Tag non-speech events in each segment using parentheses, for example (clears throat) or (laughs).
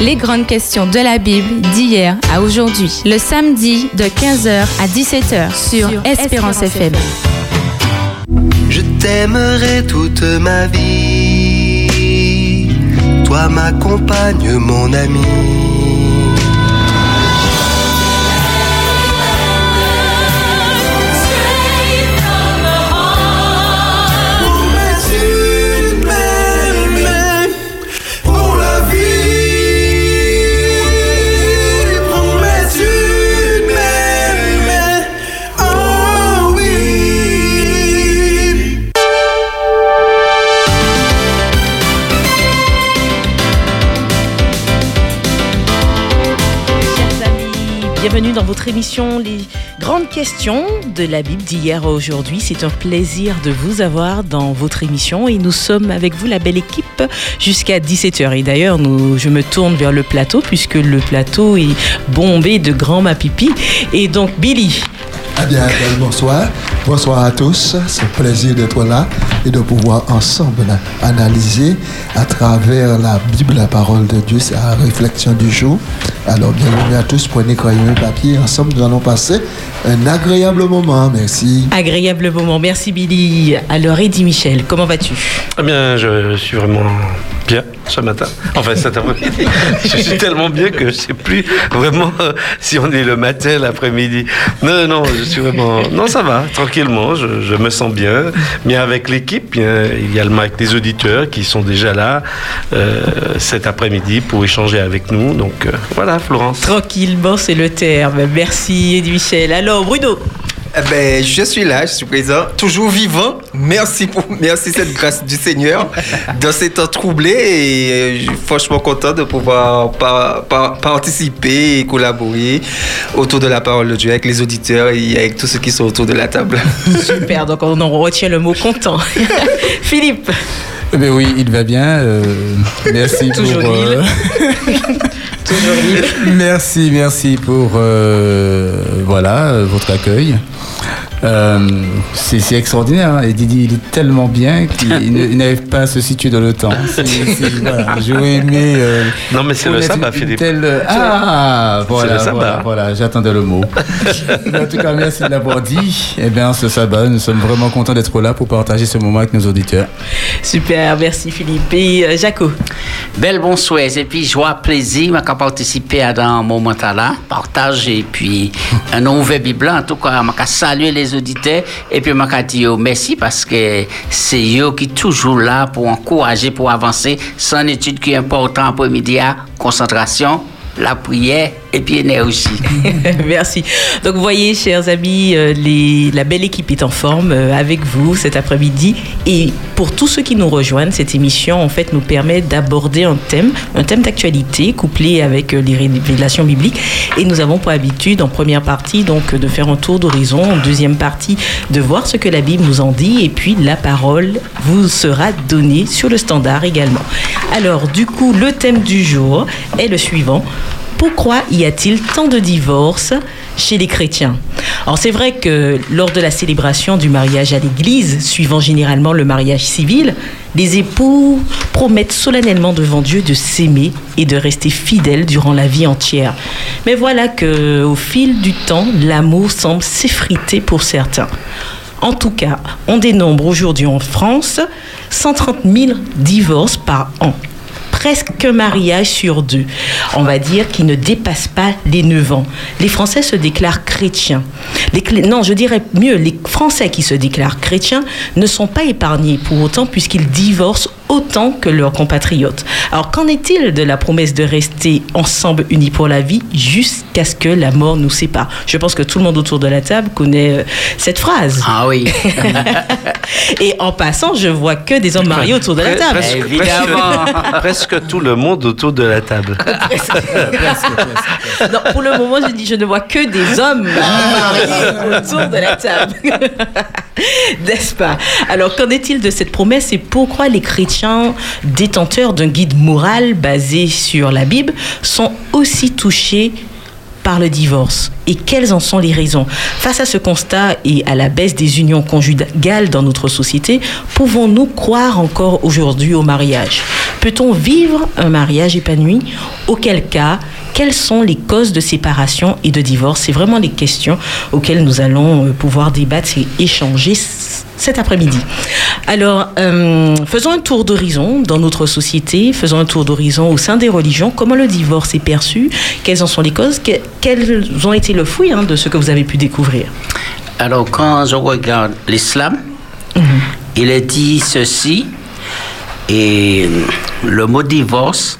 Les grandes questions de la Bible d'hier à aujourd'hui. Le samedi de 15h à 17h sur, Espérance, FM. Je t'aimerai toute ma vie. Toi ma compagne, mon ami. Bienvenue dans votre émission Les grandes questions de la Bible d'hier à aujourd'hui. C'est un plaisir de vous avoir dans votre émission et nous sommes avec vous la belle équipe jusqu'à 17h. Et d'ailleurs, je me tourne vers le plateau puisque le plateau est bombé de grands mapipi. Et donc, Billy, eh bien, bonsoir. Bonsoir à tous. C'est un plaisir d'être là et de pouvoir ensemble analyser à travers la Bible, la parole de Dieu, c'est la réflexion du jour. Alors, bienvenue à tous. Prenez crayon et papier. Ensemble, nous allons passer un agréable moment. Merci. Agréable moment. Merci, Billy. Alors, Eddie Michel, comment vas-tu? Eh bien, je suis vraiment bien ce matin. Enfin, cet après-midi. (laughs) je suis tellement bien que je ne sais plus vraiment euh, si on est le matin, l'après-midi. Non, non, je suis vraiment. Non, ça va, tranquillement. Je, me sens bien. Bien avec l'équipe, également avec les auditeurs qui sont déjà là euh, cet après-midi pour échanger avec nous. Donc, euh, voilà, Florence. Tranquillement, c'est le terme. Merci, Eddie Michel. Alors, Bruno eh ben, je suis là, je suis présent, toujours vivant. Merci pour, merci cette grâce du Seigneur dans ces temps troublés et euh, je suis franchement content de pouvoir participer et collaborer autour de la parole de Dieu avec les auditeurs et avec tous ceux qui sont autour de la table. (laughs) Super, donc on en retient le mot content. (laughs) Philippe. Eh ben oui, il va bien. Euh, merci (laughs) Toujours pour. Euh, Toujours merci, merci pour voilà votre accueil. Euh, c'est extraordinaire. Hein. Et Didi, il est tellement bien qu'il (laughs) n'arrive pas à se situer dans le temps. J'aurais (laughs) aimé. Euh, non, mais c'est le sabbat, Philippe. Ah, voilà, voilà, voilà j'attendais le mot. (laughs) en tout cas, merci de l'avoir dit. Eh bien, ce sabbat, nous sommes vraiment contents d'être là pour partager ce moment avec nos auditeurs. Super, merci Philippe. Et euh, Jaco Belle bonsoir. Et puis, joie, plaisir, à participer à un moment là, partage et puis un nouvel Bible. En tout cas, je saluer les auditeurs et puis dire merci parce que c'est eux qui toujours là pour encourager, pour avancer. C'est étude qui est importante pour midi concentration, la prière et puis énergie. (laughs) Merci. Donc vous voyez, chers amis, euh, la belle équipe est en forme euh, avec vous cet après-midi. Et pour tous ceux qui nous rejoignent, cette émission en fait nous permet d'aborder un thème, un thème d'actualité couplé avec euh, les révélations bibliques. Et nous avons pour habitude en première partie donc de faire un tour d'horizon, en deuxième partie de voir ce que la Bible nous en dit. Et puis la parole vous sera donnée sur le standard également. Alors du coup, le thème du jour est le suivant pourquoi y a-t-il tant de divorces chez les chrétiens? Alors c'est vrai que lors de la célébration du mariage à l'église, suivant généralement le mariage civil, les époux promettent solennellement devant Dieu de s'aimer et de rester fidèles durant la vie entière. Mais voilà que au fil du temps, l'amour semble s'effriter pour certains. En tout cas, on dénombre aujourd'hui en France 130 000 divorces par an presque un mariage sur deux, on va dire, qui ne dépasse pas les 9 ans. Les Français se déclarent chrétiens. Non, je dirais mieux, les Français qui se déclarent chrétiens ne sont pas épargnés pour autant puisqu'ils divorcent autant que leurs compatriotes. Alors qu'en est-il de la promesse de rester ensemble unis pour la vie jusqu'à ce que la mort nous sépare? Je pense que tout le monde autour de la table connaît euh, cette phrase. Ah oui. (laughs) Et en passant, je vois que des hommes mariés autour de la table. Presque, Évidemment. Presque, tout le monde autour de la table. (laughs) non, pour le moment, je dis je ne vois que des hommes mariés autour de la table. (laughs) N'est-ce pas? Alors qu'en est-il de cette promesse et pourquoi les chrétiens détenteurs d'un guide moral basé sur la Bible sont aussi touchés par le divorce. Et quelles en sont les raisons? Face à ce constat et à la baisse des unions conjugales dans notre société, pouvons-nous croire encore aujourd'hui au mariage? Peut-on vivre un mariage épanoui? Auquel cas, quelles sont les causes de séparation et de divorce? C'est vraiment les questions auxquelles nous allons euh, pouvoir débattre et échanger cet après-midi. Alors, euh, faisons un tour d'horizon dans notre société, faisons un tour d'horizon au sein des religions. Comment le divorce est perçu? Quelles en sont les causes? Que- Quels ont été le fruit hein, de ce que vous avez pu découvrir? Alors, quand je regarde l'islam, il est dit ceci, et le mot divorce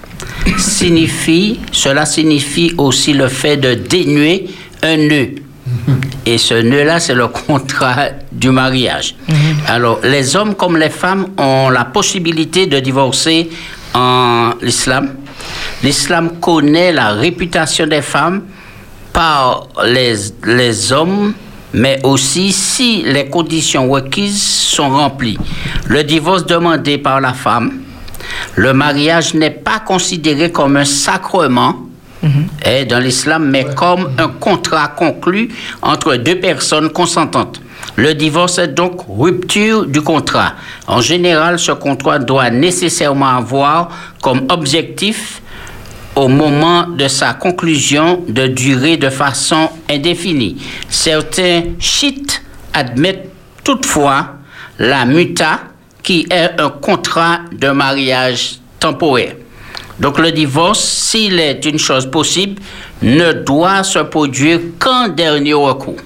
signifie, cela signifie aussi le fait de dénuer un nœud. Et ce nœud-là, c'est le (laughs) contrat du mariage. Alors, les hommes comme les femmes ont la possibilité de divorcer en l'islam. L'islam connaît la réputation des femmes par les, les hommes, mais aussi si les conditions requises sont remplies. Le divorce demandé par la femme, le mariage n'est pas considéré comme un sacrement eh, dans l'islam, mais comme un contrat conclu entre deux personnes consentantes. Le divorce est donc rupture du contrat. En général, ce contrat doit nécessairement avoir comme objectif au moment de sa conclusion de durer de façon indéfinie. Certains chiites admettent toutefois la muta qui est un contrat de mariage temporaire. Donc le divorce, s'il est une chose possible, ne doit se produire qu'en dernier recours.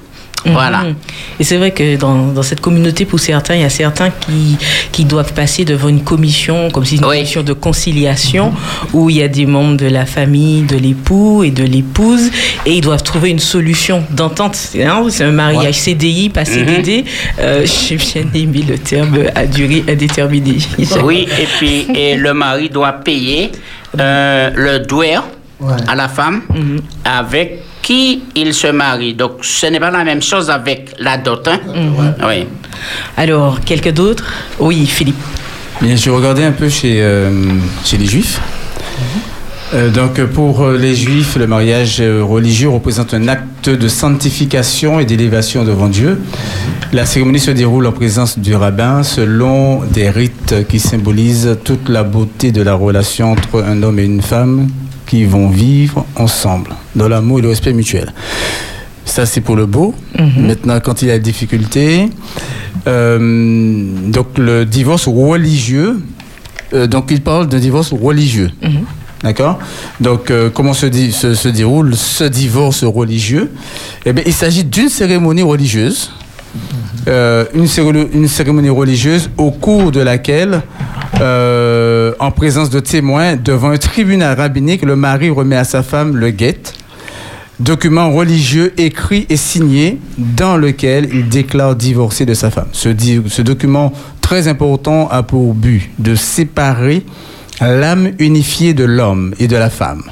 Voilà. Mhm. Et c'est vrai que dans, dans cette communauté, pour certains, il y a certains qui, qui doivent passer devant une commission, comme si une Oui. commission de conciliation, où il y a des membres de la famille, de l'époux et de l'épouse, et ils doivent trouver une solution d'entente. C'est un mariage CDI, pas CDD. Euh, J'ai bien aimé le terme à durée indéterminée. Oui, et puis et le mari doit payer euh, le douer Ouais. à la femme avec qui il se marie. Donc ce n'est pas la même chose avec la dot. hein. Oui. Alors, quelqu'un d'autre Oui, Philippe. Bien, je regardais un peu chez, euh, chez les Juifs. Euh, donc, pour euh, les Juifs, le mariage euh, religieux représente un acte de sanctification et d'élévation devant Dieu. La cérémonie se déroule en présence du rabbin selon des rites qui symbolisent toute la beauté de la relation entre un homme et une femme qui vont vivre ensemble dans l'amour et le respect mutuel. Ça, c'est pour le beau. Maintenant, quand il y a des difficultés, euh, donc le divorce religieux, euh, donc il parle d'un divorce religieux. D'accord Donc, euh, comment se, se- déroule ce divorce religieux Eh bien, il s'agit d'une cérémonie religieuse. Euh, une, cérémonie, religieuse au cours de laquelle, euh, en présence de témoins, devant un tribunal rabbinique, le mari remet à sa femme le guet, document religieux écrit et signé dans lequel il déclare divorcer de sa femme. Ce document très important a pour but de séparer l'âme unifiée de l'homme et de la femme.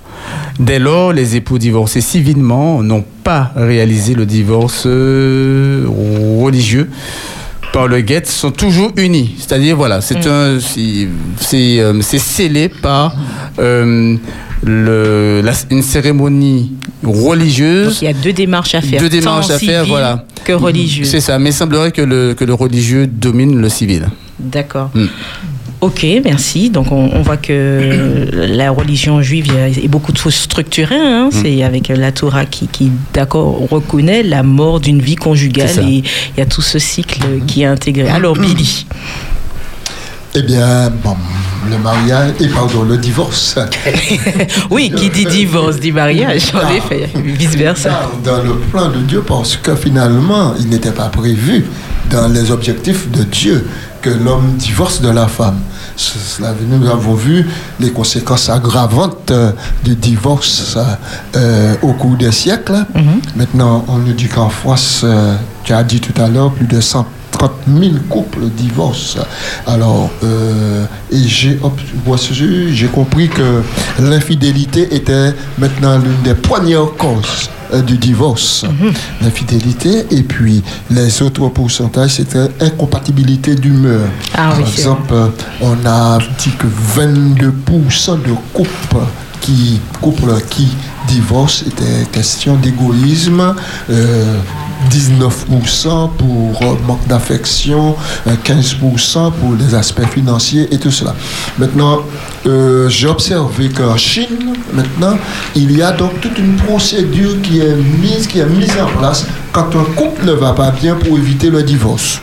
Dès lors, les époux divorcés civilement n'ont pas réalisé le divorce euh, religieux par le guet sont toujours unis. C'est-à-dire, voilà, c'est un, c'est, c'est, euh, c'est scellé par euh, le, la- une cérémonie religieuse. Donc, il y a deux démarches à faire. Deux démarches tant à faire, voilà. Que religieuses. C'est ça, mais il semblerait que le, que le religieux domine le civil. D'accord. Mm. Ok, merci. Donc on, on voit que la religion juive est beaucoup trop structurée. hein. Mm. C'est avec la Torah qui, qui d'accord, reconnaît la mort d'une vie conjugale et il y a tout ce cycle qui est intégré. Alors Billy, Eh bien, bon, le mariage, et pardon, le divorce. (laughs) oui, qui dit divorce dit mariage, en Ah. effet, vice versa. Dans, dans le plan de Dieu, parce que finalement, il n'était pas prévu dans les objectifs de Dieu que l'homme divorce de la femme. Nous avons vu les conséquences aggravantes euh, du divorce euh, au cours des siècles. Maintenant, on nous dit qu'en France, euh, tu as dit tout à l'heure, plus de 130 000 couples divorcent. Alors, euh, et j'ai compris que l'infidélité était maintenant l'une des premières causes euh, du divorce. L'infidélité, et puis les autres pourcentages, c'était incompatibilité d'humeur. Ah Par c'est exemple, euh, on a dit que 22% de couples qui, couples qui divorce était question d'égoïsme. euh, 19% pour euh, manque d'affection, euh, 15% pour les aspects financiers et tout cela. Maintenant, euh, j'ai observé qu'en Chine, maintenant, il y a donc toute une procédure qui est mise en place quand un couple ne va pas bien pour éviter le divorce.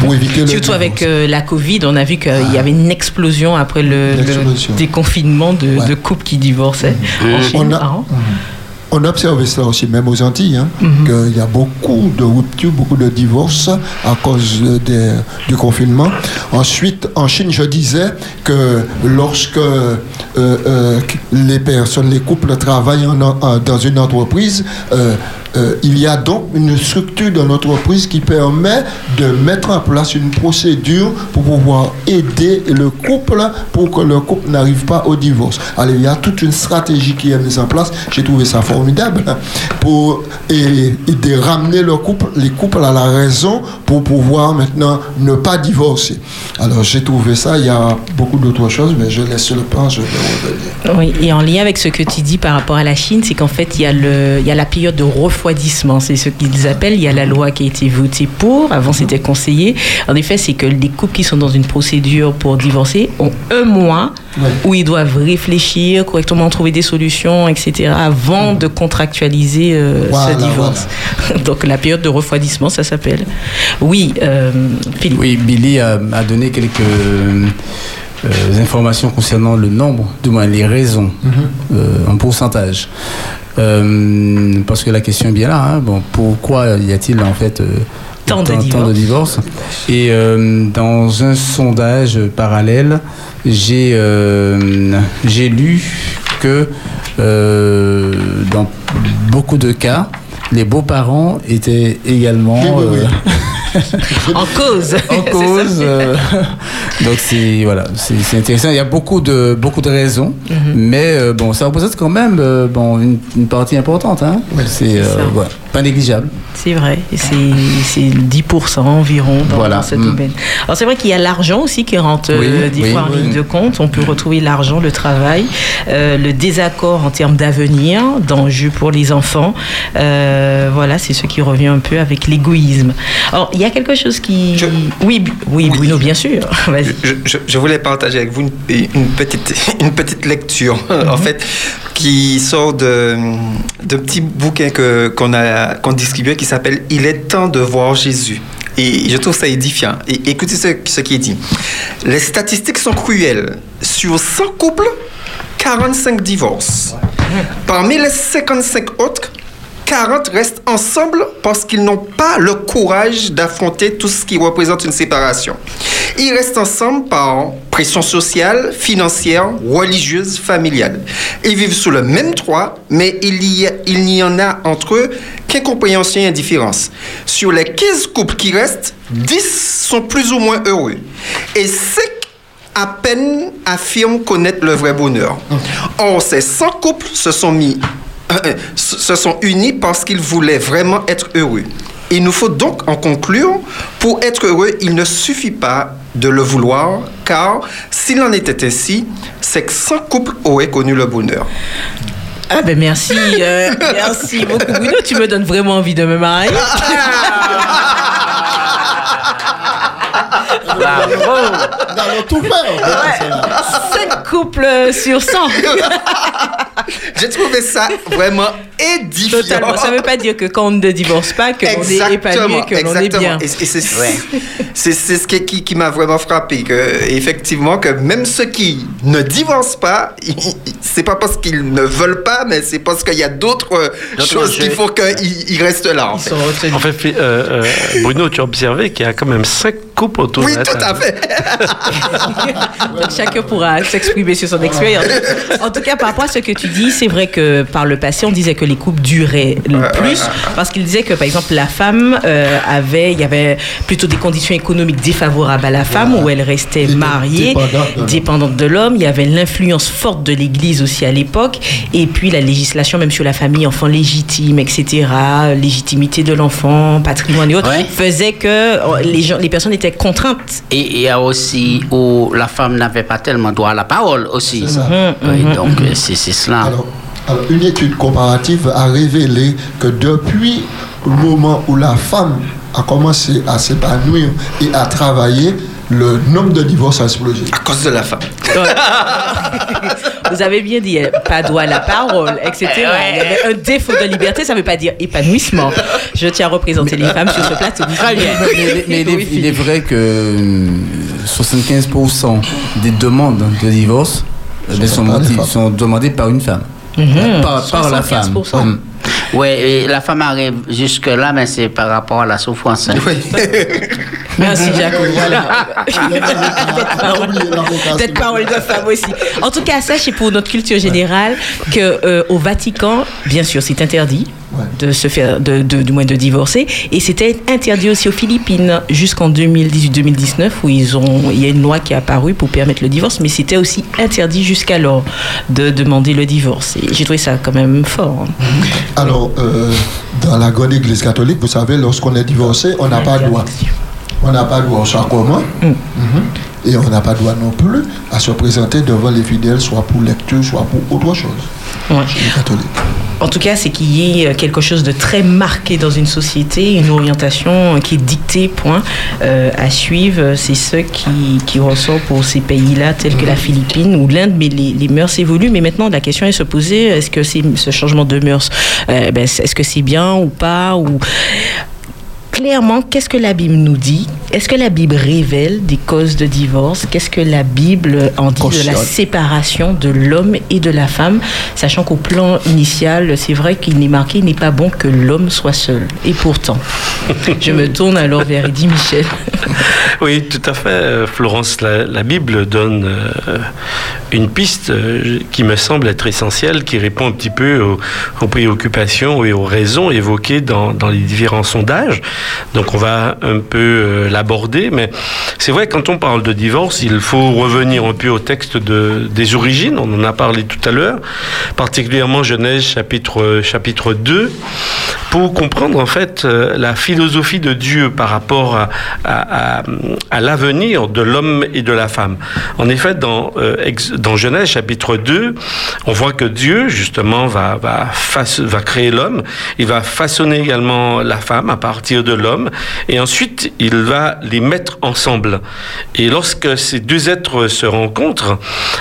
Pour éviter le Surtout avec euh, la Covid, on a vu qu'il y avait une explosion après le, déconfinement de, Ouais. de couples qui divorçaient. En Chine, On a-. On a observé cela aussi, même aux Antilles, hein, Mhm. qu'il y a beaucoup de ruptures, beaucoup de divorces à cause des- du confinement. Ensuite, en Chine, je disais que lorsque euh, euh, les personnes, les couples travaillent en- en- dans une entreprise, euh, euh, il y a donc une structure de l'entreprise qui permet de mettre en place une procédure pour pouvoir aider le couple pour que le couple n'arrive pas au divorce. Alors il y a toute une stratégie qui est mise en place. J'ai trouvé ça formidable pour et, ramener le couple, les couples à la raison pour pouvoir maintenant ne pas divorcer. Alors j'ai trouvé ça. Il y a beaucoup d'autres choses, mais je laisse le plan. Je vais. Oui, et en lien avec ce que tu dis par rapport à la Chine, c'est qu'en fait, il y, a la période de refroidissement, c'est ce qu'ils appellent. Il y a la loi qui a été votée pour, avant c'était conseillé. En effet, c'est que les couples qui sont dans une procédure pour divorcer ont un mois Ouais. où ils doivent réfléchir, correctement trouver des solutions, etc., avant de contractualiser euh, Voilà, ce divorce. (laughs) Donc la période de refroidissement, ça s'appelle. Oui, euh, Philippe. Oui, Billy a, a donné quelques euh, informations concernant le nombre, du moins les raisons, euh, en pourcentage. Euh, parce que la question est bien là. hein. Bon, pourquoi y a-t-il en fait euh, Tant de tant divorces Et euh, dans un sondage parallèle, j'ai euh, j'ai lu que euh, dans beaucoup de cas, les beaux-parents étaient également Oui, oui, oui. euh, (laughs) En cause. (laughs) en (laughs) cause. Donc c'est voilà, c'est intéressant. Il y a beaucoup de beaucoup de raisons, Mhm. mais euh, bon, ça représente quand même euh, bon une, une partie importante. Hein. C'est euh, voilà, pas négligeable. C'est vrai, c'est c'est 10% environ dans, Voilà. dans ce Mm. domaine. Alors c'est vrai qu'il y a l'argent aussi qui rentre Oui, euh, des oui, fois en oui. ligne de compte. On peut retrouver l'argent, le travail, euh, le désaccord en termes d'avenir, d'enjeux pour les enfants. Euh, voilà, c'est ce qui revient un peu avec l'égoïsme. Alors il y a quelque chose qui... Je- Oui, oui, Oui. Bruno, bien sûr. (laughs) Je, je- je voulais partager avec vous une, une petite, (laughs) une petite lecture, (laughs) en fait, qui sort de, de petit bouquin que, qu'on, a, qu'on distribuait qui s'appelle Il est temps de voir Jésus. Et je trouve ça édifiant. Et écoutez ce, ce qui est dit. Les statistiques sont cruelles. Sur 100 couples, 45 divorces. Parmi les 55 autres, 40 restent ensemble parce qu'ils n'ont pas le courage d'affronter tout ce qui représente une séparation. Ils restent ensemble par pression sociale, financière, religieuse, familiale. Ils vivent sous le même toit, mais il n'y en a entre eux qu'incompréhension et indifférence. Sur les 15 couples qui restent, 10 sont plus ou moins heureux. Et 5 à peine affirment connaître le vrai bonheur. Or, ces 100 couples se sont mis, se sont unis parce qu'ils voulaient vraiment être heureux. Il nous faut donc en conclure, pour être heureux, il ne suffit pas de le vouloir, car s'il en était ainsi, c'est que 100 couples auraient connu le bonheur. Ah ben merci, euh, merci beaucoup (laughs) Bruno, tu me donnes vraiment envie de me marier. (laughs) Bravo. tout fait. 5 couples sur 100. (laughs) J'ai trouvé ça vraiment édifiant. Ça ne veut pas dire que quand on ne divorce pas, que l'on est épanoui, que l'on est bien. C'est ce qui, m'a vraiment frappé. Que, effectivement, que même ceux qui ne divorcent pas, c'est pas parce qu'ils ne veulent pas, mais c'est parce qu'il y a d'autres euh, choses qui font qu'ils restent là. En, fait. Euh, euh, Bruno, tu as observé qu'il y a quand même 5 oui, tout à fait. (laughs) Chacun pourra s'exprimer sur son expérience. En tout cas, par rapport à ce que tu dis, c'est vrai que par le passé, on disait que les couples duraient le plus parce qu'ils disaient que, par exemple, la femme euh, avait, il y avait plutôt des conditions économiques défavorables à la femme où elle restait mariée, dépendante de l'homme. Il y avait l'influence forte de l'Église aussi à l'époque et puis la législation même sur la famille, enfant légitime, etc., légitimité de l'enfant, patrimoine et autres, faisait que euh, les, gens, les personnes étaient contraintes Et il y a aussi où la femme n'avait pas tellement droit à la parole aussi. C'est ça. Oui, donc euh, c'est c'est cela. Alors, Alors, une étude comparative a révélé que depuis le moment où la femme a commencé à s'épanouir et à travailler, le nombre de divorces a explosé. À cause de la femme. (laughs) (laughs) Vous avez bien dit, euh, pas droit à la parole, etc. Il y avait un défaut de liberté, ça ne veut pas dire épanouissement. Je tiens à représenter les femmes sur ce plateau. Très bien. Mais, mais il, est, il est vrai que euh, 75% des demandes de divorce euh, Sont demandées par une femme. Mhm. Par, par la femme. 75%. Oui, et la femme arrive jusque-là, mais c'est par rapport à la souffrance. hein. (laughs) Merci, Jaco. Voilà. Peut-être parole de femme aussi. En tout cas, sachez pour notre culture générale que euh, au Vatican, bien sûr, c'est interdit Ouais. de se faire, de, de- du moins de divorcer, et c'était interdit aussi aux Philippines jusqu'en 2018-2019 où ils ont, il y a une loi qui est apparue pour permettre le divorce, mais c'était aussi interdit jusqu'alors de demander le divorce. Et j'ai trouvé ça quand même fort. hein. (laughs) Alors, euh, dans la grande église catholique, vous savez, lorsqu'on est divorcé, on n'a pas droit. On n'a pas droit au sacrement. Mhm. Et on n'a pas droit non plus à se présenter devant les fidèles, soit pour lecture, soit pour autre chose. Ouais. En tout cas, c'est qu'il y ait quelque chose de très marqué dans une société, une orientation qui est dictée, point, euh, à suivre. C'est ce qui, qui ressort pour ces pays-là, tels que la Philippine ou l'Inde, mais les, les mœurs évoluent. Mais maintenant, la question est de se poser, est-ce que ce changement de mœurs, euh, ben, est-ce que c'est bien ou pas ou... Clairement, qu'est-ce que la Bible nous dit? Est-ce que la Bible révèle des causes de divorce? Qu'est-ce que la Bible en dit de la séparation de l'homme et de la femme, sachant qu'au plan initial, c'est vrai qu'il n'est marqué, il n'est pas bon que l'homme soit seul. Et pourtant, (laughs) je me tourne alors vers Eddie Michel. (laughs) Oui, tout à fait, euh, Florence. La, la Bible donne euh, une piste euh, qui me semble être essentielle, qui répond un petit peu aux, aux préoccupations et aux raisons évoquées dans, dans les différents sondages. Donc, on va un peu euh, l'aborder, mais c'est vrai, quand on parle de divorce, il faut revenir un peu au texte de, des origines. On en a parlé tout à l'heure, particulièrement Genèse chapitre, chapitre 2, pour comprendre en fait euh, la philosophie de Dieu par rapport à, l'avenir de l'homme et de la femme. En effet, dans, euh, Genèse chapitre 2, on voit que Dieu justement va, va créer l'homme, il va façonner également la femme à partir de l'homme, et ensuite il va les mettre ensemble. Et lorsque ces deux êtres se rencontrent,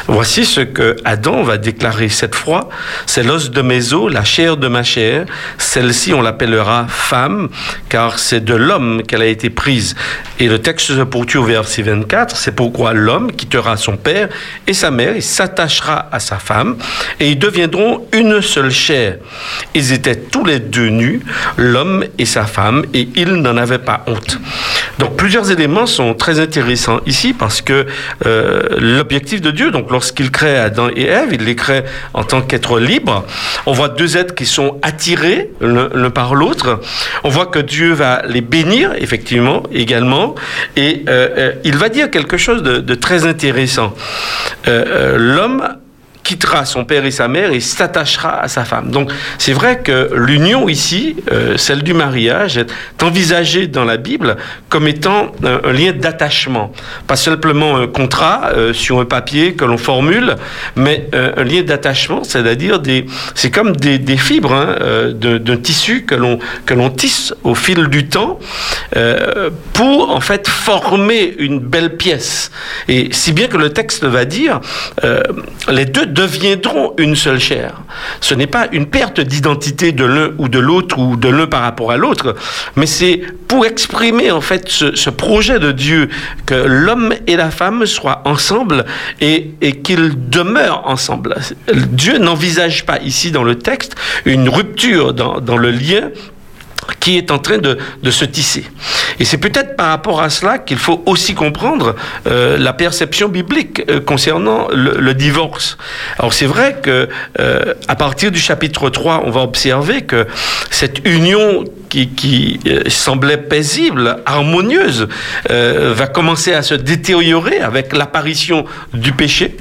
voici ce que Adam va déclarer cette fois, c'est l'os de mes os, la chair de ma chair, celle-ci on l'appellera femme, car c'est de l'homme qu'elle a été prise. Et le texte se poursuit au verset 24, c'est pourquoi l'homme quittera son père et sa mère, il s'attachera à sa femme, et ils deviendront une seule chair. Ils étaient tous les deux nus, l'homme et sa femme, et ils n'en avaient pas honte. Donc plusieurs éléments sont très intéressants ici parce que euh, l'objectif de Dieu, donc lorsqu'il crée Adam et Ève, il les crée en tant qu'êtres libres. On voit deux êtres qui sont attirés l'un par l'autre. On voit que Dieu va les bénir, effectivement, également. Et euh, euh, il va dire quelque chose de, très intéressant. L'homme quittera son père et sa mère et s'attachera à sa femme. Donc c'est vrai que l'union ici, euh, celle du mariage, est envisagée dans la Bible comme étant euh, un lien d'attachement. Pas simplement un contrat euh, sur un papier que l'on formule, mais un lien d'attachement, c'est-à-dire des, c'est comme des, fibres hein, d'un tissu que l'on que l'on tisse au fil du temps pour en fait former une belle pièce. Et si bien que le texte va dire, les deux deviendront une seule chair. Ce n'est pas une perte d'identité de l'un ou de l'autre ou de l'un par rapport à l'autre, mais c'est pour exprimer en fait ce, projet de Dieu que l'homme et la femme soient ensemble et, qu'ils demeurent ensemble. Dieu n'envisage pas ici dans le texte une rupture dans le lien qui est en train de, de se tisser. Et c'est peut-être par rapport à cela qu'il faut aussi comprendre euh, la perception biblique euh, concernant le, le divorce. Alors c'est vrai que euh, à partir du chapitre 3, on va observer que cette union qui, qui euh, semblait paisible, harmonieuse, euh, va commencer à se détériorer avec l'apparition du péché.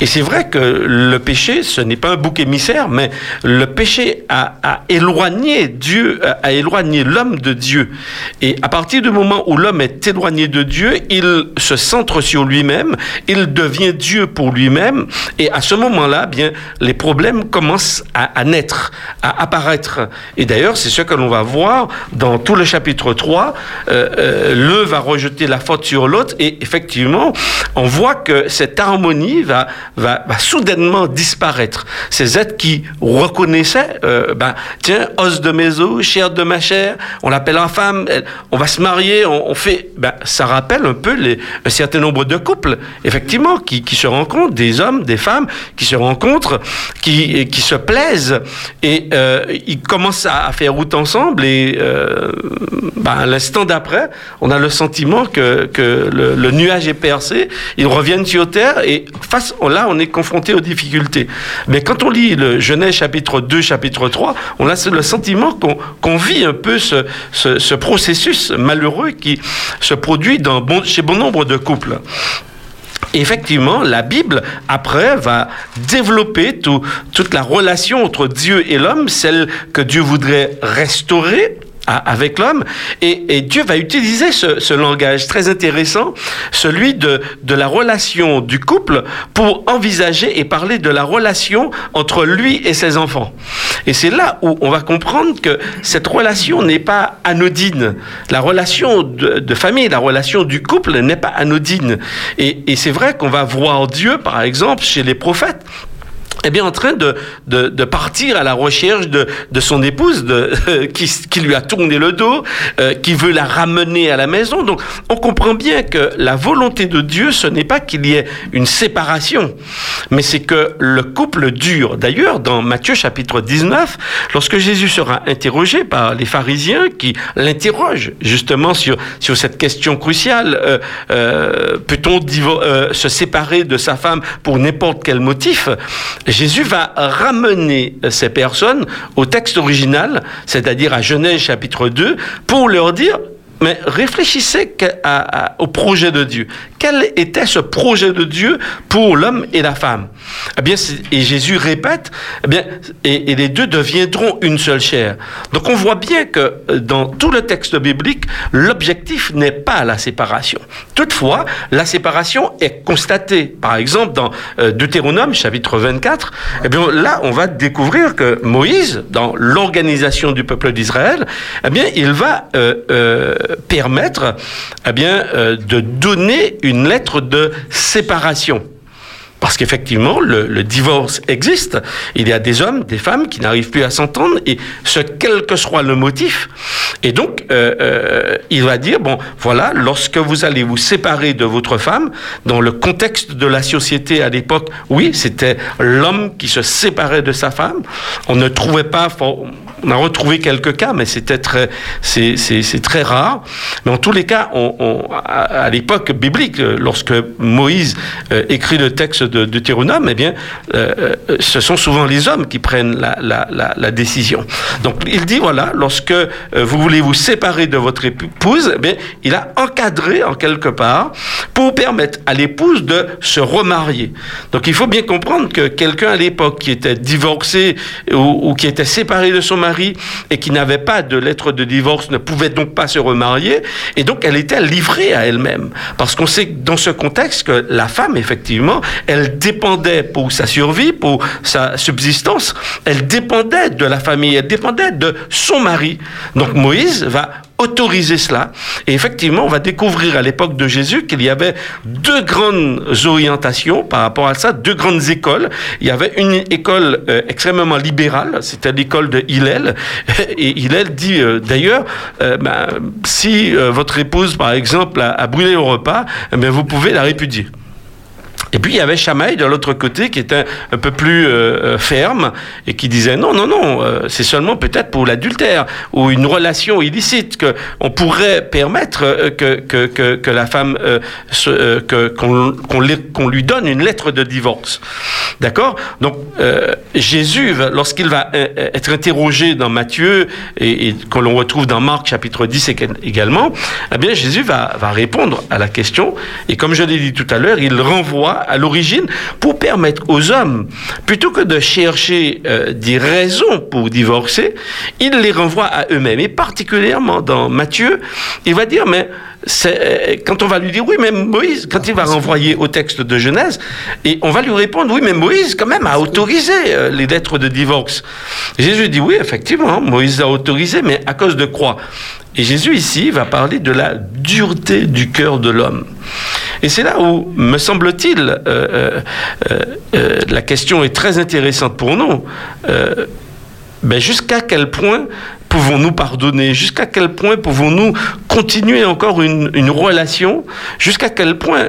Et c'est vrai que le péché, ce n'est pas un bouc émissaire, mais le péché a, éloigné Dieu, a éloigné l'homme de Dieu. Et à partir du moment où l'homme est éloigné de Dieu, il se centre sur lui-même, il devient Dieu pour lui-même, et à ce moment-là, bien, les problèmes commencent à, naître, à apparaître. Et d'ailleurs, c'est ce que l'on va voir dans tout le chapitre 3. Euh, euh, va rejeter la faute sur l'autre, et effectivement, on voit que cette harmonie va, va, soudainement disparaître. Ces êtres qui reconnaissaient, euh, ben, tiens, os de mes os, chair de ma chair, on l'appelle en femme, on va se marier, on, on fait, ben, ça rappelle un peu les, un certain nombre de couples, effectivement, qui, qui se rencontrent, des hommes, des femmes, qui se rencontrent, qui, qui se plaisent, et euh, ils commencent à, faire route ensemble, et euh, ben, l'instant d'après, on a le sentiment que, que le, le nuage est percé, ils reviennent sur terre, et face, là, on est confronté aux difficultés. Mais quand on lit le Genèse chapitre 2, chapitre 3, on a le sentiment qu'on vit un peu ce, ce, ce processus malheureux qui se produit chez bon nombre de couples. Effectivement, la Bible, après, va développer tout- toute la relation entre Dieu et l'homme, celle que Dieu voudrait restaurer avec l'homme. Et, Dieu va utiliser ce, langage très intéressant, celui de, la relation du couple, pour envisager et parler de la relation entre lui et ses enfants. Et c'est là où on va comprendre que cette relation n'est pas anodine. La relation de, famille, la relation du couple n'est pas anodine. Et c'est vrai qu'on va voir Dieu, par exemple, chez les prophètes eh bien, en train de, de, de partir à la recherche de, de son épouse de, (laughs) qui, qui lui a tourné le dos, euh, qui veut la ramener à la maison. Donc, on comprend bien que la volonté de Dieu, ce n'est pas qu'il y ait une séparation, mais c'est que le couple dure. D'ailleurs, dans Matthieu chapitre 19, lorsque Jésus sera interrogé par les pharisiens qui l'interrogent justement sur, sur cette question cruciale, euh, euh, peut-on euh, se séparer de sa femme pour n'importe quel motif? Jésus va ramener ces personnes au texte original, c'est-à-dire à Genèse chapitre 2, pour leur dire, mais réfléchissez à- au projet de Dieu. Quel était ce projet de Dieu pour l'homme et la femme? Eh bien, et Jésus répète, eh bien, et, et les deux deviendront une seule chair. Donc, on voit bien que euh, dans tout le texte biblique, l'objectif n'est pas la séparation. Toutefois, la séparation est constatée. Par exemple, dans euh, Deutéronome, chapitre 24, eh bien, là, on va découvrir que Moïse, dans l'organisation du peuple d'Israël, eh bien, il va euh, euh, permettre, eh bien, euh, de donner une lettre de séparation. Parce qu'effectivement, le, divorce existe. Il y a des hommes, des femmes qui n'arrivent plus à s'entendre, et ce, quel que soit le motif. Et donc, euh, euh, il va dire, bon, voilà, lorsque vous allez vous séparer de votre femme, dans le contexte de la société à l'époque, oui, c'était l'homme qui se séparait de sa femme. On ne trouvait pas, on a retrouvé quelques cas, mais c'était très, c'est, très rare. Mais en tous les cas, à, l'époque biblique, euh, lorsque Moïse euh, écrit le texte de Deutéronome, eh bien, euh, ce sont souvent les hommes qui prennent la, décision. Donc, il dit voilà, lorsque vous voulez vous séparer de votre épouse, eh bien, il a encadré en quelque part pour permettre à l'épouse de se remarier. Donc, il faut bien comprendre que quelqu'un à l'époque qui était divorcé ou, ou qui était séparé de son mari et qui n'avait pas de lettre de divorce ne pouvait donc pas se remarier et donc elle était livrée à elle-même. Parce qu'on sait dans ce contexte que la femme, effectivement, elle dépendait pour sa survie, pour sa subsistance, elle dépendait de la famille, elle dépendait de son mari. Donc Moïse va autoriser cela. Et effectivement, on va découvrir à l'époque de Jésus qu'il y avait deux grandes orientations par rapport à ça, deux grandes écoles. Il y avait une école euh, extrêmement libérale, c'était l'école de Hillel. (laughs) Et Hillel dit euh, d'ailleurs, euh, ben, si votre épouse, par exemple, a, brûlé au repas, eh vous pouvez la répudier. Et puis il y avait Chamaï de l'autre côté qui était un peu plus euh, euh, ferme et qui disait non, non, non, euh, c'est seulement peut-être pour l'adultère ou une relation illicite que on pourrait permettre que, que, que, que la femme qu'on, lui- donne une lettre de divorce. D'accord? Donc Jésus, lorsqu'il va être interrogé dans Matthieu et, et que l'on retrouve dans Marc chapitre 10 ég- également, eh bien Jésus va, va répondre à la question et comme je l'ai dit tout à l'heure, il renvoie à l'origine pour permettre aux hommes, plutôt que de chercher euh, des raisons pour divorcer, il les renvoie à eux-mêmes. Et particulièrement dans Matthieu, il va dire, mais euh, quand on va lui dire, oui, mais Moïse, quand il va renvoyer au texte de Genèse, et on va lui répondre, oui, mais Moïse, quand même, a autorisé euh, les lettres de divorce. Jésus dit, oui, effectivement, Moïse a autorisé, mais à cause de quoi? Et Jésus, ici, va parler de la dureté du cœur de l'homme. Et c'est là où, me semble-t-il, euh, euh, euh, la question est très intéressante pour nous. Ben jusqu'à quel point pouvons-nous pardonner? Jusqu'à quel point pouvons-nous continuer encore une, une relation? Jusqu'à quel point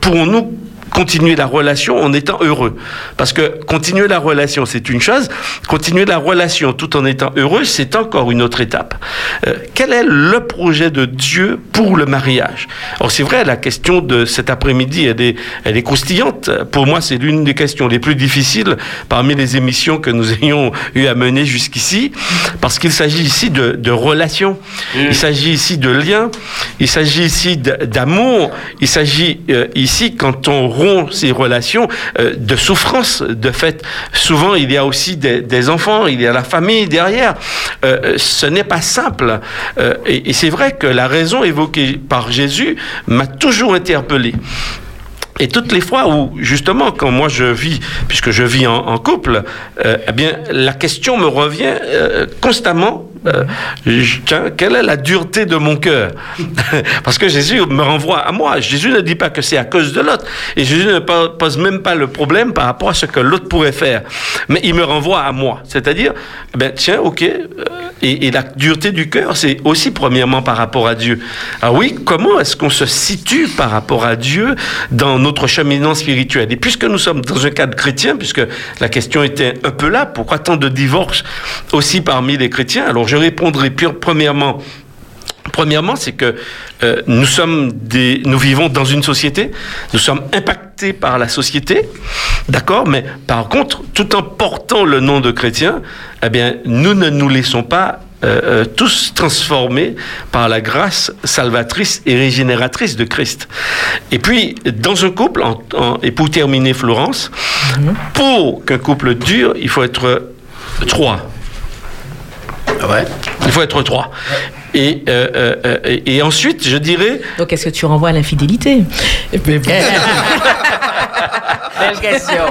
pourrons-nous continuer la relation en étant heureux. Parce que continuer la relation, c'est une chose. Continuer la relation tout en étant heureux, c'est encore une autre étape. Euh, quel est le projet de Dieu pour le mariage? Alors c'est vrai, la question de cet après-midi, elle est, elle est croustillante. Pour moi, c'est l'une des questions les plus difficiles parmi les émissions que nous ayons eu à mener jusqu'ici, parce qu'il s'agit ici de, de relations, il s'agit ici de liens, il s'agit ici d'amour, il s'agit euh, ici quand on ces relations euh, de souffrance. De fait, souvent il y a aussi des, enfants, il y a la famille derrière. Euh, ce n'est pas simple. Euh, et, c'est vrai que la raison évoquée par Jésus m'a toujours interpellé. Et toutes les fois où, justement, quand moi je vis, puisque je vis en, en couple, euh, eh bien, la question me revient euh, constamment. Euh, quelle est la dureté de mon cœur (laughs) Parce que Jésus me renvoie à moi. Jésus ne dit pas que c'est à cause de l'autre. Et Jésus ne po- pose même pas le problème par rapport à ce que l'autre pourrait faire. Mais il me renvoie à moi. C'est-à-dire, eh ben, tiens, ok. euh, et, et la dureté du cœur, c'est aussi premièrement par rapport à Dieu. Ah oui, comment est-ce qu'on se situe par rapport à Dieu dans notre cheminement spirituel? Et puisque nous sommes dans un cadre chrétien, puisque la question était un peu là, pourquoi tant de divorces aussi parmi les chrétiens? Alors je répondrai pure- premièrement Premièrement, c'est que euh, nous sommes des, nous vivons dans une société, nous sommes impactés par la société, d'accord. Mais par contre, tout en portant le nom de chrétien, eh bien, nous ne nous laissons pas euh, euh, tous transformés par la grâce salvatrice et régénératrice de Christ. Et puis, dans un couple, en- en- et pour terminer, Florence, pour qu'un couple dure, il faut être trois. Ouais. Il faut être trois. Et, euh, euh, euh, et, et ensuite, je dirais, Donc, est-ce que tu renvoies à l'infidélité Eh ben, bon. Belle question.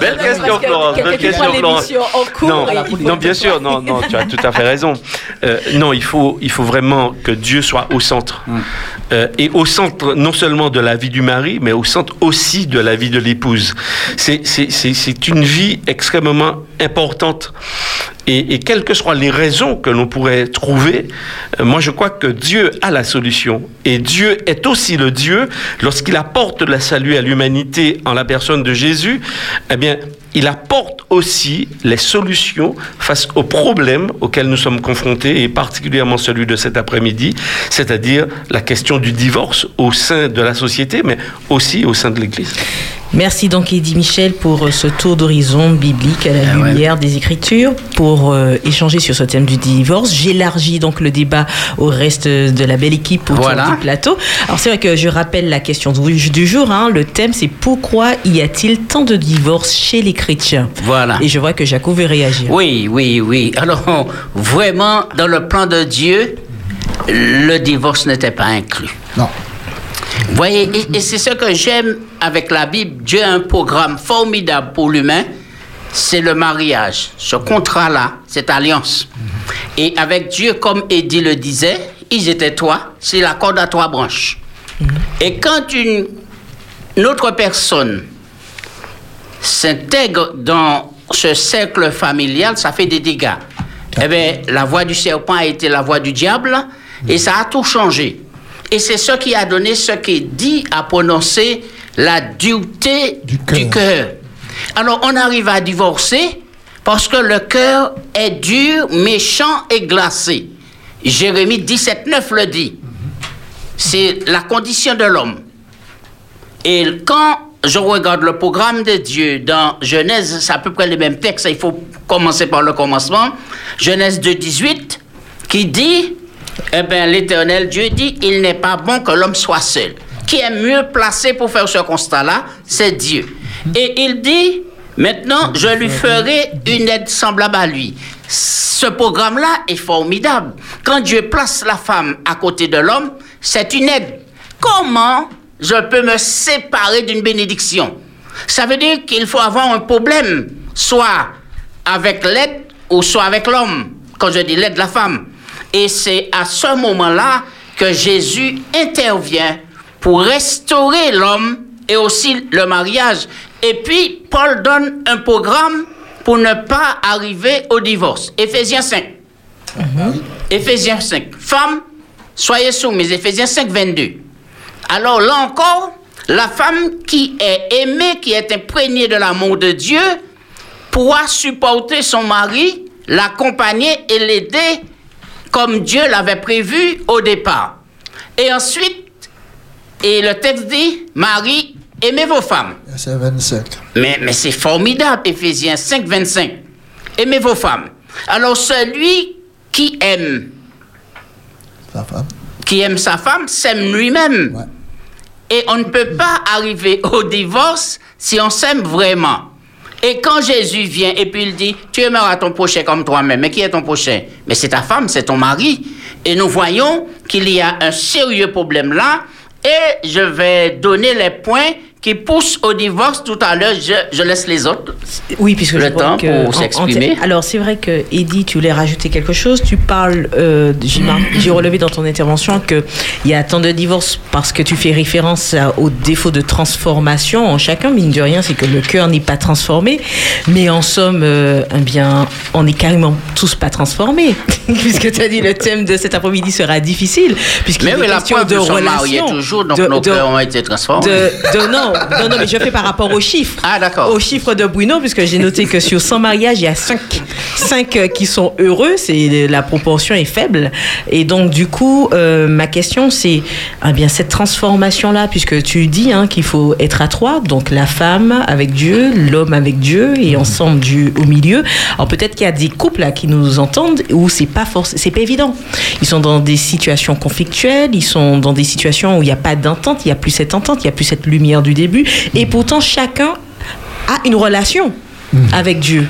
belle question, Florence. Belle question, Florence. l'émission en cours Non, non, bien sûr, non, non, tu as tout à fait raison. Euh, non, il faut, il faut vraiment que Dieu soit au centre. Euh, et au centre, non seulement de la vie du mari, mais au centre aussi de la vie de l'épouse. C'est une vie extrêmement importante. Et, et quelles que soient les raisons que l'on pourrait trouver, euh, moi je crois que Dieu a la solution. Et Dieu est aussi le Dieu, lorsqu'il apporte le salut à l'humanité en la personne de Jésus, eh bien, il apporte aussi les solutions face aux problèmes auxquels nous sommes confrontés, et particulièrement celui de cet après-midi, c'est-à-dire la question du divorce au sein de la société, mais aussi au sein de l'Église. Merci donc Eddie Michel pour euh, ce tour d'horizon biblique à la Ah ouais. lumière des Écritures pour euh, échanger sur ce thème du divorce. J'élargis donc le débat au reste de la belle équipe autour Voilà. du plateau. Alors c'est vrai que je rappelle la question du, du jour. hein. Le thème c'est pourquoi y a-t-il tant de divorces chez les chrétiens? Voilà. Et je vois que Jaco veut réagir. Oui, oui, oui. Alors, vraiment, dans le plan de Dieu, le divorce n'était pas inclus. Non. Vous voyez, et, et c'est ce que j'aime avec la Bible. Dieu a un programme formidable pour l'humain. C'est le mariage. Ce contrat-là, cette alliance. Et avec Dieu, comme Eddie le disait, ils étaient trois. C'est la corde à trois branches. Et quand une, une autre personne s'intègre dans ce cercle familial, ça fait des dégâts. Eh bien, la voix du serpent a été la voix du diable et ça a tout changé. Et c'est ce qui a donné ce qui dit à prononcer la dureté Du cœur. Alors, on arrive à divorcer parce que le cœur est dur, méchant et glacé. Jérémie 17, 9 le dit. C'est la condition de l'homme. Et quand je regarde le programme de Dieu dans Genèse, c'est à peu près les mêmes textes, il faut commencer par le commencement. Genèse 2, 18, qui dit, eh bien, l'éternel Dieu dit, il n'est pas bon que l'homme soit seul. qui est mieux placé pour faire ce constat-là, c'est Dieu. Et il dit, maintenant, je lui ferai une aide semblable à lui. Ce programme-là est formidable. Quand Dieu place la femme à côté de l'homme, c'est une aide. Comment je peux me séparer d'une bénédiction? Ça veut dire qu'il faut avoir un problème, soit avec l'aide ou soit avec l'homme. Quand je dis l'aide, la femme. Et c'est à ce moment-là que Jésus intervient pour restaurer l'homme et aussi le mariage. Et puis, Paul donne un programme pour ne pas arriver au divorce. Éphésiens 5. Éphésiens 5. Femme, soyez soumise. Éphésiens 5, 22. Alors là encore, la femme qui est aimée, qui est imprégnée de l'amour de Dieu, pourra supporter son mari, l'accompagner et l'aider comme Dieu l'avait prévu au départ. Et ensuite, et le texte dit, Marie, aimez vos femmes. Verset 25. Mais, mais c'est formidable, Éphésiens 5, 25. Aimez vos femmes. Alors celui qui aime, Sa femme. qui aime sa femme, s'aime lui-même. Ouais. Et on ne peut pas arriver au divorce si on s'aime vraiment. Et quand Jésus vient et puis il dit, tu aimeras ton prochain comme toi-même. Mais qui est ton prochain? Mais c'est ta femme, c'est ton mari. Et nous voyons qu'il y a un sérieux problème là. Et je vais donner les points qui poussent au divorce tout à l'heure. Je, je laisse les autres. Oui, puisque Le je temps que pour s'exprimer. alors c'est vrai que Eddie, tu voulais rajouter quelque chose. Tu parles, euh, (coughs) j'ai relevé dans ton intervention que il y a tant de divorces parce que tu fais référence au défaut de transformation en chacun. Mine de rien, c'est que le cœur n'est pas transformé, mais en somme, euh, eh bien, on n'est carrément tous pas transformés, (laughs) puisque tu as dit le thème de cet après-midi sera difficile, puisqu'il Mais est la question preuve, de relation, toujours, donc de- nos de- cœurs ont été transformés. de, de- non, non, non, mais je fais par rapport aux chiffres. Ah, d'accord. Aux chiffres de Bruno, puisque j'ai noté que sur 100 mariages, il y a 5, 5 qui sont heureux. C'est, la proportion est faible. Et donc, du coup, euh, ma question, c'est eh bien cette transformation-là, puisque tu dis hein, qu'il faut être à trois, donc la femme avec Dieu, l'homme avec Dieu et ensemble du, au milieu. Alors, peut-être qu'il y a des couples là, qui nous entendent où c'est pas c'est pas évident. Ils sont dans des situations conflictuelles, ils sont dans des situations où il n'y a pas d'entente, il n'y a plus cette entente, il n'y a plus cette lumière du début. Et pourtant, chacun a une relation avec Dieu.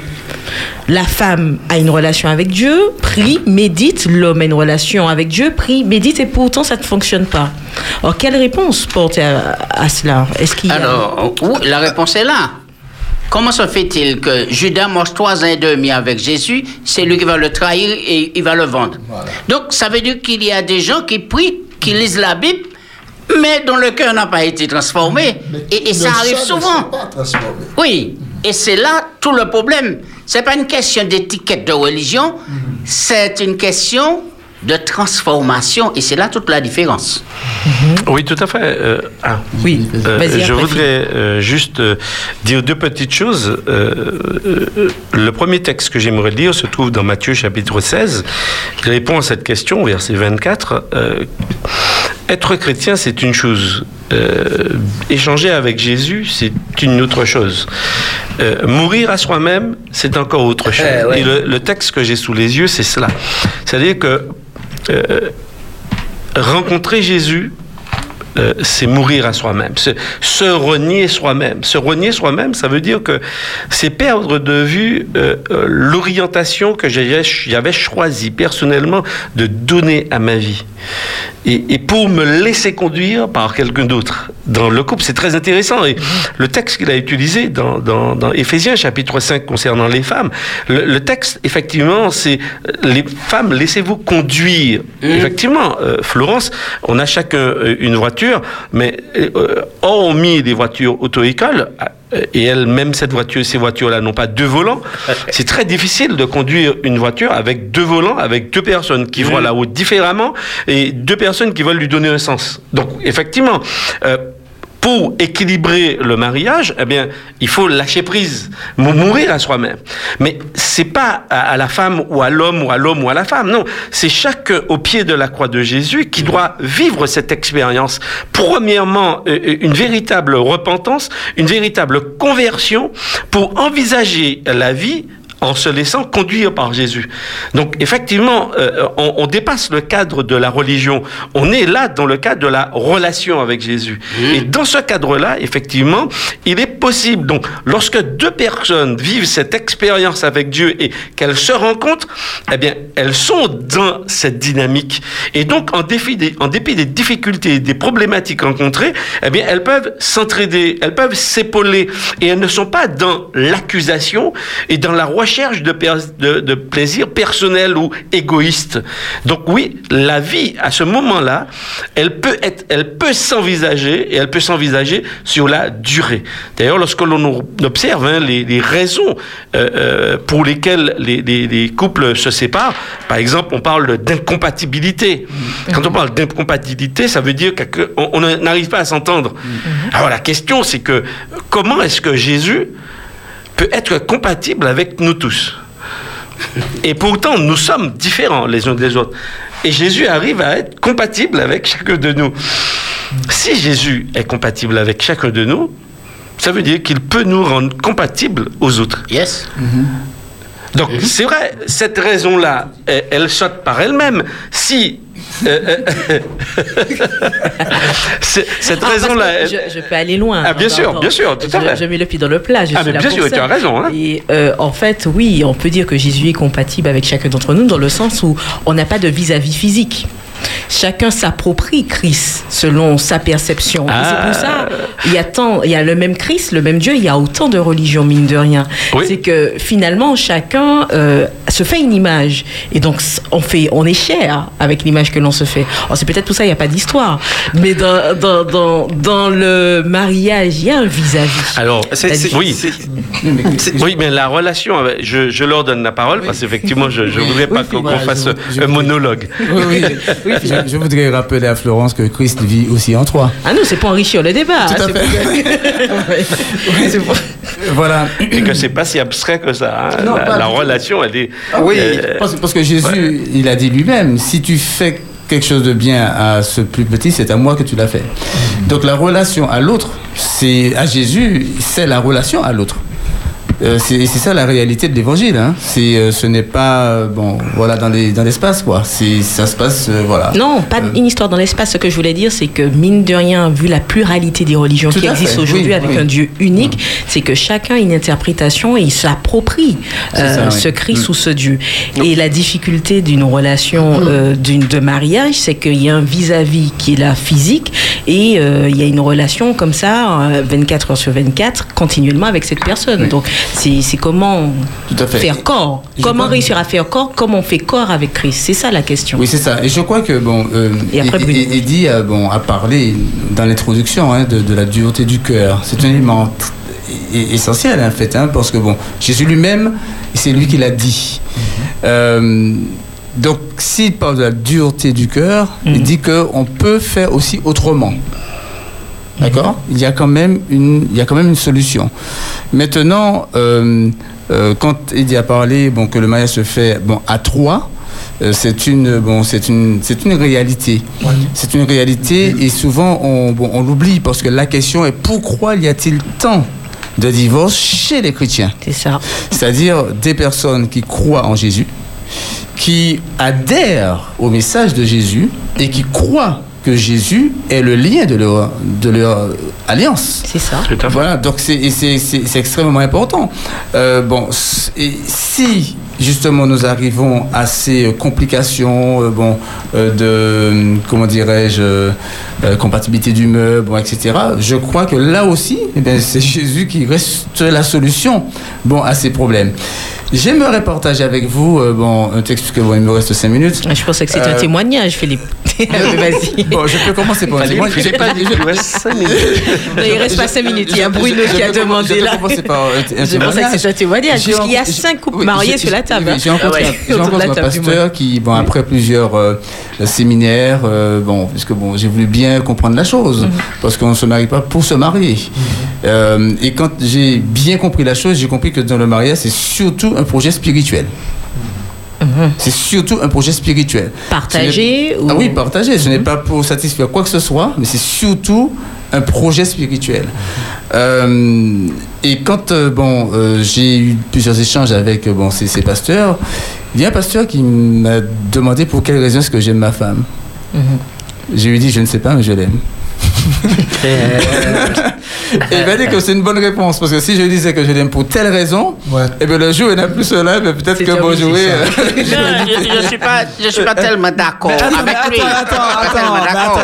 La femme a une relation avec Dieu, prie, médite. L'homme a une relation avec Dieu, prie, médite, et pourtant ça ne fonctionne pas. Alors, quelle réponse porter à, à cela? Est-ce qu'il y a... Alors, oui, la réponse est là. Comment se fait-il que Judas mange trois ans et demi avec Jésus, c'est lui qui va le trahir et il va le vendre? Donc, ça veut dire qu'il y a des gens qui prient, qui lisent la Bible, mais dont le cœur n'a pas été transformé. Et, et qui ça arrive souvent. pas. Oui, et c'est là tout le problème. C'est pas une question d'étiquette de religion, c'est une question de transformation, et c'est là toute la différence. Oui, tout à fait. Euh, ah. Oui, Euh, vas-y, je voudrais euh, juste euh, dire deux petites choses. Euh, euh, le premier texte que j'aimerais lire se trouve dans Matthieu chapitre 16. Il répond à cette question, verset 24. Être chrétien, c'est une chose. Euh, échanger avec Jésus, c'est une autre chose. Euh, mourir à soi-même, c'est encore autre chose. Eh, ouais. Et le, le texte que j'ai sous les yeux, c'est cela. C'est-à-dire que euh, rencontrer Jésus, euh, c'est mourir à soi-même, se, se renier soi-même. Se renier soi-même, ça veut dire que c'est perdre de vue euh, euh, l'orientation que j'avais choisie personnellement de donner à ma vie. Et, et pour me laisser conduire par quelqu'un d'autre. Dans le couple, c'est très intéressant. Et le texte qu'il a utilisé dans, dans, dans Éphésiens chapitre 5 concernant les femmes, le, le texte, effectivement, c'est les femmes, laissez-vous conduire. Effectivement, euh, Florence, on a chacun une voiture, mais euh, hormis des voitures auto-école, euh, et elles, même cette voiture, ces voitures-là n'ont pas deux volants, (laughs) c'est très difficile de conduire une voiture avec deux volants, avec deux personnes qui voient la route différemment et deux personnes qui veulent lui donner un sens. Donc, effectivement, euh, pour équilibrer le mariage, eh bien, il faut lâcher prise, mou- mourir à soi-même. Mais c'est pas à, la femme ou à l'homme ou à l'homme ou à la femme. Non, c'est chacun au pied de la croix de Jésus qui doit vivre cette expérience. Premièrement, euh, euh, une véritable repentance, une véritable conversion pour envisager la vie en se laissant conduire par Jésus. Donc effectivement, euh, on, on dépasse le cadre de la religion. On est là dans le cadre de la relation avec Jésus. Et dans ce cadre-là, effectivement, il est possible. Donc, lorsque deux personnes vivent cette expérience avec Dieu et qu'elles se rencontrent, eh bien, elles sont dans cette dynamique. Et donc, en, défi des- en dépit des difficultés, des problématiques rencontrées, eh bien, elles peuvent s'entraider, elles peuvent s'épauler. Et elles ne sont pas dans l'accusation et dans la recherche de, de, de plaisir personnel ou égoïste. Donc, oui, la vie, à ce moment-là, elle peut être, elle peut s'envisager et elle peut s'envisager sur la durée. D'ailleurs, lorsque l'on observe hein, les, les raisons euh, euh, pour lesquelles les, les- les couples se séparent, par exemple, on parle d'incompatibilité. Quand on parle d'incompatibilité, ça veut dire qu'on on n'arrive pas à s'entendre. Alors la question, c'est que comment est-ce que Jésus peut être compatible avec nous tous et pourtant, nous sommes différents les uns des autres. Et Jésus arrive à être compatible avec chacun de nous. Si Jésus est compatible avec chacun de nous, ça veut dire qu'il peut nous rendre compatibles aux autres. Yes. Donc, c'est vrai, cette raison-là, elle, saute par elle-même. Si. euh, euh, (laughs) cette Ah, raison-là. elle- je, je peux aller loin. Ah, bien Dans- sûr, dans- bien sûr, tout à fait. je mets le pied dans le plat. Je Ah, suis mais bien sûr, tu as raison, hein. Et euh, en fait, oui, on peut dire que Jésus est compatible avec chacun d'entre nous dans le sens où on n'a pas de vis-à-vis physique. Chacun s'approprie Christ selon sa perception. Ah. c'est pour ça, il y a tant, il y a le même Christ, le même Dieu, il y a autant de religions mine de rien. Oui. C'est que finalement chacun euh, se fait une image et donc on fait, on est cher avec l'image que l'on se fait. Alors, c'est peut-être pour ça il n'y a pas d'histoire, mais dans, dans, dans, dans le mariage il y a un vis-à-vis. Alors, C'est- oui. Oui, mais la relation, avec- je, je leur donne la parole parce qu'effectivement, je ne voudrais pas qu'on fasse je- je- un monologue. Oui, (laughs) oui. (laughs) je, je voudrais rappeler à Florence que Christ vit aussi en toi. Ah non, c'est pour enrichir le débat. Tout à hein, c'est fait. pour- (laughs) Ouais. C'est pour- Voilà. Et que c'est pas si abstrait que ça. hein. Non, la, relation, elle est. Oui. euh, Parce, parce que Jésus, il a dit lui-même, si tu fais quelque chose de bien à ce plus petit, c'est à moi que tu l'as fait. Donc la relation à l'autre, c'est à Jésus, c'est la relation à l'autre. Euh, c'est ça la réalité de l'évangile. Hein. C'est, euh, ce n'est pas euh, bon, voilà, dans les- dans l'espace quoi. C'est, ça se passe, euh, voilà. Non, pas Euh, une histoire dans l'espace. Ce que je voulais dire, c'est que mine de rien, vu la pluralité des religions Tout qui existent aujourd'hui oui, avec oui. un Dieu unique, c'est que chacun a une interprétation et il s'approprie euh, oui. ce Christ Mm. ou ce Dieu. Et la difficulté d'une relation euh, d'une de mariage, c'est qu'il y a un vis-à-vis qui est là physique et euh, il y a une relation comme ça, euh, 24 heures sur 24, continuellement avec cette personne. Donc c'est comment Tout à fait. faire corps. Je Comment réussir à faire corps Comment on fait corps avec Christ C'est ça la question. Oui, c'est ça. Et je crois que, bon, euh, Et après, Eddie a, bon, a parlé dans l'introduction hein, de, de la dureté du cœur. C'est un élément essentiel, en fait, hein, parce que, bon, Jésus lui-même, c'est lui qui l'a dit. Euh, donc, s'il parle de la dureté du cœur, il dit qu'on peut faire aussi autrement. D'accord il, y a quand même une- il y a quand même une solution. Maintenant, euh, euh, quand Eddie a parlé bon, que le mariage se fait bon, à trois, euh, c'est une, bon, c'est une, c'est une réalité. C'est une réalité et souvent on, bon, on l'oublie parce que la question est pourquoi y a-t-il tant de divorces chez les chrétiens? C'est ça. c'est-à-dire des personnes qui croient en Jésus, qui adhèrent au message de Jésus et qui croient que Jésus est le lien de leur, de leur alliance. C'est ça. Voilà, donc c'est extrêmement important. Euh, bon, et si justement nous arrivons à ces complications, euh, bon, euh, de comment dirais-je, compatibilité d'humeur, bon, etc. Je crois que là aussi, eh c'est Jésus qui reste la solution, bon, à ces problèmes. J'aimerais partager avec vous, euh, bon, un texte que bon, il me reste cinq minutes. Je pensais que c'était un Euh, témoignage, Philippe. (laughs) Vas-y. Bon, je peux commencer par un témoignage. J'ai pas dit qu'il reste cinq minutes. (laughs) Non, il reste pas cinq minutes. Il y a Je- Bruno je- qui a je demandé je peux là. commencer par un- un Je pensais que témoignage. c'était un témoignage, puisqu'il y a rencontré- cinq couples oui, mariés sur la table. J'ai rencontré, Ah un- rencontré un pasteur qui, bon, après plusieurs euh, séminaires, euh, bon, puisque bon, j'ai voulu bien comprendre la chose, Mhm. parce qu'on ne se marie pas pour se marier. Euh, et quand j'ai bien compris la chose, j'ai compris que dans le mariage, c'est surtout un projet spirituel. Mhm. C'est surtout un projet spirituel. Partagé ou- Ah oui, partagé. Ce Mhm. n'est pas pour satisfaire quoi que ce soit, mais c'est surtout un projet spirituel. Euh, et quand euh, bon, euh, j'ai eu plusieurs échanges avec bon, ces, ces pasteurs, il y a un pasteur qui m'a demandé pour quelle raison est-ce que j'aime ma femme. Je lui ai dit, je ne sais pas, mais je l'aime. Et il m'a dit que c'est une bonne réponse, parce que si je disais que je l'aime pour telle raison, Ouais. et bien le jour il n'a plus cela, mais peut-être que bon jouer. euh, (laughs) je, je, je suis pas, je suis pas tellement d'accord Attends, avec lui. attends, Je suis pas attends,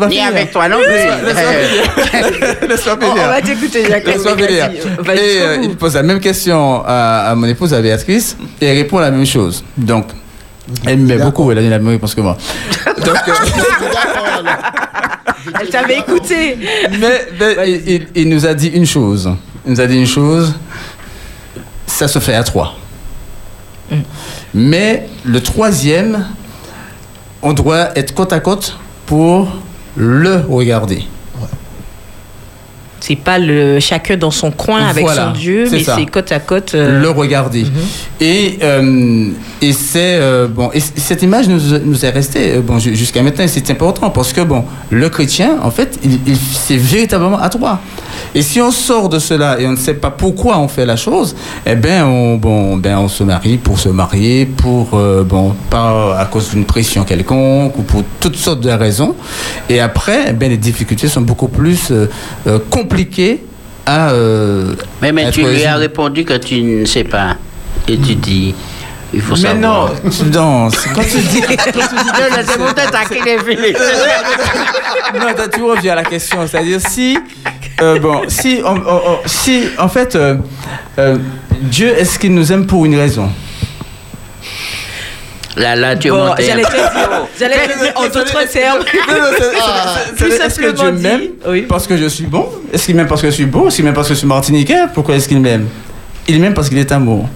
attends, Ni avec toi non plus. Laisse-moi (laughs) On, on finir. va t'écouter, Jacques. Laisse-moi finir. Et euh, il pose la même question à, à mon épouse, à Béatrice, et elle répond la même chose. Donc, elle m'aime beaucoup, elle a dit la même réponse que moi. (laughs) Donc, euh, Elle t'avait écouté. mais, mais il, il- il nous a dit une chose. Il nous a dit une chose. Ça se fait à trois. Mais le troisième, on doit être côte à côte pour le regarder. C'est pas le chacun dans son coin avec Voilà, son Dieu, mais c'est côte à côte. euh, le regarder. Et, euh, et c'est euh, bon. Et cette image nous, nous est restée bon ju- jusqu'à maintenant. et C'est important parce que bon, le chrétien, en fait, il, il- c'est véritablement à trois. Et si on sort de cela et on ne sait pas pourquoi on fait la chose, eh ben on bon ben on se marie pour se marier, pour bon pas à cause d'une pression quelconque ou pour toutes sortes de raisons. Et après, eh ben les difficultés sont beaucoup plus euh, euh, à. euh, Mais, mais tu lui as répondu que tu ne sais pas. Et tu dis, il faut Mais savoir. non, tu- (laughs) non, c'est- quand tu dis. quand tu dis Non, (laughs) non, toi, tu reviens à la question, c'est-à-dire si. euh, bon, si, on- on- on- si, en fait, euh, Dieu, est-ce qu'il nous aime pour une raison? Là, là, tu es Bon, monté. j'allais te dire, j'allais te dire en d'autres termes. Est-ce que Dieu m'aime oui. parce que je suis bon? Est-ce qu'il m'aime parce que je suis bon? Est-ce qu'il m'aime parce que je suis martiniquais? Pourquoi est-ce qu'il m'aime? Il m'aime parce qu'il est amour.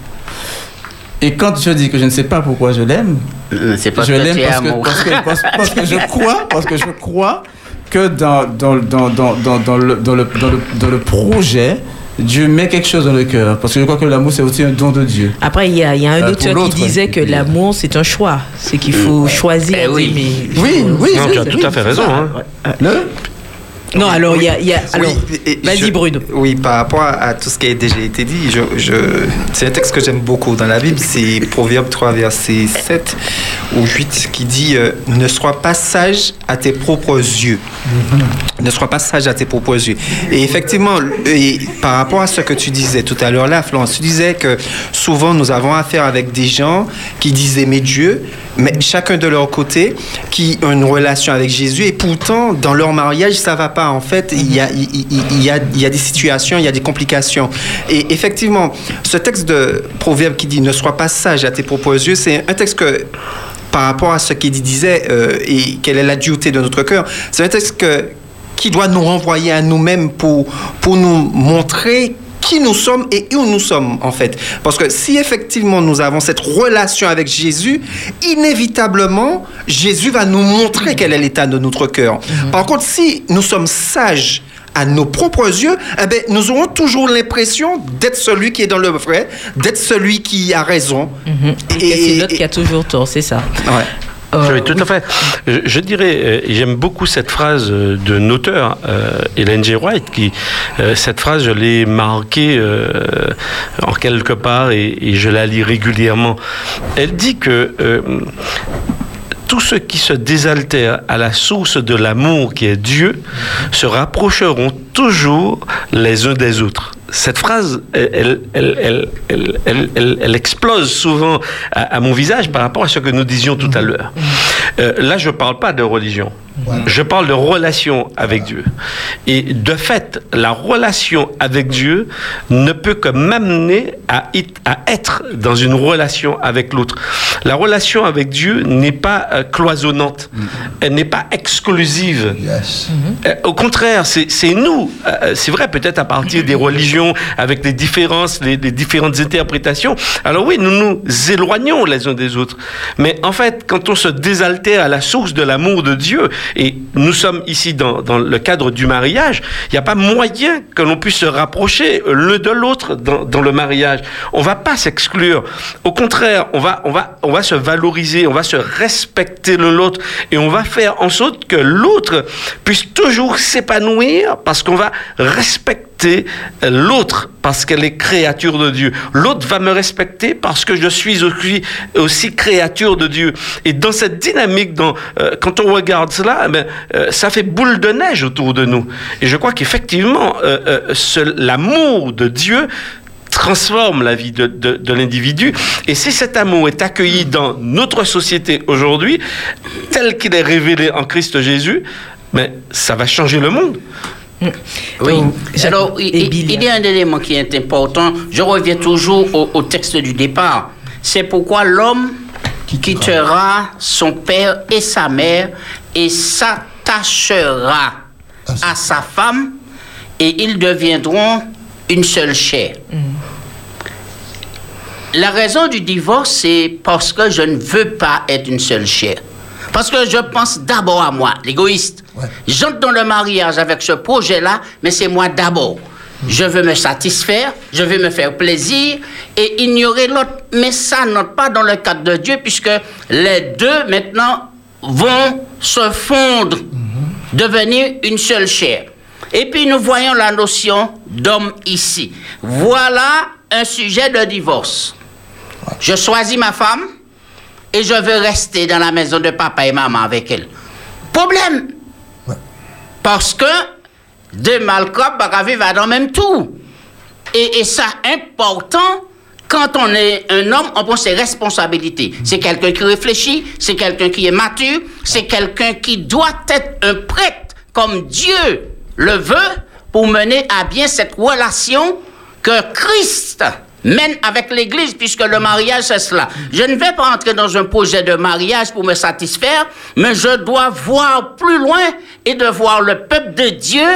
Et quand je dis que je ne sais pas pourquoi je l'aime, Euh, C'est parce je l'aime parce que, amoureux. parce, que, parce- parce que je (laughs) crois, parce que je crois que dans, dans, dans, dans, dans, dans le, dans, le, dans, le, dans le projet, Dieu met quelque chose dans le cœur. Parce que je crois que l'amour, c'est aussi un don de Dieu. Après, il y a, il y a un Euh, auteur qui disait que l'amour, c'est un choix. C'est qu'il faut choisir Eh oui. Oui, oui, Non, tu as tout à fait raison. hein. Le Non, alors, il y a. y a- Oui, vas-y, Bruno. Oui, par rapport à tout ce qui a déjà été dit, je, je- c'est un texte que j'aime beaucoup dans la Bible, c'est Proverbe 3, verset 7 ou 8, qui dit euh, Ne sois pas sage à tes propres yeux. Ne sois pas sage à tes propres yeux. Et effectivement, et par rapport à ce que tu disais tout à l'heure là, Florence, tu disais que souvent nous avons affaire avec des gens qui disent aimer Dieu, mais chacun de leur côté, qui ont une relation avec Jésus, et pourtant, dans leur mariage, ça va pas. En fait, il y a, des situations, il y a des complications. Et effectivement, ce texte de Proverbe qui dit ne sois pas sage à tes propres yeux, c'est un texte que par rapport à ce qu'il disait euh, et quelle est la dureté de notre cœur, c'est un texte que, qui doit nous renvoyer à nous-mêmes pour, pour nous montrer qui nous sommes et où nous sommes en fait. Parce que si effectivement nous avons cette relation avec Jésus, inévitablement, Jésus va nous montrer quel est l'état de notre cœur. Par contre, si nous sommes sages à nos propres yeux, eh ben, nous aurons toujours l'impression d'être celui qui est dans le vrai, d'être celui qui a raison. Et, que c'est l'autre qui a toujours tort, c'est ça. Ouais. Euh, Oui, tout à fait. Je, dirais, euh, j'aime beaucoup cette phrase euh, d'un auteur, euh, Ellen G. White, qui, cette phrase, je l'ai marquée en quelque part et je la lis régulièrement. Elle dit que tous ceux qui se désaltèrent à la source de l'amour qui est Dieu se rapprocheront toujours les uns des autres. Cette phrase, elle, explose souvent à, à mon visage par rapport à ce que nous disions tout à l'heure. Euh, là, je ne parle pas de religion. Je parle de relation avec Dieu. Et de fait, la relation avec Dieu ne peut que m'amener à, être dans une relation avec l'autre. La relation avec Dieu n'est pas euh, cloisonnante. Elle n'est pas exclusive. Yes. Euh, au contraire, c'est c'est nous. Euh, c'est vrai, peut-être à partir des religions, avec les différences, les, les différentes interprétations. Alors oui, nous nous éloignons les uns des autres. Mais en fait, quand on se désaltère à la source de l'amour de Dieu, Et nous sommes ici dans, dans le cadre du mariage. Il n'y a pas moyen que l'on puisse se rapprocher l'un de l'autre dans, dans le mariage. On va pas s'exclure. Au contraire, on va, on va, on va se valoriser, on va se respecter l'un l'autre et on va faire en sorte que l'autre puisse toujours s'épanouir parce qu'on va respecter l'autre parce qu'elle est créature de Dieu. L'autre va me respecter parce que je suis aussi, créature de Dieu. Et dans cette dynamique, euh, quand on regarde cela, eh ben, euh, ça fait boule de neige autour de nous. Et je crois qu'effectivement, euh, l'amour de Dieu transforme la vie de, de- de l'individu. Et si cet amour est accueilli dans notre société aujourd'hui, tel qu'il est révélé en Christ Jésus, mais ça va changer le monde. Oui. Donc, Alors, il, y a un élément qui est important. Je reviens toujours au, au texte du départ. C'est pourquoi l'homme quittera son père et sa mère et s'attachera à sa femme et ils deviendront une seule chair. La raison du divorce, c'est parce que je ne veux pas être une seule chair. Parce que je pense d'abord à moi, l'égoïste. Ouais. J'entre dans le mariage avec ce projet-là, mais c'est moi d'abord. Je veux me satisfaire, je veux me faire plaisir et ignorer l'autre. Mais ça n'entre pas dans le cadre de Dieu puisque les deux maintenant vont se fondre, devenir une seule chair. Et puis nous voyons la notion d'homme ici. Voilà un sujet de divorce. Je choisis ma femme et je veux rester dans la maison de papa et maman avec elle. Problème. Parce que de Malcolm Baravi va dans même tout. Et, et ça, important, quand on est un homme, on prend ses responsabilités. C'est quelqu'un qui réfléchit, c'est quelqu'un qui est mature, c'est quelqu'un qui doit être un prêtre comme Dieu le veut pour mener à bien cette relation que Christ mène avec l'Église, puisque le mariage, c'est cela. Je ne vais pas entrer dans un projet de mariage pour me satisfaire, mais je dois voir plus loin et de voir le peuple de Dieu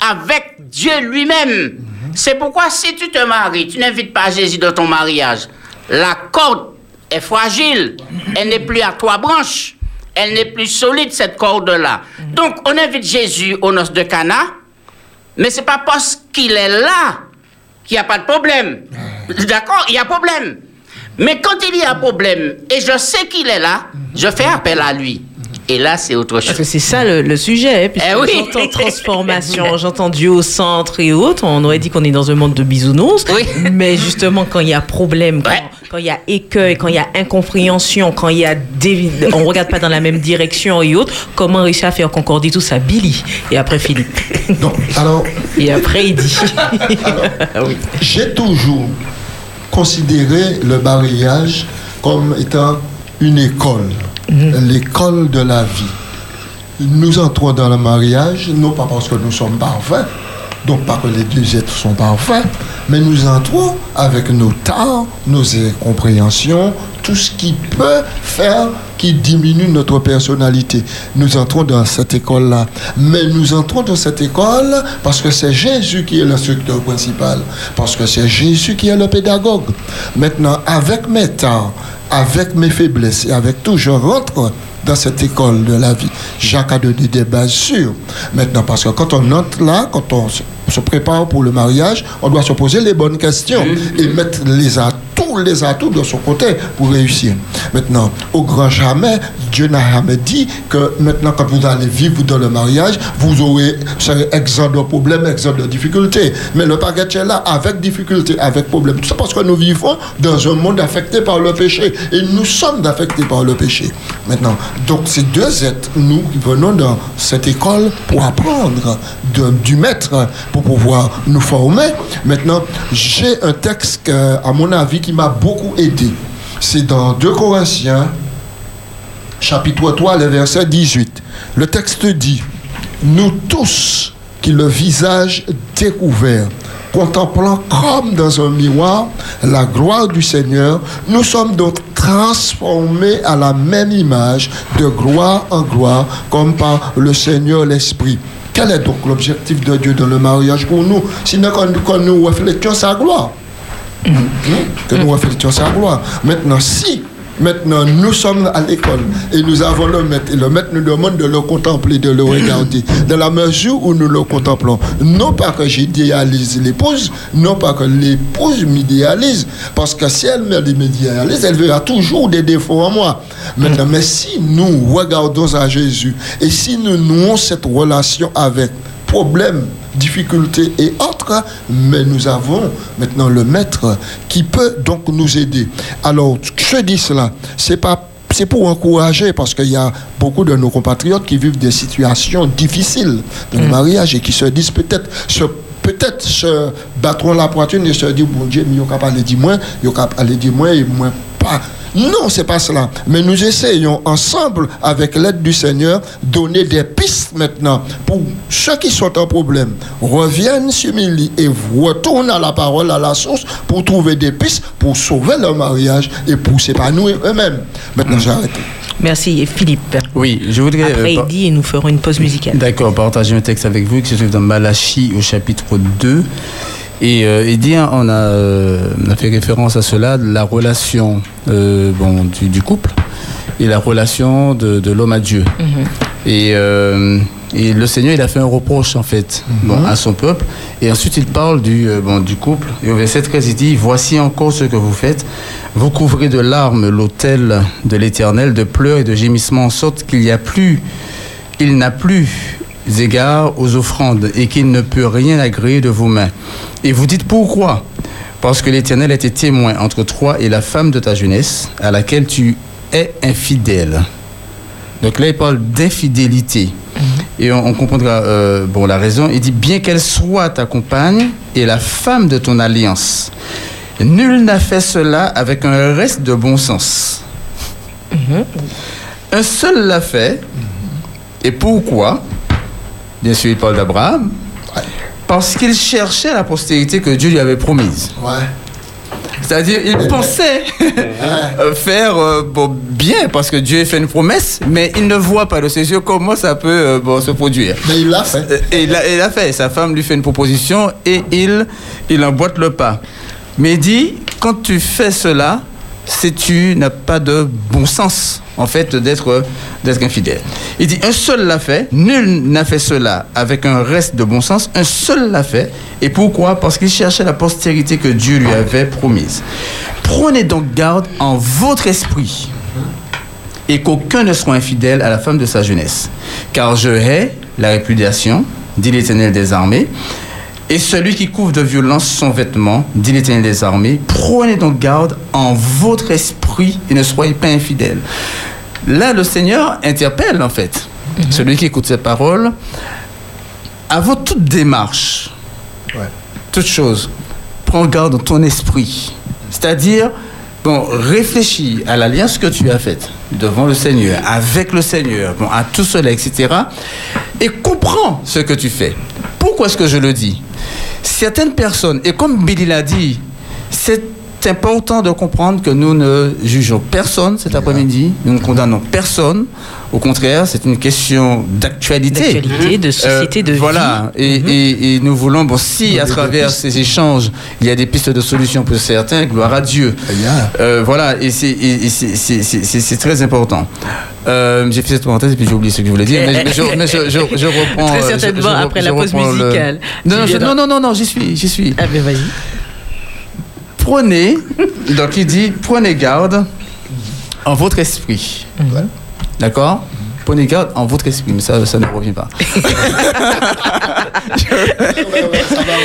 avec Dieu lui-même. C'est pourquoi si tu te maries, tu n'invites pas Jésus dans ton mariage. La corde est fragile. Elle n'est plus à trois branches. Elle n'est plus solide, cette corde-là. Donc, on invite Jésus aux noces de Cana, mais c'est pas parce qu'il est là qu'il n'y a pas de problème. D'accord Il y a problème. Mais quand il y a problème, et je sais qu'il est là, je fais appel à lui. Et là, c'est autre Parce que chose. c'est ça le, le sujet. hein, puisque Eh oui. J'entends transformation, j'entends Dieu au centre et autres. On aurait dit qu'on est dans un monde de bisounours. Oui. Mais justement, quand il y a problème, quand, Ouais. quand il y a écueil, quand il y a incompréhension, quand il y a on regarde pas dans la même direction et autres, comment réussir à faire concorder tout ça Billy. Et après Philippe. Donc, alors, Et après il dit. (laughs) oui. j'ai toujours considéré le mariage comme étant une école, l'école de la vie. Nous entrons dans le mariage, non pas parce que nous sommes parfaits, donc pas que les deux êtres sont parfaits, mais nous entrons avec nos tares, nos incompréhensions, tout ce qui peut faire qui diminue notre personnalité. Nous entrons dans cette école-là. Mais nous entrons dans cette école parce que c'est Jésus qui est l'instructeur principal, parce que c'est Jésus qui est le pédagogue. Maintenant, avec mes tares, avec mes faiblesses et avec tout, je rentre dans cette école de la vie. Jacques a donné des bases sûres. Maintenant, parce que quand on entre là, quand on se prépare pour le mariage, on doit se poser les bonnes questions et mettre les atouts, les atouts de son côté pour réussir. Maintenant, au grand jamais, Dieu n'a jamais dit que maintenant, quand vous allez vivre dans le mariage, vous aurez serez exempt de problèmes, exempt de difficultés. Mais le paquet est là avec difficulté, avec problème. Tout ça parce que nous vivons dans un monde affecté par le péché. Et nous sommes affectés par le péché. Maintenant, donc ces deux êtres, nous qui venons dans cette école pour apprendre du maître, pour pouvoir nous former. Maintenant, j'ai un texte, à mon avis, qui m'a beaucoup aidé. C'est dans 2 Corinthiens, chapitre 3, le verset 18. Le texte dit, nous tous qui le visage découvert, contemplant comme dans un miroir la gloire du Seigneur, nous sommes donc transformés à la même image de gloire en gloire, comme par le Seigneur l'Esprit. Quel est donc l'objectif de Dieu dans le mariage pour nous Sinon, quand nous reflétions sa gloire? Hein? que nous reflétions sa gloire. Maintenant, si Maintenant, nous sommes à l'école et nous avons le maître. Et le maître nous demande de le contempler, de le regarder. Dans la mesure où nous le contemplons, non pas que j'idéalise l'épouse, non pas que l'épouse m'idéalise, parce que si elle m'idéalise, elle verra toujours des défauts en moi. Maintenant, mais si nous regardons à Jésus et si nous nouons cette relation avec problèmes, difficultés et autres, mais nous avons maintenant le maître qui peut donc nous aider. Alors, je dis cela, c'est pas c'est pour encourager, parce qu'il y a beaucoup de nos compatriotes qui vivent des situations difficiles dans le mariage et qui se disent peut-être peut-être se battront la poitrine et se disent bon Dieu, mais il n'y a pas dire moins, il n'y a pas dire moins et moins pas. Non, c'est pas cela. Mais nous essayons ensemble, avec l'aide du Seigneur, donner des pistes maintenant pour ceux qui sont en problème. Reviennent, s'humilient et retournent à la parole, à la source, pour trouver des pistes, pour sauver leur mariage et pour s'épanouir eux-mêmes. Maintenant, j'arrête. Merci. Et Philippe Oui, je voudrais. Après, euh, nous ferons une pause musicale. D'accord, partager un texte avec vous qui se trouve dans Malachie au chapitre 2. Et euh, hein, on a, euh, on a fait référence à cela, la relation euh, bon, du, du couple et la relation de, de l'homme à Dieu. Et, euh, et le Seigneur, il a fait un reproche, en fait, bon, à son peuple. Et ensuite, il parle du, euh, bon, du couple. Et au verset 13, il dit Voici encore ce que vous faites. Vous couvrez de larmes l'autel de l'Éternel, de pleurs et de gémissements, en sorte qu'il n'y a plus, il n'a plus égard aux offrandes et qu'il ne peut rien agréer de vos mains. Et vous dites pourquoi? Parce que l'Éternel était témoin entre toi et la femme de ta jeunesse, à laquelle tu es infidèle. Donc là, il parle d'infidélité. Et on, on comprendra euh, bon, la raison. Il dit, bien qu'elle soit ta compagne et la femme de ton alliance, nul n'a fait cela avec un reste de bon sens. Un seul l'a fait. Et pourquoi? Bien sûr, il parle d'Abraham. Parce qu'il cherchait la postérité que Dieu lui avait promise. Ouais. C'est-à-dire, il pensait (laughs) faire euh, bon, bien parce que Dieu fait une promesse, mais il ne voit pas de ses yeux comment ça peut euh, bon, se produire. Mais il l'a fait. Euh, Et il l'a il l'a fait. Sa femme lui fait une proposition et il, il emboîte le pas. Mais il dit, quand tu fais cela, c'est tu n'as pas de bon sens, en fait, d'être d'être infidèle. Il dit, un seul l'a fait, nul n'a fait cela avec un reste de bon sens, un seul l'a fait. Et pourquoi? Parce qu'il cherchait la postérité que Dieu lui avait promise. Prenez donc garde en votre esprit et qu'aucun ne soit infidèle à la femme de sa jeunesse. Car je hais la répudiation, dit l'Éternel des armées, et celui qui couvre de violence son vêtement, dit l'Éternel des armées. Prenez donc garde en votre esprit et ne soyez pas infidèles. Là, le Seigneur interpelle, en fait, celui qui écoute ces paroles. Avant toute démarche, Ouais. toute chose, prends garde dans ton esprit. C'est-à-dire, bon, réfléchis à l'alliance que tu as faite devant le Seigneur, avec le Seigneur, bon, à tout cela, etc. Et ce que tu fais. Pourquoi est-ce que je le dis? Certaines personnes, et comme Billy l'a dit, c'est important de comprendre que nous ne jugeons personne cet après-midi, nous ne condamnons personne. Au contraire, c'est une question d'actualité. D'actualité, de société, de Voilà, vie. et, Mhm. et- et nous voulons, bon, si à travers ces échanges, il y a des pistes de solutions pour certains, gloire à Dieu. A. Euh, voilà, et c'est- très important. Euh, j'ai fait cette parenthèse et puis j'ai oublié ce que je voulais dire, mais, mais je, mais je- je- je reprends. Très euh, certainement je après la pause le- musicale. Non, non, non, non, non, j'y suis, j'y suis. Ah ben vas-y. Prenez, donc il dit, prenez garde en votre esprit. Mhm. D'accord? Prenez garde en votre esprit, mais ça, ça ne revient pas.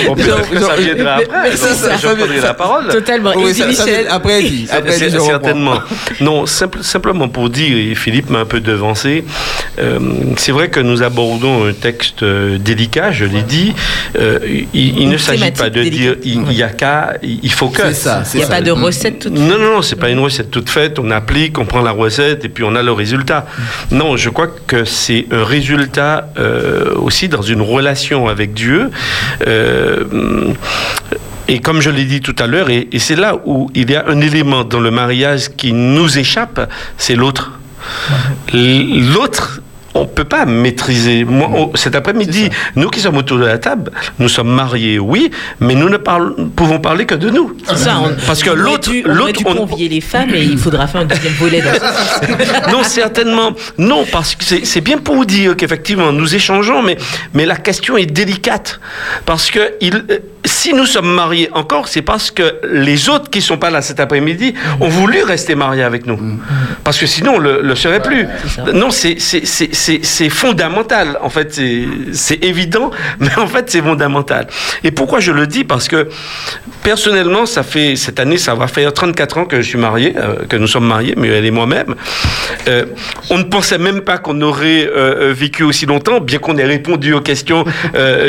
Bon, peut-être que ça viendra après. je reprendrai la parole. Totalement. Oui, Et ça- dit ça- Michel. après, il dit. Après, dit, certainement. Non, simple- simplement pour dire, et Philippe m'a un peu devancé, euh, c'est vrai que nous abordons un texte euh, délicat, je l'ai dit. Euh, il, ne s'agit pas de dire délicate. il il y a qu'à, il faut que. C'est ça, Il c'est n'y a pas de recette toute Non, non, non, c'est pas une recette toute faite. On applique, on prend la recette et puis on a le résultat. Non, je crois que c'est un résultat euh, aussi dans une relation avec Dieu. Euh, et comme je l'ai dit tout à l'heure, et, et c'est là où il y a un élément dans le mariage qui nous échappe, c'est l'autre. L'autre on peut pas maîtriser. Moi, on- cet après-midi, nous qui sommes autour de la table, nous sommes mariés, oui, mais nous ne parlons- pouvons parler que de nous. C'est ça, on- (laughs) Parce que l'autre, l'autre, on- convier les femmes et il faudra faire un deuxième volet dans ce sens. (laughs) non, certainement. Non, parce que c'est bien pour dire qu'effectivement, nous échangeons, mais, mais la question est délicate. Parce que il, euh, si nous sommes mariés encore, c'est parce que les autres qui sont pas là cet après-midi ont voulu rester mariés avec nous. Parce que sinon, on le, le serait plus. Non, c'est- fondamental. En fait, c'est- évident, (laughs) mais en fait, c'est fondamental. Et pourquoi je le dis? Parce que personnellement, ça fait cette année, ça va faire 34 ans que je suis marié, euh, que nous sommes mariés, elle et moi-même. Euh, on ne pensait même pas qu'on aurait euh, vécu aussi longtemps, bien qu'on ait répondu aux questions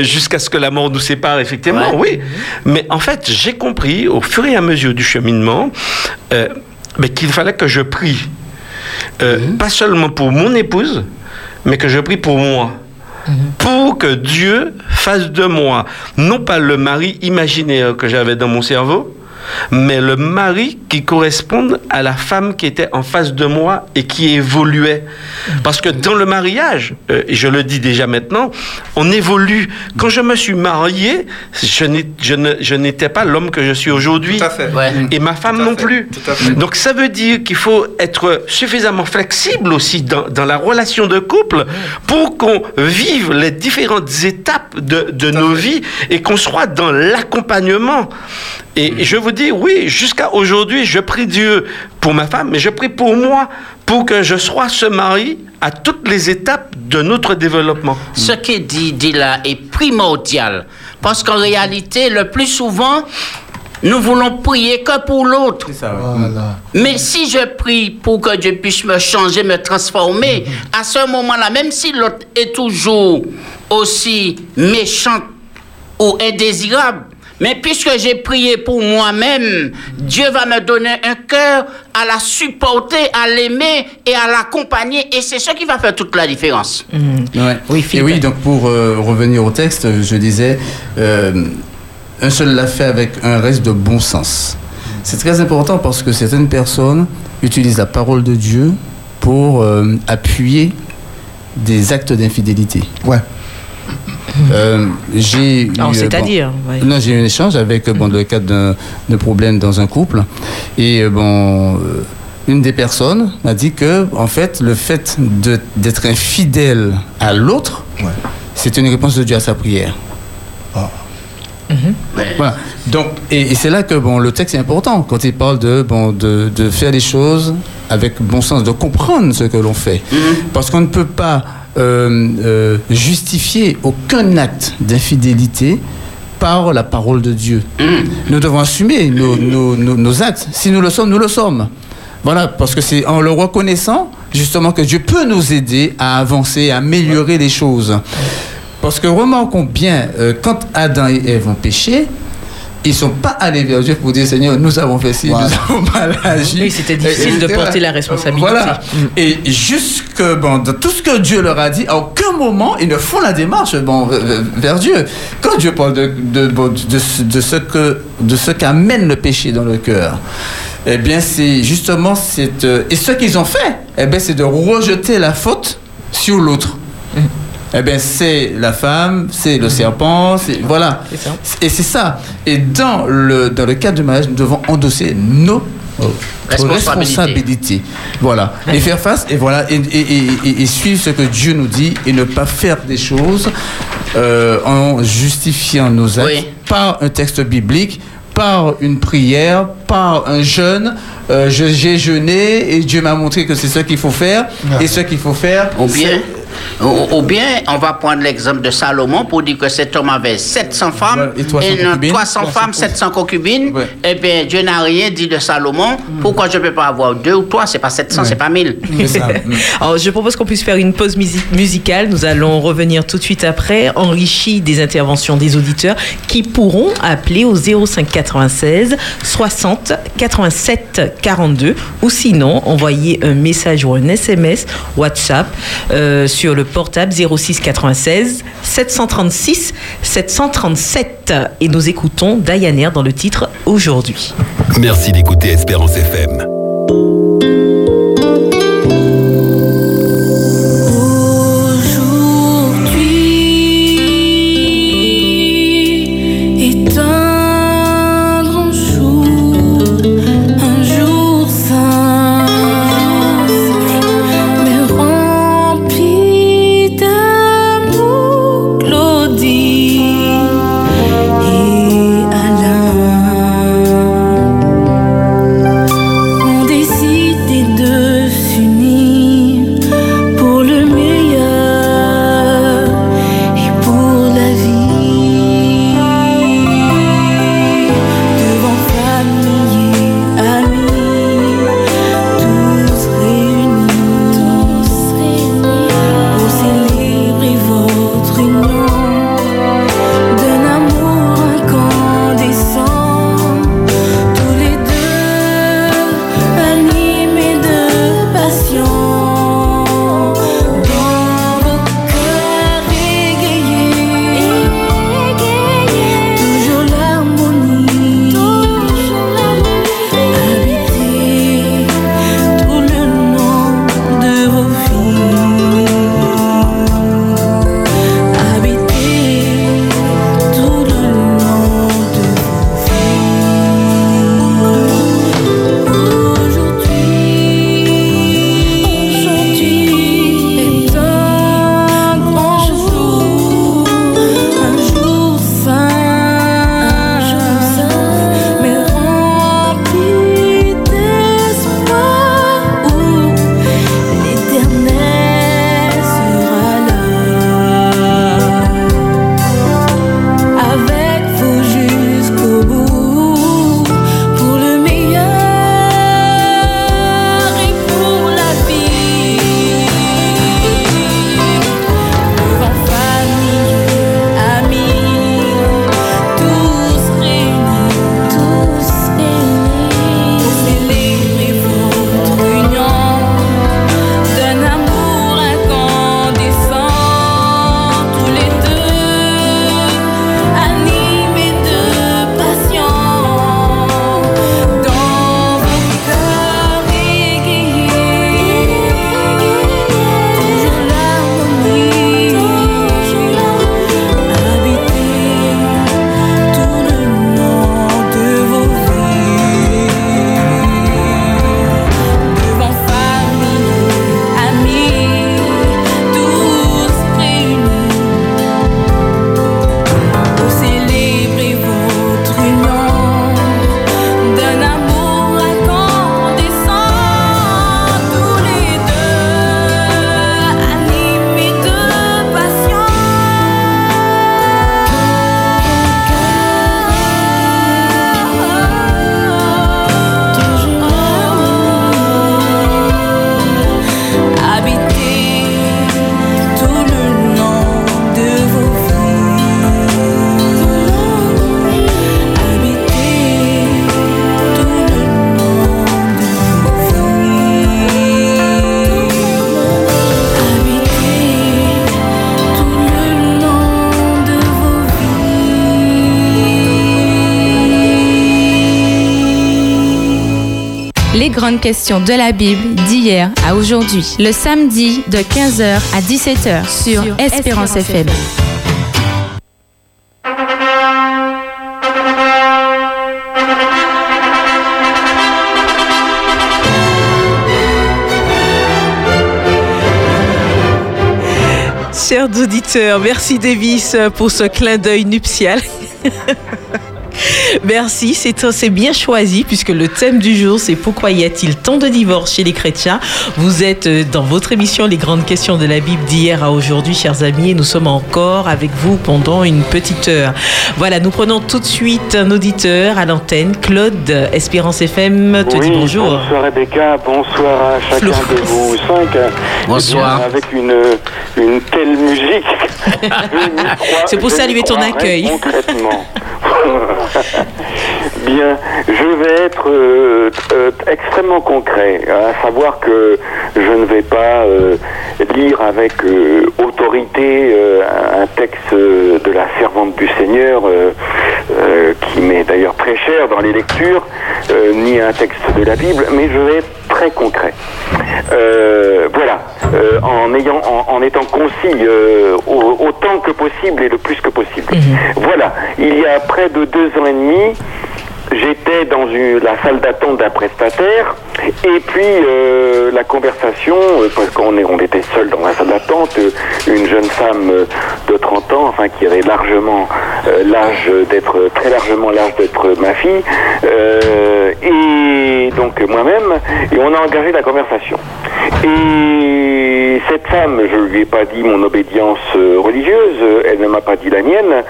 jusqu'à ce que la mort nous sépare, effectivement, oui. Mais en fait, j'ai compris au fur et à mesure du cheminement euh, mais qu'il fallait que je prie, euh, pas seulement pour mon épouse, mais que je prie pour moi. Pour que Dieu fasse de moi, non pas le mari imaginaire que j'avais dans mon cerveau, mais le mari qui corresponde à la femme qui était en face de moi et qui évoluait. Parce que dans le mariage, euh, et je le dis déjà maintenant, on évolue. Quand je me suis marié, je n'étais pas l'homme que je suis aujourd'hui. Tout à fait. Ouais. Et ma femme Tout à non fait, plus. tout à fait. Donc ça veut dire qu'il faut être suffisamment flexible aussi dans, dans la relation de couple pour qu'on vive les différentes étapes de, de nos vies et qu'on soit dans l'accompagnement. Et je vous dis, oui, jusqu'à aujourd'hui, je prie Dieu pour ma femme, mais je prie pour moi, pour que je sois ce mari à toutes les étapes de notre développement. Ce qui dit, dit là est primordial. Parce qu'en réalité, le plus souvent, nous voulons prier que pour l'autre. Voilà. Mais si je prie pour que Dieu puisse me changer, me transformer, à ce moment-là, même si l'autre est toujours aussi méchant ou indésirable, mais puisque j'ai prié pour moi-même, Dieu va me donner un cœur à la supporter, à l'aimer et à l'accompagner. Et c'est ce qui va faire toute la différence. Ouais. Oui, Et oui, donc pour euh, revenir au texte, je disais, euh, un seul l'a fait avec un reste de bon sens. C'est très important parce que certaines personnes utilisent la parole de Dieu pour euh, appuyer des actes d'infidélité. Ouais. Euh, j'ai euh, c'est-à-dire, ouais. j'ai eu un échange avec, euh, bon, dans le cadre d'un d'un problème dans un couple. Et euh, bon, euh, une des personnes m'a dit que, en fait, le fait de- d'être infidèle à l'autre, Ouais. c'est une réponse de Dieu à sa prière. Voilà. Donc, et, et c'est là que bon, le texte est important quand il parle de, bon, de, de faire les choses avec bon sens, de comprendre ce que l'on fait. Parce qu'on ne peut pas euh, euh, justifier aucun acte d'infidélité par la parole de Dieu. Nous devons assumer nos, nos- nos- nos actes. Si nous le sommes, nous le sommes. Voilà, parce que c'est en le reconnaissant justement que Dieu peut nous aider à avancer, à améliorer les choses. Parce que remarquons bien, euh, quand Adam et Ève ont péché, ils ne sont pas allés vers Dieu pour dire Seigneur, nous avons fait ci, Voilà. nous avons (laughs) mal agi. Oui, c'était difficile Et- de porter la responsabilité. Voilà. Et jusque bon, dans tout ce que Dieu leur a dit, à aucun moment ils ne font la démarche bon, vers Dieu. Quand Dieu parle de, de, bon, de ce- de ce que de ce qu'amène le péché dans le cœur, eh bien c'est justement cette euh, et ce qu'ils ont fait, eh bien c'est de rejeter la faute sur l'autre. Eh bien, c'est la femme, c'est le serpent, c'est voilà. Et c'est ça. Et dans le dans le cadre du mariage, nous devons endosser nos Responsabilités. responsabilités. Voilà. Et faire face, et voilà, et, et- et- et- et suivre ce que Dieu nous dit et ne pas faire des choses euh, en justifiant nos actes Oui. par un texte biblique, par une prière, par un jeûne. Euh, je- J'ai jeûné et Dieu m'a montré que c'est ce qu'il faut faire. Et ce qu'il faut faire, Ou bien, ou, ou bien, on va prendre l'exemple de Salomon pour dire que cet homme avait 700 femmes et 300 et non, concubines. 300 femmes, 700 concubines. Ouais. Eh bien, Dieu n'a rien dit de Salomon. Pourquoi je ne peux pas avoir deux ou trois? C'est pas 700, c'est pas 1000. c'est ça. (laughs) Mm. Alors, je propose qu'on puisse faire une pause musi- musicale. Nous allons revenir tout de suite après, enrichi des interventions des auditeurs qui pourront appeler au 05 96 60 87 42 ou sinon envoyer un message ou un SMS WhatsApp euh, sur le portable 06 96 736 737. Et nous écoutons Diane dans le titre Aujourd'hui. Merci d'écouter Espérance FM. Grandes questions de la Bible d'hier à aujourd'hui. Le samedi de 15h à 17h sur Espérance FM. Chers auditeurs, merci Davis pour ce clin d'œil nuptial. (laughs) Merci, c'est bien choisi puisque le thème du jour c'est pourquoi y a-t-il tant de divorces chez les chrétiens? Vous êtes euh, dans votre émission Les grandes questions de la Bible d'hier à aujourd'hui, chers amis, et nous sommes encore avec vous pendant une petite heure. Voilà, nous prenons tout de suite un auditeur à l'antenne, Claude Espérance FM te dit Oui, bonjour. Bonsoir Rebecca, bonsoir à chacun Florence. de vous cinq. Bonsoir. Eh bien, avec une, une telle musique. (laughs) C'est pour saluer ton accueil. Concrètement. Bien, je vais être euh, euh, extrêmement concret, à savoir que je ne vais pas euh, lire avec euh, autorité euh, un texte de la servante du Seigneur, qui m'est d'ailleurs très cher dans les lectures, ni un texte de la Bible, mais je vais être très concret. Voilà, en ayant, en, en étant concis au- autant que possible et le plus que possible. Voilà, il y a près de deux ans et demi, j'étais dans la salle d'attente d'un prestataire et puis euh, la conversation, euh, parce qu'on était seul dans la salle d'attente, euh, une jeune femme euh, de 30 ans, enfin qui avait largement l'âge d'être, très largement l'âge d'être ma fille, et donc moi-même, et on a engagé la conversation. Et cette femme, je lui ai pas dit mon obédience religieuse, elle ne m'a pas dit la mienne,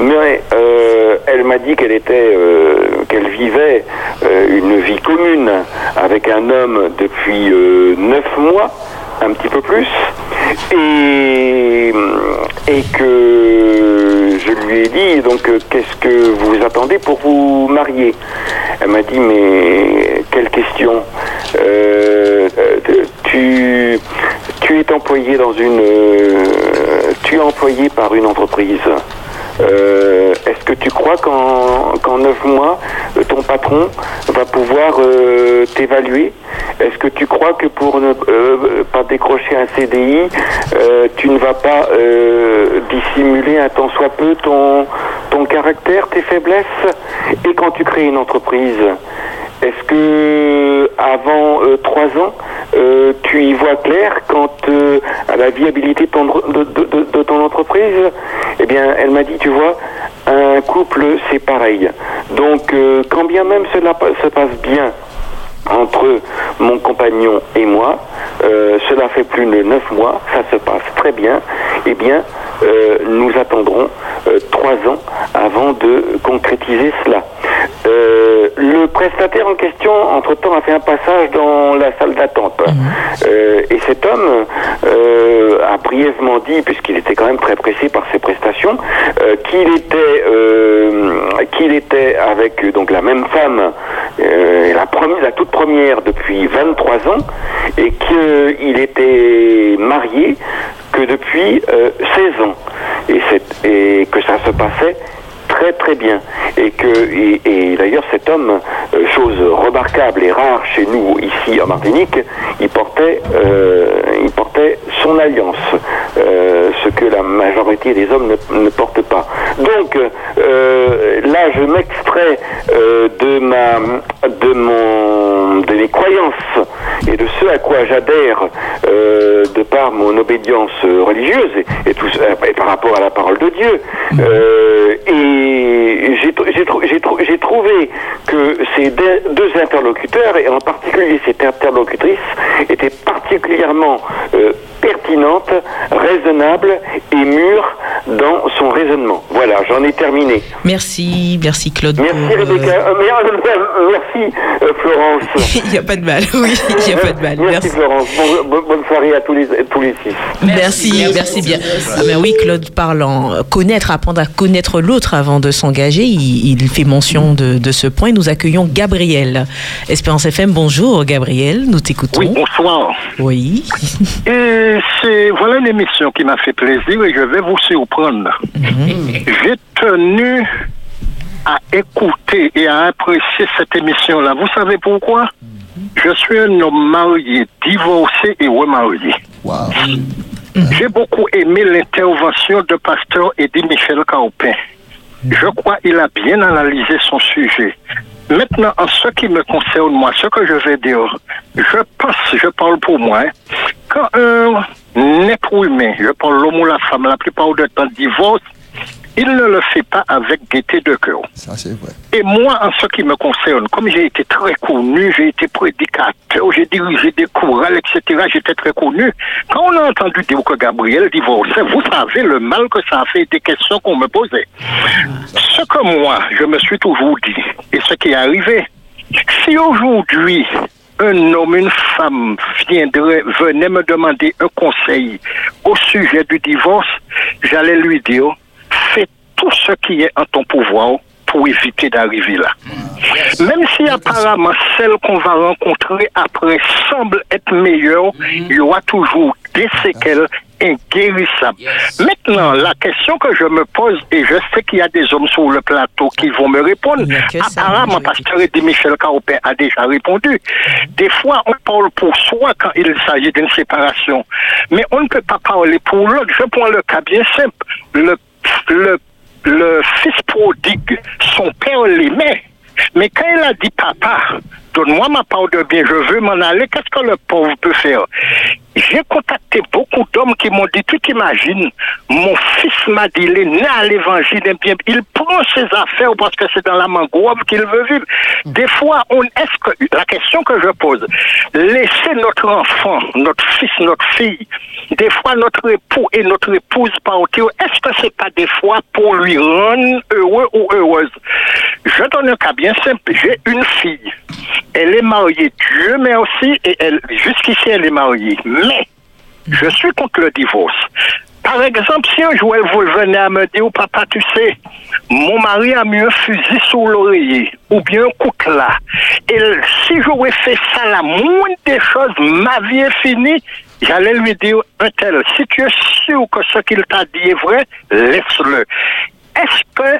mais elle m'a dit qu'elle était, qu'elle vivait euh, une vie commune avec un homme depuis euh, neuf mois, un petit peu plus, et, et que je lui ai dit donc euh, qu'est-ce que vous attendez pour vous marier? Elle m'a dit mais quelle question? Tu tu es employé dans une tu es employé par une entreprise euh, Est-ce que tu crois qu'en neuf mois, euh, ton patron va pouvoir euh, t'évaluer? Est-ce que tu crois que pour ne pas décrocher un CDI, tu ne vas pas dissimuler un tant soit peu ton caractère, tes faiblesses? Et quand tu crées une entreprise, est-ce que avant euh, trois ans, euh, tu y vois clair quant euh, à la viabilité de ton, de, ton entreprise? Eh bien, elle m'a dit, tu vois, un couple, c'est pareil. Donc, quand bien même cela se passe bien entre mon compagnon et moi, euh, cela fait plus de neuf mois, ça se passe très bien, eh bien, euh, nous attendrons euh, trois ans avant de concrétiser cela. Euh, le prestataire en question, entre-temps, a fait un passage dans la salle d'attente. Euh, et cet homme a brièvement dit, puisqu'il était quand même très pressé par ses prestations, qu'il était, qu'il était avec donc la même femme, la, première, la toute première depuis 23 ans, et qu'il était marié que depuis euh, 16 ans. Et, et que ça se passait très très bien. Et que et, d'ailleurs cet homme euh, chose remarquable et rare chez nous ici en Martinique il portait euh, il portait son alliance euh, ce que la majorité des hommes ne, ne portent pas. Donc là je m'extrais de ma de mon de mes croyances et de ce à quoi j'adhère de par mon obédience religieuse et, tout et par rapport à la parole de Dieu et j'ai tr- j'ai trou- j'ai trou- j'ai trouvé que ces deux interlocuteurs et en particulier cette interlocutrice étaient particulièrement euh, pertinente, raisonnable et mûre dans son raisonnement. Voilà, j'en ai terminé. Merci, merci Claude. Merci Rebecca, Euh, euh, merci euh, Florence. (laughs) Il n'y a pas de mal, oui, il n'y a pas de mal. Merci, Florence, Bon- bon- bonne soirée à tous les, tous les six. Merci, merci, bien. Ah ben oui, Claude parlant, euh, connaître, apprendre à connaître l'autre avant de s'engager, il, il fait mention de, de ce point. Nous accueillons Gabriel. Espérance FM, bonjour Gabriel, nous t'écoutons. Oui, bonsoir. Oui. (laughs) Et c'est voilà une émission qui m'a fait plaisir et je vais vous surprendre. J'ai tenu à écouter et à apprécier cette émission-là. Vous savez pourquoi? Je suis un homme marié, divorcé et remarié. J'ai beaucoup aimé l'intervention de pasteur Eddie Michel Caupin. Je crois qu'il a bien analysé son sujet. Maintenant, en ce qui me concerne, moi, ce que je vais dire, je pense, je parle pour moi, hein, quand un être humain, je parle l'homme ou la femme, la plupart du temps divorce, il ne le fait pas avec gaieté de cœur. Ça, c'est vrai. Et moi, en ce qui me concerne, comme j'ai été très connu, j'ai été prédicateur, j'ai dirigé des chorales, etc., j'étais très connu. Quand on a entendu dire que Gabriel divorçait, vous savez le mal que ça a fait des questions qu'on me posait. Ce que moi, je me suis toujours dit, et ce qui est arrivé, si aujourd'hui, un homme, une femme viendrait, venait me demander un conseil au sujet du divorce, j'allais lui dire, fais tout ce qui est en ton pouvoir pour éviter d'arriver là. Même si apparemment celle qu'on va rencontrer après semble être meilleure, il y aura toujours des séquelles inguérissables. Maintenant, la question que je me pose, et je sais qu'il y a des hommes sur le plateau qui vont me répondre, apparemment, Pasteur Eddie Michel Caropin a déjà répondu. Des fois, on parle pour soi quand il s'agit d'une séparation, mais on ne peut pas parler pour l'autre. Je prends le cas bien simple. Le, le, fils prodigue, son père l'aimait. Mais quand il a dit papa, donne-moi ma part de bien, je veux m'en aller, qu'est-ce que le pauvre peut faire? J'ai contacté beaucoup d'hommes qui m'ont dit, tu t'imagines, mon fils m'a dit, il est né à l'évangile, eh il prend ses affaires parce que c'est dans la mangrove qu'il veut vivre. Des fois, on, est-ce que, la question que je pose, laisser notre enfant, notre fils, notre fille, des fois notre époux et notre épouse partir, est-ce que c'est pas des fois pour lui rendre heureux ou heureuse? Je donne un cas bien simple. J'ai une fille. Elle est mariée, Dieu merci, et elle, jusqu'ici elle est mariée. Mais, je suis contre le divorce. Par exemple, si un jour elle venait à me dire, papa, tu sais, mon mari a mis un fusil sous l'oreiller, ou bien un coutelas, et si j'aurais fait ça, la moindre des choses, ma vie est finie, j'allais lui dire, un tel, si tu es sûr que ce qu'il t'a dit est vrai, laisse-le. Est-ce que,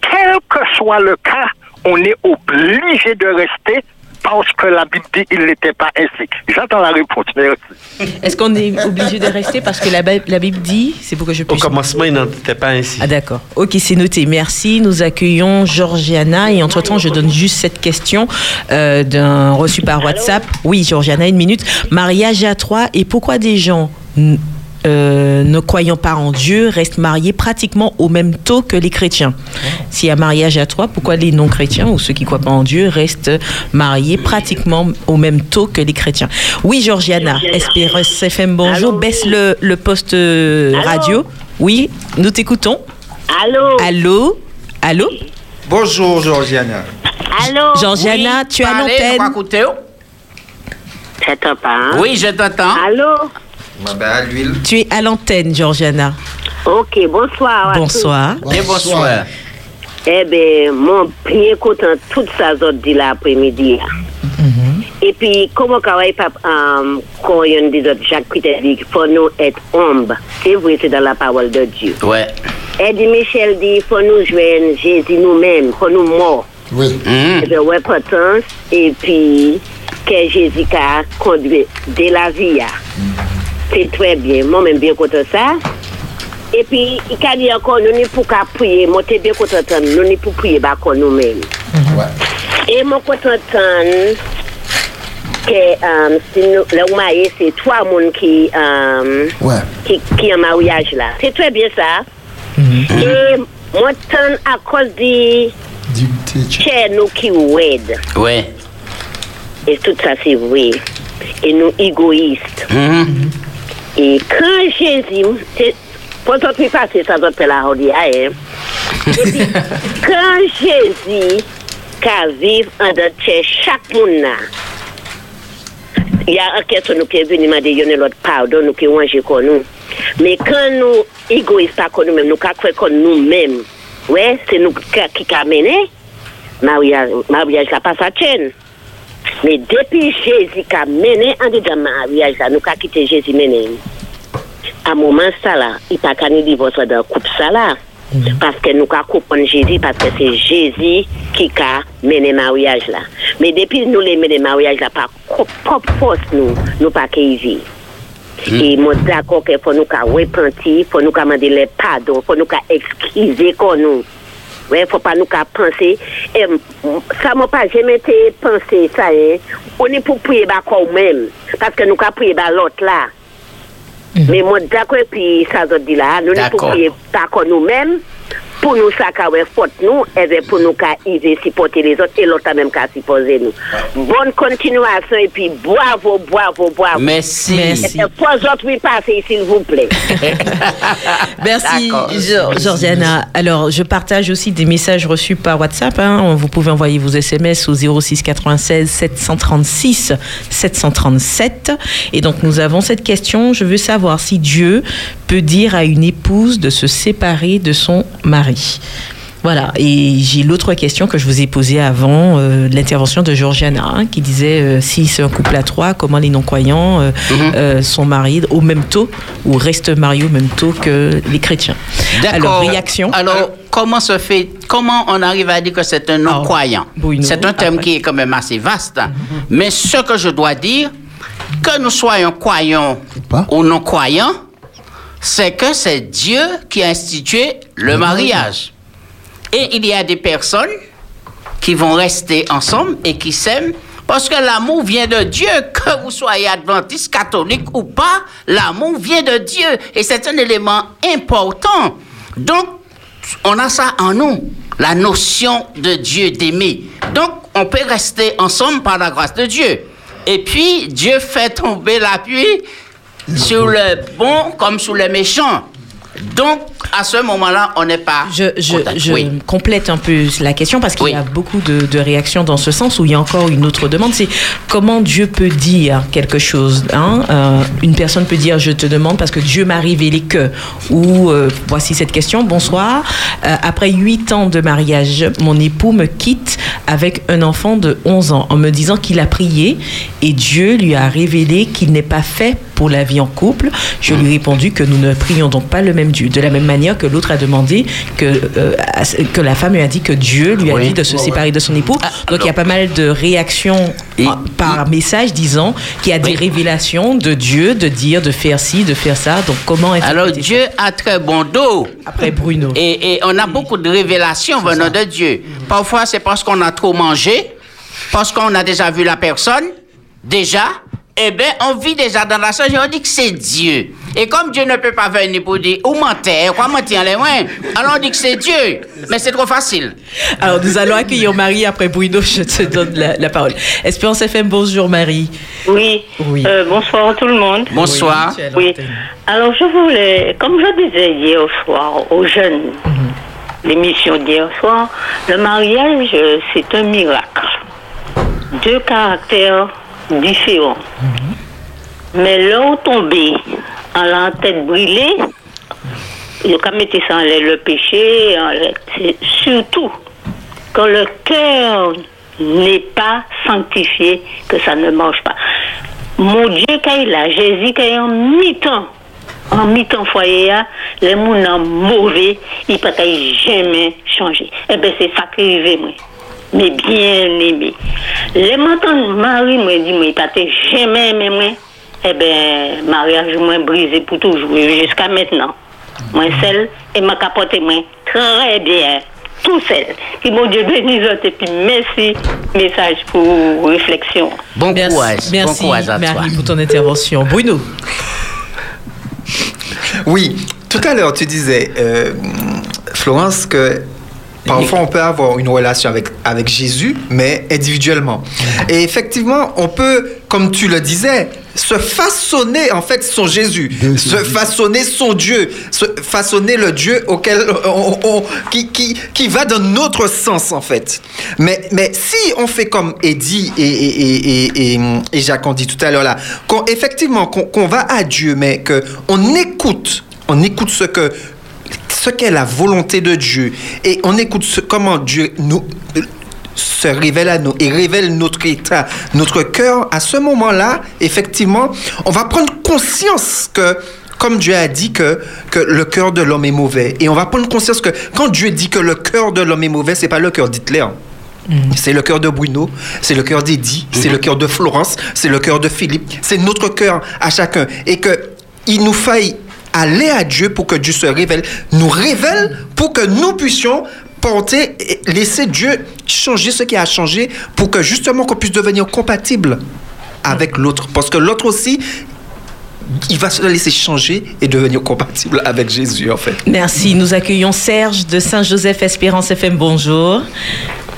quel que soit le cas, on est obligé de rester parce que la Bible dit qu'il n'était pas ainsi. J'attends la réponse. Merci. Est-ce qu'on est obligé de rester parce que la, la Bible dit, c'est pour que je Au puisse... commencement, il n'en était pas ainsi. Ah d'accord. Ok, c'est noté. Merci. Nous accueillons Georgiana et entre-temps, je donne juste cette question euh, d'un reçu par WhatsApp. Oui, Georgiana, une minute. Mariage à trois et pourquoi des gens n- euh, ne croyant pas en Dieu restent mariés pratiquement au même taux que les chrétiens S'il y a mariage à trois, pourquoi les non-chrétiens ou ceux qui ne croient pas en Dieu restent mariés pratiquement au même taux que les chrétiens? Oui, Georgiana, Espérance FM, bonjour. Baisse le, le poste euh, radio. Oui, nous t'écoutons. Allô? Allô? Allô? Bonjour, Georgiana. Allô? Georgiana, tu es à Parlez, l'antenne. hein? Oui, je t'entends. Allô? L'huile. Tu es à l'antenne, Georgiana. Ok, bonsoir. Bonsoir. Et bonsoir. Eh bien, mon bien content toute ça zone dit l'après-midi. Et puis, comment on pas, um, quand on dit Jacques Peter dit qu'il faut nous être humbles. C'est vrai, c'est dans la parole de Dieu. Ouais. Eddie Michel dit qu'il faut nous joindre Jésus nous-mêmes, faut nous morts. Oui. de repentance et puis que Jésus a conduit de la vie. Se tre bien, mwen men bien kote sa. E pi, i ka di ankon, nou ni pou ka priye, mwen te bien kote tan, nou ni pou priye bakon nou men. E mwen kote tan, ke um, si nou, le ou maye, se 3 moun ki, um, ouais. ki, ki an maryaj la. Se tre bien sa. Mm -hmm. E mwen tan akos di... Che nou ki wed ouais. E tout sa se vwe E nou egoist mm -hmm. Mm-hmm. E kan Jezi, poton pi pase sa zot pe la hodi a e, e (laughs) kan Jezi ka viv an dan tche chak moun na, ya anket nou ke vini mande yon elot pardon nou ke wanje kon nou, me kan nou egoist pa kon nou men, nou ka kwe kon nou men, we, se nou ka, ki ka mene, mawyaj la pa sa chen. Me depi Jezi ka mene an di dam maryaj la, nou ka kite Jezi mene yi. A mouman sa la, i pa ka ni divoswa dan koup sa la. Mm -hmm. Paske nou ka koupon Jezi, paske se Jezi ki ka mene maryaj la. Me depi nou le mene maryaj la, pa koup pos nou, nou pa ke yi vi. Mm. E moun dako ke fò nou ka wepanti, fò nou ka mande le pado, fò nou ka ekskize kon nou. Wè, fò pa nou ka panse, sa mò pa jemè te panse sa e, ou ni pou priye ba kou mèm, paske nou ka priye ba lot la. Mè mò dakwe pi sa zot di la, nou ni pou priye ba kou nou mèm, pour nous, ça, ouais, faute nous, et bien pour nous, qu'à supporter les autres, et l'autre même qu'à supposer nous. Bonne continuation, et puis bravo, bravo, bravo. Merci. Merci. Trois autres, oui, passez, s'il vous plaît. (laughs) Merci. Geor- Georgiana. Alors, je partage aussi des messages reçus par WhatsApp. hein. Vous pouvez envoyer vos SMS au 06 96 736 737. Et donc, nous avons cette question. Je veux savoir si Dieu peut dire à une épouse de se séparer de son mari. Voilà, et j'ai l'autre question que je vous ai posée avant euh, l'intervention de Georgiana, hein, qui disait euh, si c'est un couple à trois, comment les non-croyants euh, euh, sont mariés au même taux ou restent mariés au même taux que les chrétiens? Alors, D'accord. réaction Alors, comment se fait, comment on arrive à dire que c'est un non-croyant? Bruno, C'est un thème après. qui est quand même assez vaste. hein. Mais ce que je dois dire, que nous soyons croyants ou non-croyants, c'est que c'est Dieu qui a institué le mariage. Et il y a des personnes qui vont rester ensemble et qui s'aiment parce que l'amour vient de Dieu. Que vous soyez adventiste, catholique ou pas, l'amour vient de Dieu. Et c'est un élément important. Donc, on a ça en nous, la notion de Dieu, d'aimer. Donc, on peut rester ensemble par la grâce de Dieu. Et puis, Dieu fait tomber la pluie sur le bon comme sur le méchant. Donc, à ce moment-là, on n'est pas. Je, je, je Oui. complète un peu la question parce qu'il Oui. y a beaucoup de, de réactions dans ce sens où il y a encore une autre demande, c'est comment Dieu peut dire quelque chose. hein? Euh, une personne peut dire je te demande parce que Dieu m'a révélé que. Ou euh, voici cette question, bonsoir. Euh, après huit ans de mariage, mon époux me quitte avec un enfant de 11 ans en me disant qu'il a prié et Dieu lui a révélé qu'il n'est pas fait pour la vie en couple. Je lui ai répondu que nous ne prions donc pas le même Dieu. De la même manière que l'autre a demandé que, euh, que la femme lui a dit que Dieu lui a Oui. dit de se séparer de son époux. Donc il y a pas mal de réactions Et- par message disant qu'il y a des Oui. révélations de Dieu de dire de faire ci, de faire ça. Donc comment Alors, interpréter Dieu a très bon dos. Après Bruno. Et, et on a beaucoup de révélations venant de Dieu. Parfois, c'est parce qu'on a trop mangé, parce qu'on a déjà vu la personne, déjà. Eh bien, on vit déjà dans la chose et on dit que c'est Dieu. Et comme Dieu ne peut pas venir pour dire, ou mentir, quoi mentir les mains, alors on dit que c'est Dieu. Mais c'est trop facile. Alors nous allons accueillir Marie après Bruno. Je te donne la, la parole. Espérance FM, bonjour Marie. Oui. Oui. Euh, bonsoir tout le monde. Bonsoir. à Oui. Alors je voulais, comme je disais hier soir aux jeunes, l'émission d'hier soir, le mariage, c'est un miracle. Deux caractères différents. Mais l'eau tombée en la tête brûlée, le cas mettait ça en le péché, surtout quand le cœur n'est pas sanctifié, que ça ne marche pas. Mon Dieu, quand il a, Jésus, quand il est en mi-temps, en mi-temps foyer, hein, les gens mauvais, ils ne peuvent jamais changer. Eh bien, c'est ça qui arrive, moi. Mais bien aimé. Les m'entendent, Marie me dit, moi, il ne peut jamais aimer moi. Eh bien, mariage, moi, brisé pour toujours, jusqu'à maintenant. Moi, seul, et ma capote, moi, très bien. Tout seul. Que mon Dieu bénisse et puis merci. Message pour réflexion. Bon Merci, courage. merci bon courage à toi. Marie pour ton intervention. Bruno. Oui, tout à l'heure, tu disais, euh, Florence, que parfois on peut avoir une relation avec, avec Jésus, mais individuellement. Et effectivement, on peut, comme tu le disais, se façonner en fait son Jésus, se façonner son Dieu, se façonner le Dieu auquel on, on- qui, qui, qui va dans notre sens en fait. Mais, mais si on fait comme Eddie et, et, et, et, et, Jacques ont dit tout à l'heure là, qu'on effectivement qu'on qu'on va à Dieu, mais que on écoute, on écoute ce que ce qu'est la volonté de Dieu et on écoute ce, comment Dieu nous se révèle à nous et révèle notre état, notre cœur, à ce moment-là, effectivement, on va prendre conscience que comme Dieu a dit que, que le cœur de l'homme est mauvais. Et on va prendre conscience que quand Dieu dit que le cœur de l'homme est mauvais, c'est pas le cœur d'Hitler. C'est le cœur de Bruno, c'est le cœur d'Eddie, c'est le cœur de Florence, c'est le cœur de Philippe, c'est notre cœur à chacun. Et que il nous faille aller à Dieu pour que Dieu se révèle, nous révèle pour que nous puissions porter et laisser Dieu changer ce qui a changé pour que justement qu'on puisse devenir compatible avec l'autre. Parce que l'autre aussi, il va se laisser changer et devenir compatible avec Jésus en fait. Merci. Nous accueillons Serge de Saint-Joseph Espérance FM. Bonjour.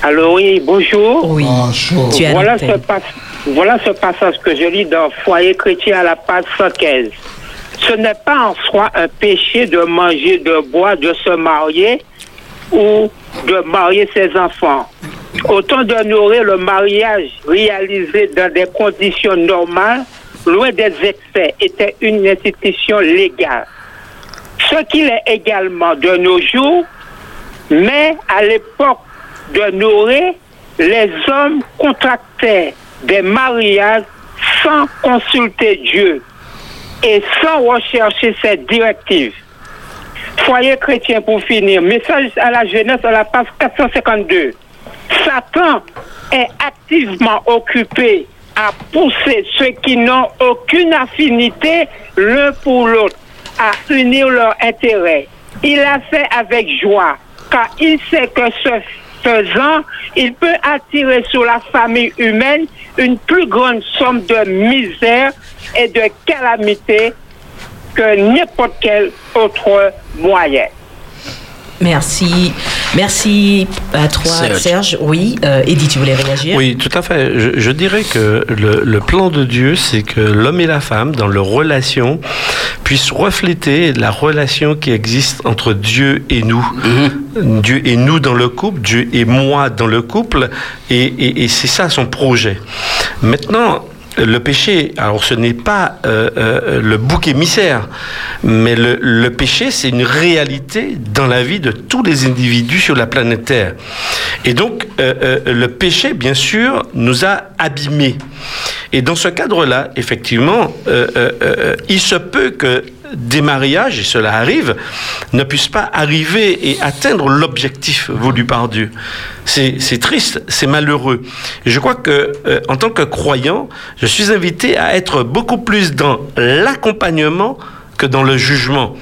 Alors oui, bonjour. Oui. Tu as Voilà ce, pas- voilà ce passage que je lis dans Foyer chrétien à la page 115. Ce n'est pas en soi un péché de manger, de boire, de se marier ou de marier ses enfants. Autant nourrir le mariage réalisé dans des conditions normales, loin des excès, était une institution légale. Ce qu'il est également de nos jours, mais à l'époque de les hommes contractaient des mariages sans consulter Dieu et sans rechercher ses directives. Foyer chrétien pour finir. Message à la jeunesse à la page 452. Satan est activement occupé à pousser ceux qui n'ont aucune affinité l'un pour l'autre à unir leurs intérêts. Il l'a fait avec joie, car il sait que ce faisant, il peut attirer sur la famille humaine une plus grande somme de misère et de calamité que n'importe quel autre moyen. Merci. Merci à toi, Serge. Serge. Oui. Euh, Eddie, tu voulais réagir? Oui, tout à fait. Je, je dirais que le, le plan de Dieu, c'est que l'homme et la femme, dans leur relation, puissent refléter la relation qui existe entre Dieu et nous. Dieu et nous dans le couple, Dieu et moi dans le couple, et, et- et c'est ça son projet. Maintenant, le péché, alors ce n'est pas euh, euh, le bouc émissaire, mais le, péché, c'est une réalité dans la vie de tous les individus sur la planète Terre. Et donc, euh, le péché, bien sûr, nous a abîmés. Et dans ce cadre-là, effectivement, il se peut que des mariages, et cela arrive, ne puissent pas arriver et atteindre l'objectif voulu par Dieu. C'est triste, c'est malheureux. Et je crois que, euh, en tant que croyant, je suis invité à être beaucoup plus dans l'accompagnement que dans le jugement.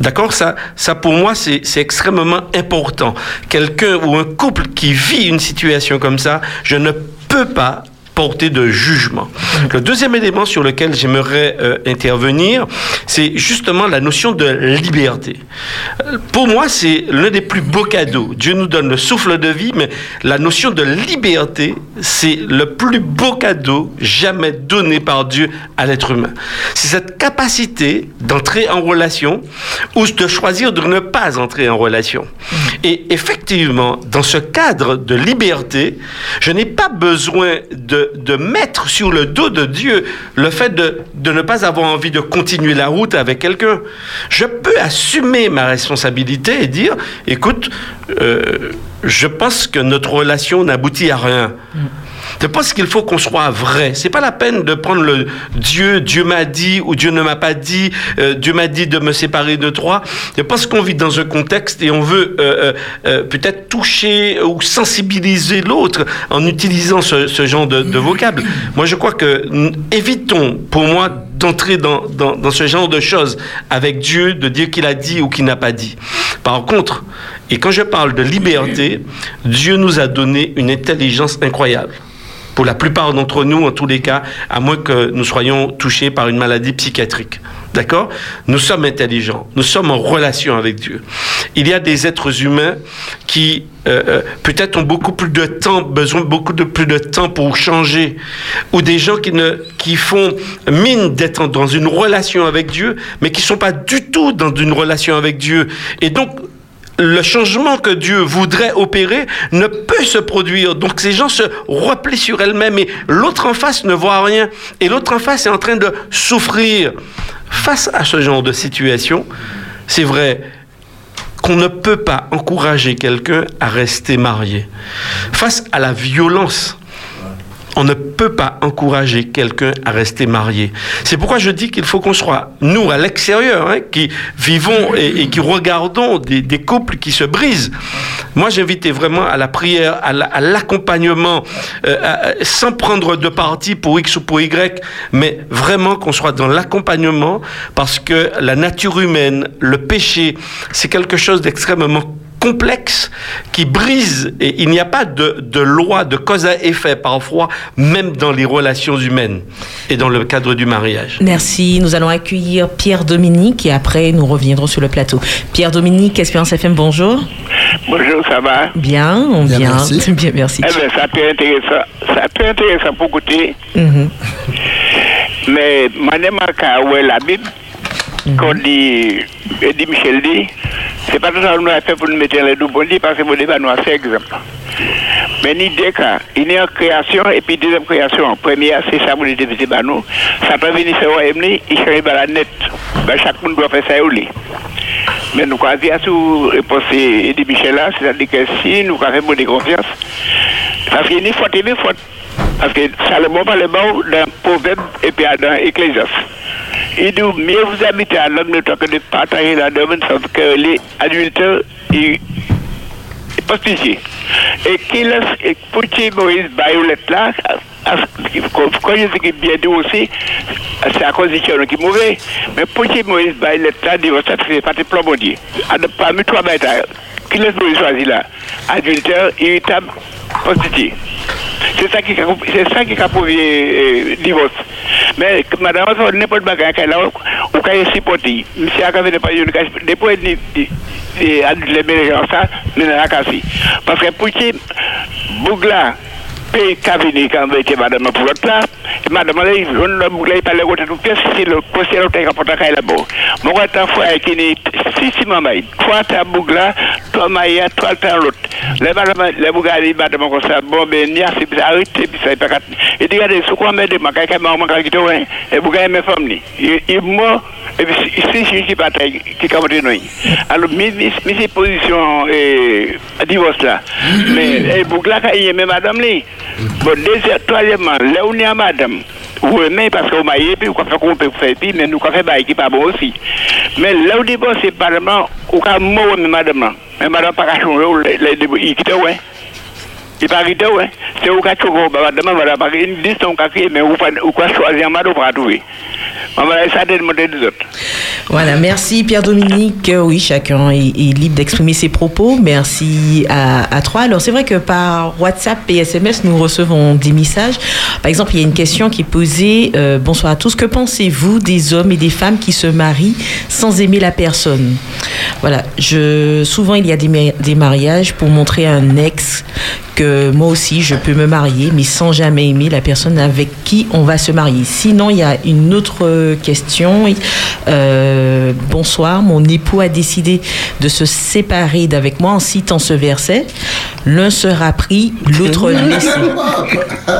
D'accord? Ça, ça, pour moi, c'est extrêmement important. Quelqu'un ou un couple qui vit une situation comme ça, je ne peux pas porter de jugement. Le deuxième élément sur lequel j'aimerais euh, intervenir, c'est justement la notion de liberté. Pour moi, c'est l'un des plus beaux cadeaux. Dieu nous donne le souffle de vie, mais la notion de liberté, c'est le plus beau cadeau jamais donné par Dieu à l'être humain. C'est cette capacité d'entrer en relation ou de choisir de ne pas entrer en relation. Et effectivement, dans ce cadre de liberté, je n'ai pas besoin de, de mettre sur le dos de Dieu le fait de, ne pas avoir envie de continuer la route avec quelqu'un. Je peux assumer ma responsabilité et dire, écoute, euh, je pense que notre relation n'aboutit à rien. Je pense qu'il faut qu'on soit vrai. C'est pas la peine de prendre le Dieu, Dieu m'a dit ou Dieu ne m'a pas dit, euh, Dieu m'a dit de me séparer de toi. Je pense qu'on vit dans un contexte et on veut euh, euh, peut-être toucher ou sensibiliser l'autre en utilisant ce, genre de, de vocable. Moi, je crois que évitons, pour moi, d'entrer dans, dans, dans ce genre de choses avec Dieu, de dire qu'il a dit ou qu'il n'a pas dit. Par contre, et quand je parle de liberté, Dieu nous a donné une intelligence incroyable. Pour la plupart d'entre nous, en tous les cas, à moins que nous soyons touchés par une maladie psychiatrique. D'accord? Nous sommes intelligents, nous sommes en relation avec Dieu. Il y a des êtres humains qui euh, euh, peut-être ont beaucoup plus de temps, besoin beaucoup de plus de temps pour changer, ou des gens qui ne qui font mine d'être dans une relation avec Dieu, mais qui sont pas du tout dans une relation avec Dieu. Et donc le changement que Dieu voudrait opérer ne peut se produire. Donc ces gens se replient sur elles-mêmes et l'autre en face ne voit rien. Et l'autre en face est en train de souffrir. Face à ce genre de situation, c'est vrai qu'on ne peut pas encourager quelqu'un à rester marié. Face à la violence on ne peut pas encourager quelqu'un à rester marié. C'est pourquoi je dis qu'il faut qu'on soit, nous, à l'extérieur, hein, qui vivons et, qui regardons des, couples qui se brisent. Moi, j'invitais vraiment à la prière, à la- à l'accompagnement, euh, sans prendre de parti pour X ou pour Y, mais vraiment qu'on soit dans l'accompagnement, parce que la nature humaine, le péché, c'est quelque chose d'extrêmement complexe qui brise et il n'y a pas de, de loi de cause à effet parfois même dans les relations humaines et dans le cadre du mariage. Merci. Nous allons accueillir Pierre-Dominique et après nous reviendrons sur le plateau. Pierre-Dominique, Espérance FM, bonjour. Bonjour, ça va? Bien, on Bien, bien. merci. (laughs) Bien, merci. Eh bien, ça peut intéressant. Ça peut intéressant pour écouter. Mhm. Mais madame a ouais la Bible, quand dit, et dit Michel dit, c'est pas tout ça que nous avons fait pour nous mettre les deux bons parce que vous devez nous faire exemple. Mais deux cas, il y a une création et puis deuxième création. Première, c'est ça, devez visiter par nous. Ça peut venir un emmener, il change la net. Ben, chaque monde doit faire ça. Mais nous avons dit à sous réponse et dit Michel là, c'est-à-dire que si nous avons fait bonne confiance, parce qu'il y a une faute et une faute. Parce que Salomon parle bon dans Proverbe et puis dans Ecclésias. Il dit mieux vous habitez à l'homme de temps que de partager la domaine sauf que les adultères ils posticiers. Et qu'il laisse pour que Moïse Bayolette là, quand je dis bien dit aussi, c'est à cause du qui est mauvais. Mais pour que Moïse Bayolette là, dit ça c'est pas de plombier. Parmi trois bêtes, qu'il laisse Moïse choisir là, adultère, irritable, prostitué. C'est ça qui c'est ça qui a prouvé euh, divorce. Mais madame, ça n'importe quoi qu'elle a ou qu'elle supporté. Monsieur a fait pas une depuis ni et les ménages ça, mais n'a pas cassé. Parce que pour qui Bougla pays quand vous étiez madame pour l'autre madame on ne pas côté tout c'est le au terrain pour ta caille là-bas. Mon qui six trois t'as Bougla, trois trois t'as l'autre. Les madame, les les madame bon, ben, assez, puis arrêtez, puis ça, et de ma qui Bougla, mes femmes, ni. Il il mort, et puis qui bataille, qui camote nous. Alors, eh, divorce là. Mais, li. Bon, deuxième, troisièmement, là où il y a madame, oui, mais parce qu'on m'a puis on fait qu'on peut faire puis mais nous qu'on fait bail qui pas bon aussi. Mais là où divorce, c'est pas vraiment, ou quand moi, mais madame, là. mais madame pas qu'à changer, il quitte, ouais. Une mais ou quoi choisir, madame, pour trouver. Maman, ça demandé des autres. Voilà, merci Pierre-Dominique. Euh, Oui, chacun est, libre d'exprimer ses propos. Merci à, à toi. Alors, c'est vrai que par WhatsApp et SMS, nous recevons des messages. Par exemple, il y a une question qui est posée. euh, bonsoir à tous. Que pensez-vous des hommes et des femmes qui se marient sans aimer la personne? Voilà, souvent il y a des, des mariages pour montrer à un ex que moi aussi je peux me marier, mais sans jamais aimer la personne avec qui on va se marier. Sinon, il y a une autre euh, question. Euh, bonsoir, mon époux a décidé de se séparer d'avec moi en citant ce verset. L'un sera pris, l'autre (laughs) laissé.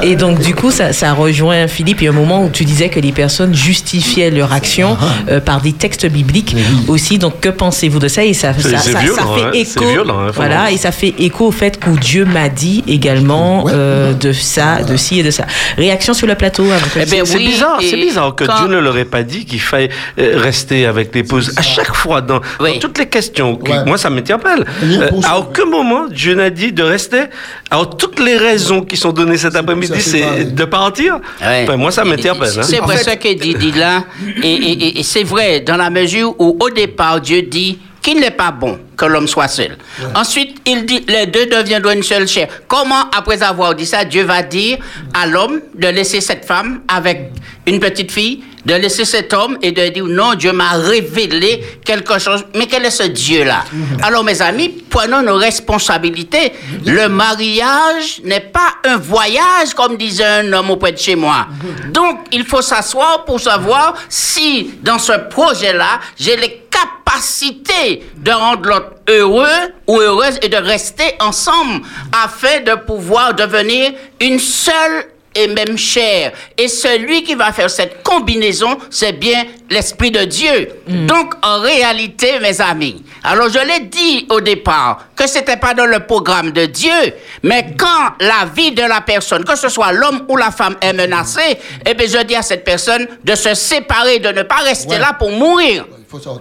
Et donc, du coup, ça, ça rejoint Philippe. Il y a un moment où tu disais que les personnes justifiaient leur action euh, par des textes bibliques aussi. Donc, que pensez-vous de ça? Et ça, ça, fait hein. écho. Violent, hein, voilà, et ça fait écho au fait que Dieu m'a dit également euh, de ça, de ci et de ça. Réaction sur le plateau. avant que- C'est c'est bizarre, c'est bizarre que Dieu ne leur ait pas dit qu'il fallait euh, rester avec l'épouse. À chaque fois, dans, dans toutes les questions, moi ça m'interpelle. Euh, à aucun moment, Dieu n'a dit de rester. Alors toutes les raisons qui sont données cet après-midi, c'est de partir. Enfin, moi ça m'interpelle. hein. C'est vrai ce que dit, dit là, et, et- et- et c'est vrai dans la mesure où au départ Dieu dit qu'il n'est pas bon que l'homme soit seul. Ensuite, il dit les deux deviendront une seule chair. Comment, après avoir dit ça, Dieu va dire à l'homme de laisser cette femme avec une petite fille, de laisser cet homme et de dire non, Dieu m'a révélé quelque chose. Mais quel est ce Dieu-là? (laughs) Alors, mes amis, prenons nos responsabilités. Le mariage n'est pas un voyage, comme disait un homme auprès de chez moi. (laughs) Donc, il faut s'asseoir pour savoir si, dans ce projet-là, j'ai les capacités de rendre l'autre heureux ou heureuse et de rester ensemble afin de pouvoir devenir une seule et même chair. Et celui qui va faire cette combinaison, c'est bien l'Esprit de Dieu. Donc, en réalité, mes amis, alors je l'ai dit au départ que c'était pas dans le programme de Dieu, mais quand la vie de la personne, que ce soit l'homme ou la femme, est menacée, eh bien, je dis à cette personne de se séparer, de ne pas rester là pour mourir.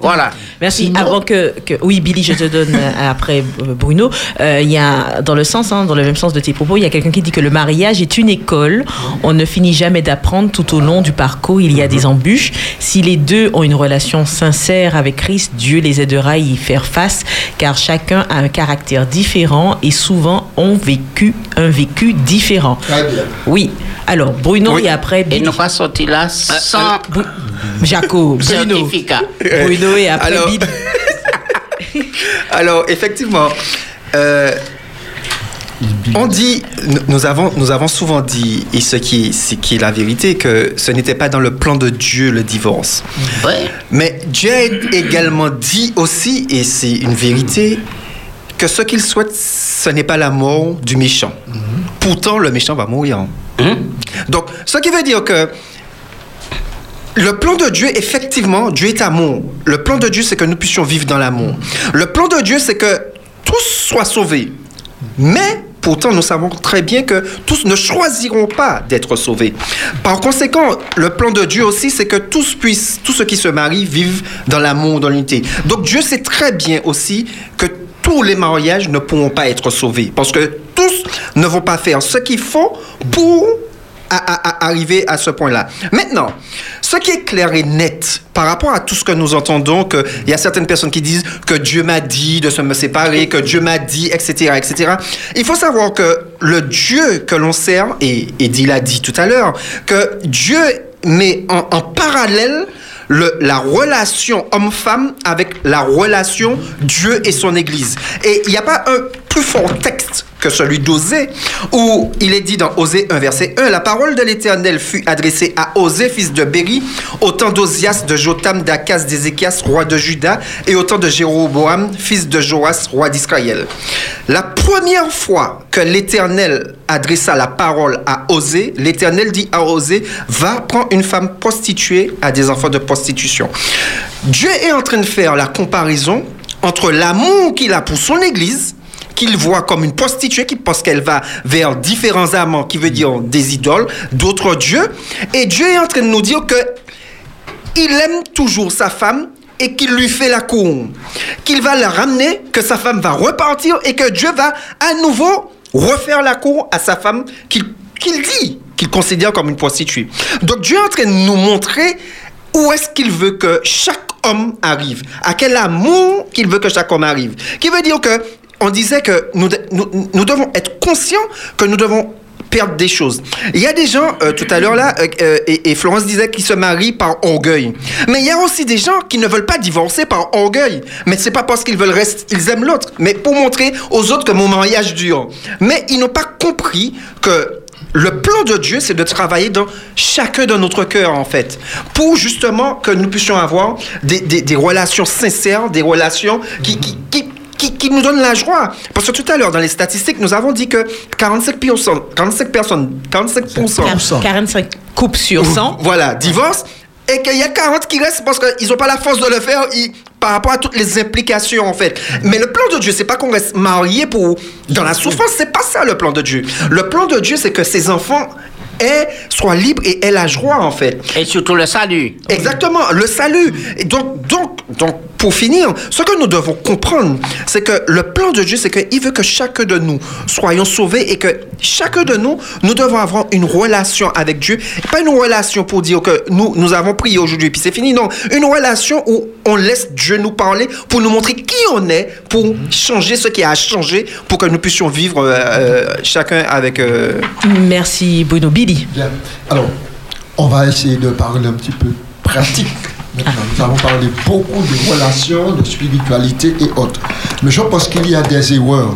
Voilà. Merci. Avant que, que- oui, Billy, je te donne euh, après euh, Bruno. Euh, Il y a dans le sens, hein, dans le même sens de tes propos, il y a quelqu'un qui dit que le mariage est une école. On ne finit jamais d'apprendre tout au long du parcours. Il y a des embûches. Si les deux ont une relation sincère avec Christ, Dieu les aidera à y faire face, car chacun a un caractère différent et souvent ont vécu un vécu différent. Oui. Alors Bruno et après Billy. Et nous pas sorti là sans Jaco, Bruno. certificat. Bruno et après Alors-. (laughs) Alors, effectivement, euh, on dit, nous- avons, nous avons souvent dit, et ce qui, ce qui est la vérité, que ce n'était pas dans le plan de Dieu le divorce. Mais Dieu a également dit aussi, et c'est une vérité, que ce qu'il souhaite, ce n'est pas la mort du méchant. Pourtant, le méchant va mourir. Donc, ce qui veut dire que le plan de Dieu, effectivement, Dieu est amour. Le plan de Dieu, c'est que nous puissions vivre dans l'amour. Le plan de Dieu, c'est que tous soient sauvés. Mais pourtant, nous savons très bien que tous ne choisiront pas d'être sauvés. Par conséquent, le plan de Dieu aussi, c'est que tous puissent, tous ceux qui se marient, vivent dans l'amour, dans l'unité. Donc Dieu sait très bien aussi que tous les mariages ne pourront pas être sauvés. Parce que tous ne vont pas faire ce qu'il faut pour à, arriver à ce point-là. Maintenant, ce qui est clair et net par rapport à tout ce que nous entendons, qu'il y a certaines personnes qui disent que Dieu m'a dit de se me séparer, que Dieu m'a dit, etc., etc. Il faut savoir que le Dieu que l'on sert, et, et dit l'a dit tout à l'heure, que Dieu met en, parallèle le- la relation homme-femme avec la relation Dieu et son Église. Et il n'y a pas un plus fort texte que celui d'Osée, où il est dit dans Osée 1, verset 1, La parole de l'Éternel fut adressée à Osée, fils de Béri, au temps d'Osias, de Jotam, d'Akaz, d'Ézéchias, roi de Juda, et au temps de Jéroboam, fils de Joas, roi d'Israël. La première fois que l'Éternel adressa la parole à Osée, l'Éternel dit à Osée, va prendre une femme prostituée à des enfants de prostitution. Dieu est en train de faire la comparaison entre l'amour qu'il a pour son Église, qu'il voit comme une prostituée qui pense qu'elle va vers différents amants, qui veut dire des idoles, d'autres dieux, et Dieu est en train de nous dire que il aime toujours sa femme et qu'il lui fait la cour, qu'il va la ramener, que sa femme va repartir et que Dieu va à nouveau refaire la cour à sa femme qu'il dit qu'il considère comme une prostituée. Donc Dieu est en train de nous montrer où est-ce qu'il veut que chaque homme arrive, à quel amour qu'il veut que chaque homme arrive. Qui veut dire que on disait que nous, nous, nous devons être conscients que nous devons perdre des choses. Il y a des gens, euh, tout à l'heure là, euh, euh, et, Florence disait qu'ils se marient par orgueil. Mais il y a aussi des gens qui ne veulent pas divorcer par orgueil. Mais c'est pas parce qu'ils veulent rester, ils aiment l'autre, mais pour montrer aux autres que mon mariage dure. Mais ils n'ont pas compris que le plan de Dieu, c'est de travailler dans chacun de notre cœur, en fait, pour justement que nous puissions avoir des, des- relations sincères, des relations qui, qui- qui nous donnent la joie. Parce que tout à l'heure, dans les statistiques, nous avons dit que 45%, 45 personnes, 45%, 45 couples sur 100. voilà, divorce, et qu'il y a 40 qui restent parce qu'ils n'ont pas la force de le faire ils- par rapport à toutes les implications, en fait. Mais le plan de Dieu, c'est pas qu'on reste marié pour dans la souffrance, c'est pas ça le plan de Dieu. Le plan de Dieu, c'est que ses enfants aient, soient libres et aient la joie, en fait. Et surtout le salut. Exactement, le salut. Et donc, donc, donc, pour finir, ce que nous devons comprendre, c'est que le plan de Dieu, c'est qu'il veut que chacun de nous soyons sauvés et que chacun de nous, nous devons avoir une relation avec Dieu. Et pas une relation pour dire que nous, nous avons prié aujourd'hui puis c'est fini. Non, une relation où on laisse Dieu nous parler pour nous montrer qui on est, pour changer ce qui a changé, pour que nous puissions vivre euh, euh, chacun avec... euh, Merci Bruno. Billy. Bien. Alors, on va essayer de parler un petit peu pratique. Nous avons parlé beaucoup de relations, de spiritualité et autres. Mais je pense qu'il y a des erreurs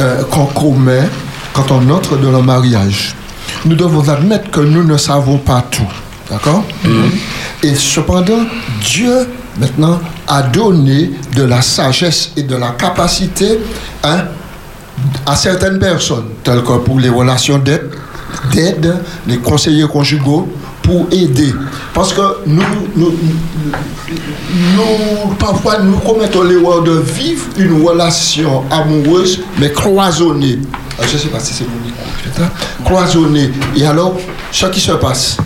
euh, qu'on commet quand on entre dans le mariage. Nous devons admettre que nous ne savons pas tout. D'accord? Et cependant, Dieu, maintenant, a donné de la sagesse et de la capacité hein, à certaines personnes, telles que pour les relations d'aide, les conseillers conjugaux pour aider. Parce que nous, nous, parfois, nous commettons l'erreur de vivre une relation amoureuse, mais cloisonnée. Ah, Je ne sais pas si c'est mon micro, hein. Cloisonnée. Et alors, ce qui se passe,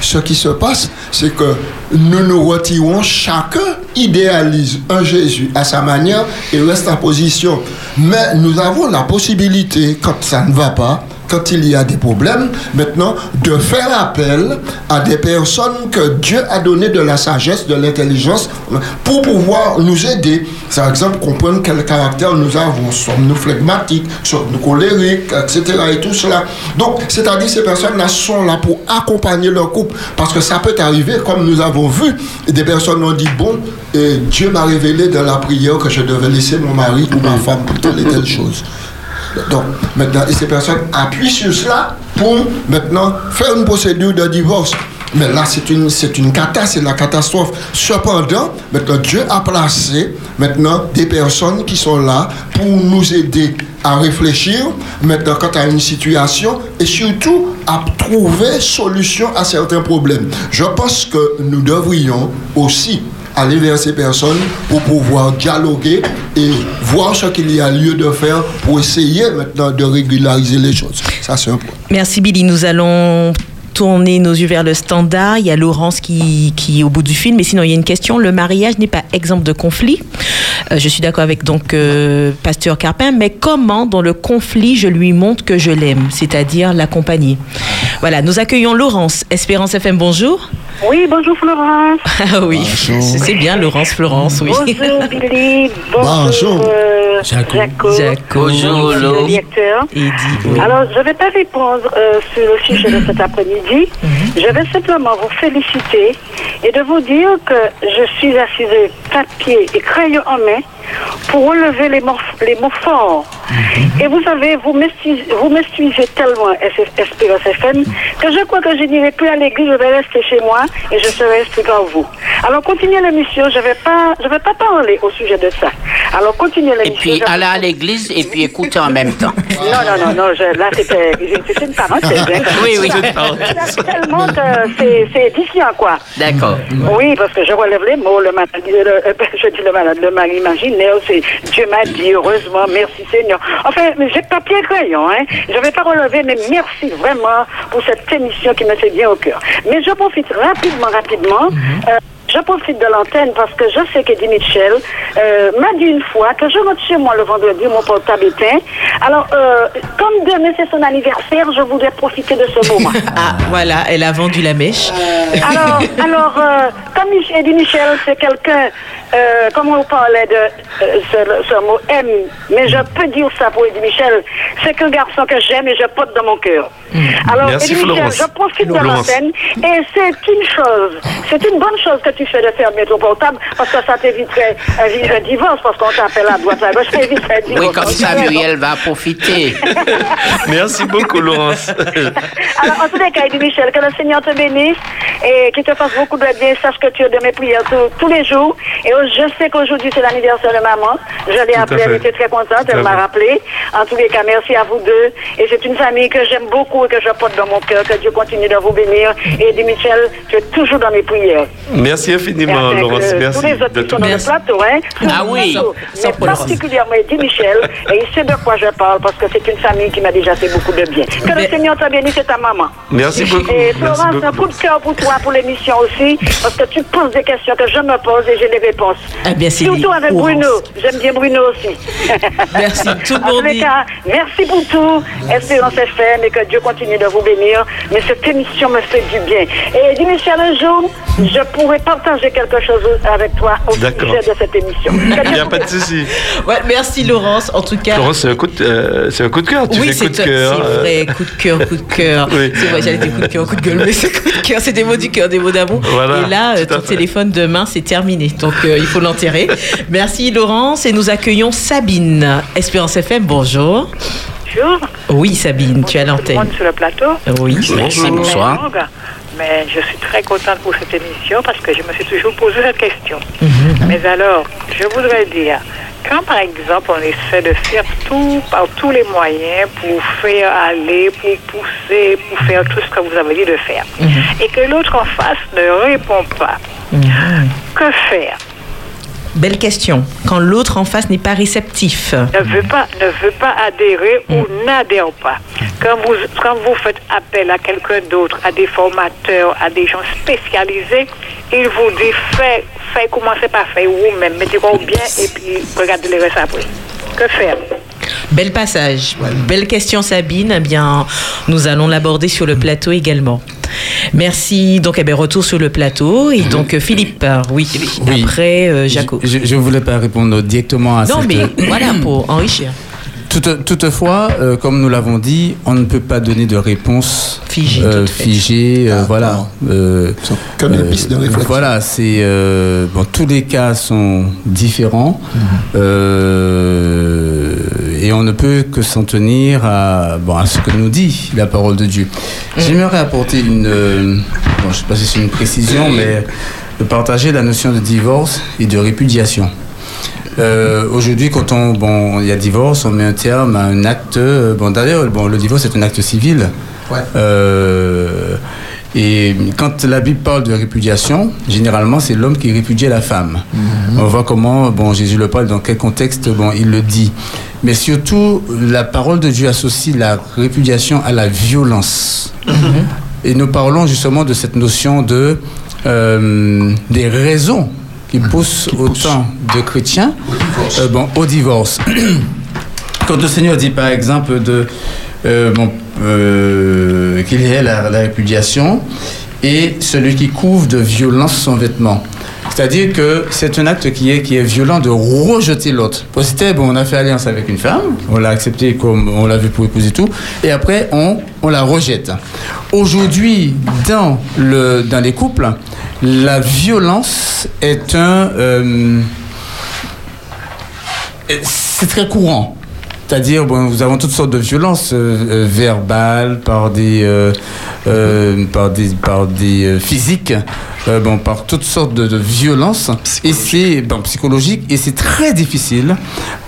ce qui se passe, c'est que nous nous retirons, chacun idéalise un Jésus à sa manière et reste en position. Mais nous avons la possibilité, quand ça ne va pas, quand il y a des problèmes, maintenant, de faire appel à des personnes que Dieu a donné de la sagesse, de l'intelligence, pour pouvoir nous aider. Par exemple, comprendre quel caractère nous avons. Sommes-nous flegmatiques, sommes-nous colériques, etc. et tout cela. Donc, c'est-à-dire, ces personnes-là sont là pour accompagner leur couple. Parce que ça peut arriver, comme nous avons vu, des personnes ont dit, bon, Dieu m'a révélé dans la prière que je devais laisser mon mari ou ma femme pour telle et telle chose. Donc, maintenant, ces personnes appuient sur cela pour maintenant faire une procédure de divorce. Mais là, c'est une, c'est une cata, c'est la catastrophe. Cependant, maintenant, Dieu a placé maintenant des personnes qui sont là pour nous aider à réfléchir maintenant quant à une situation et surtout à trouver solution à certains problèmes. Je pense que nous devrions aussi aller vers ces personnes pour pouvoir dialoguer et voir ce qu'il y a lieu de faire pour essayer maintenant de régulariser les choses. Ça, c'est un point. Merci Billy. Nous allons tourner nos yeux vers le standard. Il y a Laurence qui, qui est au bout du film. Mais sinon, il y a une question. Le mariage n'est pas exemple de conflit. Euh, je suis d'accord avec donc euh, Pasteur Carpin. Mais comment, dans le conflit, je lui montre que je l'aime, c'est-à-dire l'accompagner Voilà. Nous accueillons Laurence. Espérance FM, bonjour. Oui, bonjour Florence. (laughs) Ah oui, c'est c'est bien Laurence, Florence, oui. Bonjour Billy. Bonjour. euh, Jaco. Jaco. Jaco. Bonjour, le directeur. Oui. Alors, je ne vais pas répondre euh, sur le sujet de cet après-midi. Je vais simplement vous féliciter et de vous dire que je suis assise papier et crayon en main pour relever les mots, les mots forts. Et vous savez, vous m'instruisez tellement Espérance FM que je crois que je n'irai plus à l'église, je vais rester chez moi et je serai instruit par vous. Alors, continuez l'émission, je ne vais, pas- je vais pas parler au sujet de ça. Alors, continuez Et l'émission. puis Je- aller à l'église et puis écouter en même temps. (laughs) non, non, non, non, je- là, c'était une parenthèse. hein, (laughs) Oui, oui. Tellement c'est c'est édifiant, quoi. D'accord. Oui, parce que je relève les mots, le malade, le- euh, (laughs) je dis le malade, le mari imaginaire, c'est Dieu m'a dit, heureusement, merci Seigneur. Enfin, j'ai papier et crayon, hein. Je vais pas relever, mais merci vraiment pour cette émission qui me fait bien au cœur. Mais je profite rapidement, rapidement. euh, je profite de l'antenne parce que je sais qu'Eddie Mitchell euh, m'a dit une fois que je rentre chez moi le vendredi, mon portable éteint. Alors, euh, comme demain c'est son anniversaire, je voudrais profiter de ce moment. (laughs) Ah, voilà, elle a vendu la mèche. Alors, (laughs) alors euh, comme Eddie Michel, c'est quelqu'un, euh, comme on parlait de euh, ce, ce mot M, mais je peux dire ça pour Eddie Michel, c'est qu'un garçon que j'aime et je porte dans mon cœur. Alors, Merci, Eddie Michel, je profite de l'antenne et c'est une chose, c'est une bonne chose que tu fais de fermer ton portable parce que ça t'éviterait un, un divorce parce qu'on t'appelle à droite à gauche, ça éviterait un Oui, divorce. comme ça, Muriel va profiter. (laughs) Merci beaucoup, Laurence. (laughs) Alors, en tous les cas, Eddie Michel, que le Seigneur te bénisse et qu'il te fasse beaucoup de bien. Sache que tu es de mes prières tous, tous les jours. Et euh, je sais qu'aujourd'hui, c'est l'anniversaire de maman. Je l'ai Tout appelée, elle fait. était très contente, Tout elle m'a fait. rappelé. En tous les cas, merci à vous deux. Et c'est une famille que j'aime beaucoup et que je porte dans mon cœur. Que Dieu continue de vous bénir. Et Eddie Michel, tu es toujours dans mes prières. Merci infiniment, Avec, Laurence. euh, Merci. Tous les autres de qui sont ton- dans le plateau, hein. Tout Ah le oui. Mais particulièrement Eddie Michel. Et il sait de quoi je parle parce que c'est une famille qui m'a déjà fait beaucoup de bien. Que le Seigneur te bénisse, c'est ta maman. Merci beaucoup. Et Merci Florence, un coup de cœur pour toi, pour l'émission aussi, parce que tu poses des questions que je me pose et j'ai les réponses. Bien, c'est Surtout avec. Bruno. J'aime bien Bruno aussi. (laughs) Merci, tout le En tous monde cas, merci pour tout. Espérance FM et que Dieu continue de vous bénir. Mais cette émission me fait du bien. Et dis Michel, un jour, je pourrais partager quelque chose avec toi au D'accord. sujet de cette émission. (laughs) Il n'y a pas de souci. Ouais, merci Laurence, en tout cas. Laurence, c'est un coup de, euh, c'est un coup de cœur. Tu oui, fais c'est coup de cœur. c'est euh, vrai, coup de cœur, coup de cœur. (laughs) Oui. C'est vrai, j'allais dire coup de cœur, coup de gueule, mais c'est coup de cœur, c'est des mots du cœur, des mots d'amour. Voilà, Et là, euh, ton téléphone demain, c'est terminé. Donc, euh, il faut l'enterrer. (laughs) Merci Laurence, et nous accueillons Sabine. Espérance FM, bonjour. Bonjour. Oui, Sabine, tu as l'antenne. sur le plateau. Oui, Merci, bonsoir. Mais je suis très contente pour cette émission parce que je me suis toujours posé cette question. Mhm. Mais alors, je voudrais dire quand par exemple on essaie de faire tout par tous les moyens pour faire aller, pour pousser, pour faire tout ce que vous avez dit de faire, et que l'autre en face ne répond pas, que faire? Belle question. Quand l'autre en face n'est pas réceptif. ne veut pas, ne veut pas adhérer ou n'adhère pas. Quand vous, quand vous faites appel à quelqu'un d'autre, à des formateurs, à des gens spécialisés, il vous dit fais, fais, commencez par faire vous-même, mettez-vous bien et puis regardez les restes après. Que faire? Bel passage. Belle question, Sabine. Eh bien, nous allons l'aborder sur le plateau également. Merci. Donc, eh bien, retour sur le plateau. Et donc, euh, Philippe, euh, oui, après euh, Jaco. Je ne voulais pas répondre directement à Non, cette... mais voilà, (clears throat) pour enrichir. Toutefois, toutefois, euh, comme nous l'avons dit, on ne peut pas donner de réponse Figée, euh, figée, euh, voilà. Euh, des euh, pistes de réflexion. Voilà, c'est euh, bon, tous les cas sont différents euh, et on ne peut que s'en tenir à, bon, à ce que nous dit la parole de Dieu. J'aimerais apporter une, euh, bon, je ne sais pas si c'est une précision, mais de partager la notion de divorce et de répudiation. Euh, Aujourd'hui, quand on, bon, il y a divorce, on met un terme à un acte. euh, Bon, d'ailleurs, bon, le divorce est un acte civil. Euh, et quand la Bible parle de répudiation, généralement, c'est l'homme qui répudie la femme. On voit comment, bon, Jésus le parle, dans quel contexte, bon, il le dit. Mais surtout, la parole de Dieu associe la répudiation à la violence. Et nous parlons justement de cette notion de euh, des raisons qui poussent autant de chrétiens euh, bon, au divorce. (clears throat) Quand le Seigneur dit par exemple de, euh, bon, euh, qu'il y ait la, répudiation et celui qui couvre de violence son vêtement. C'est-à-dire que c'est un acte qui est, qui est violent de rejeter l'autre. C'était, bon, on a fait alliance avec une femme, on l'a acceptée comme on l'a vu pour épouser tout, et après on, on la rejette. Aujourd'hui, dans, le, dans les couples, la violence est un... euh, c'est très courant. C'est-à-dire, bon, nous avons toutes sortes de violences euh, euh, verbales, par des, euh, euh, par des, par des euh, physiques, euh, bon, par toutes sortes de, de violences, et c'est bon, psychologique, et c'est très difficile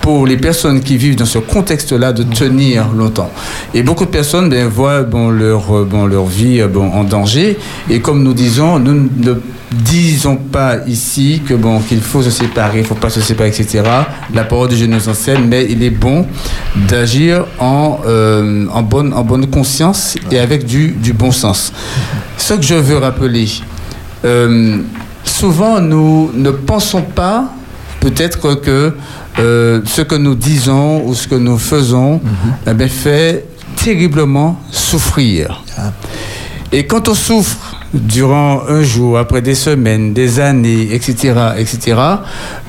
pour les personnes qui vivent dans ce contexte-là de tenir longtemps. Et beaucoup de personnes ben, voient bon, leur, euh, bon, leur vie euh, bon, en danger, et comme nous disons, nous ne disons pas ici que bon qu'il faut se séparer, il faut pas se séparer, etc. La parole de Dieu nous enseigne, mais il est bon d'agir en, euh, en, bonne, en bonne conscience et avec du, du bon sens. Ce que je veux rappeler, euh, souvent nous ne pensons pas peut-être que euh, ce que nous disons ou ce que nous faisons eh bien, fait terriblement souffrir. Et quand on souffre durant un jour, après des semaines, des années, etc., etc.,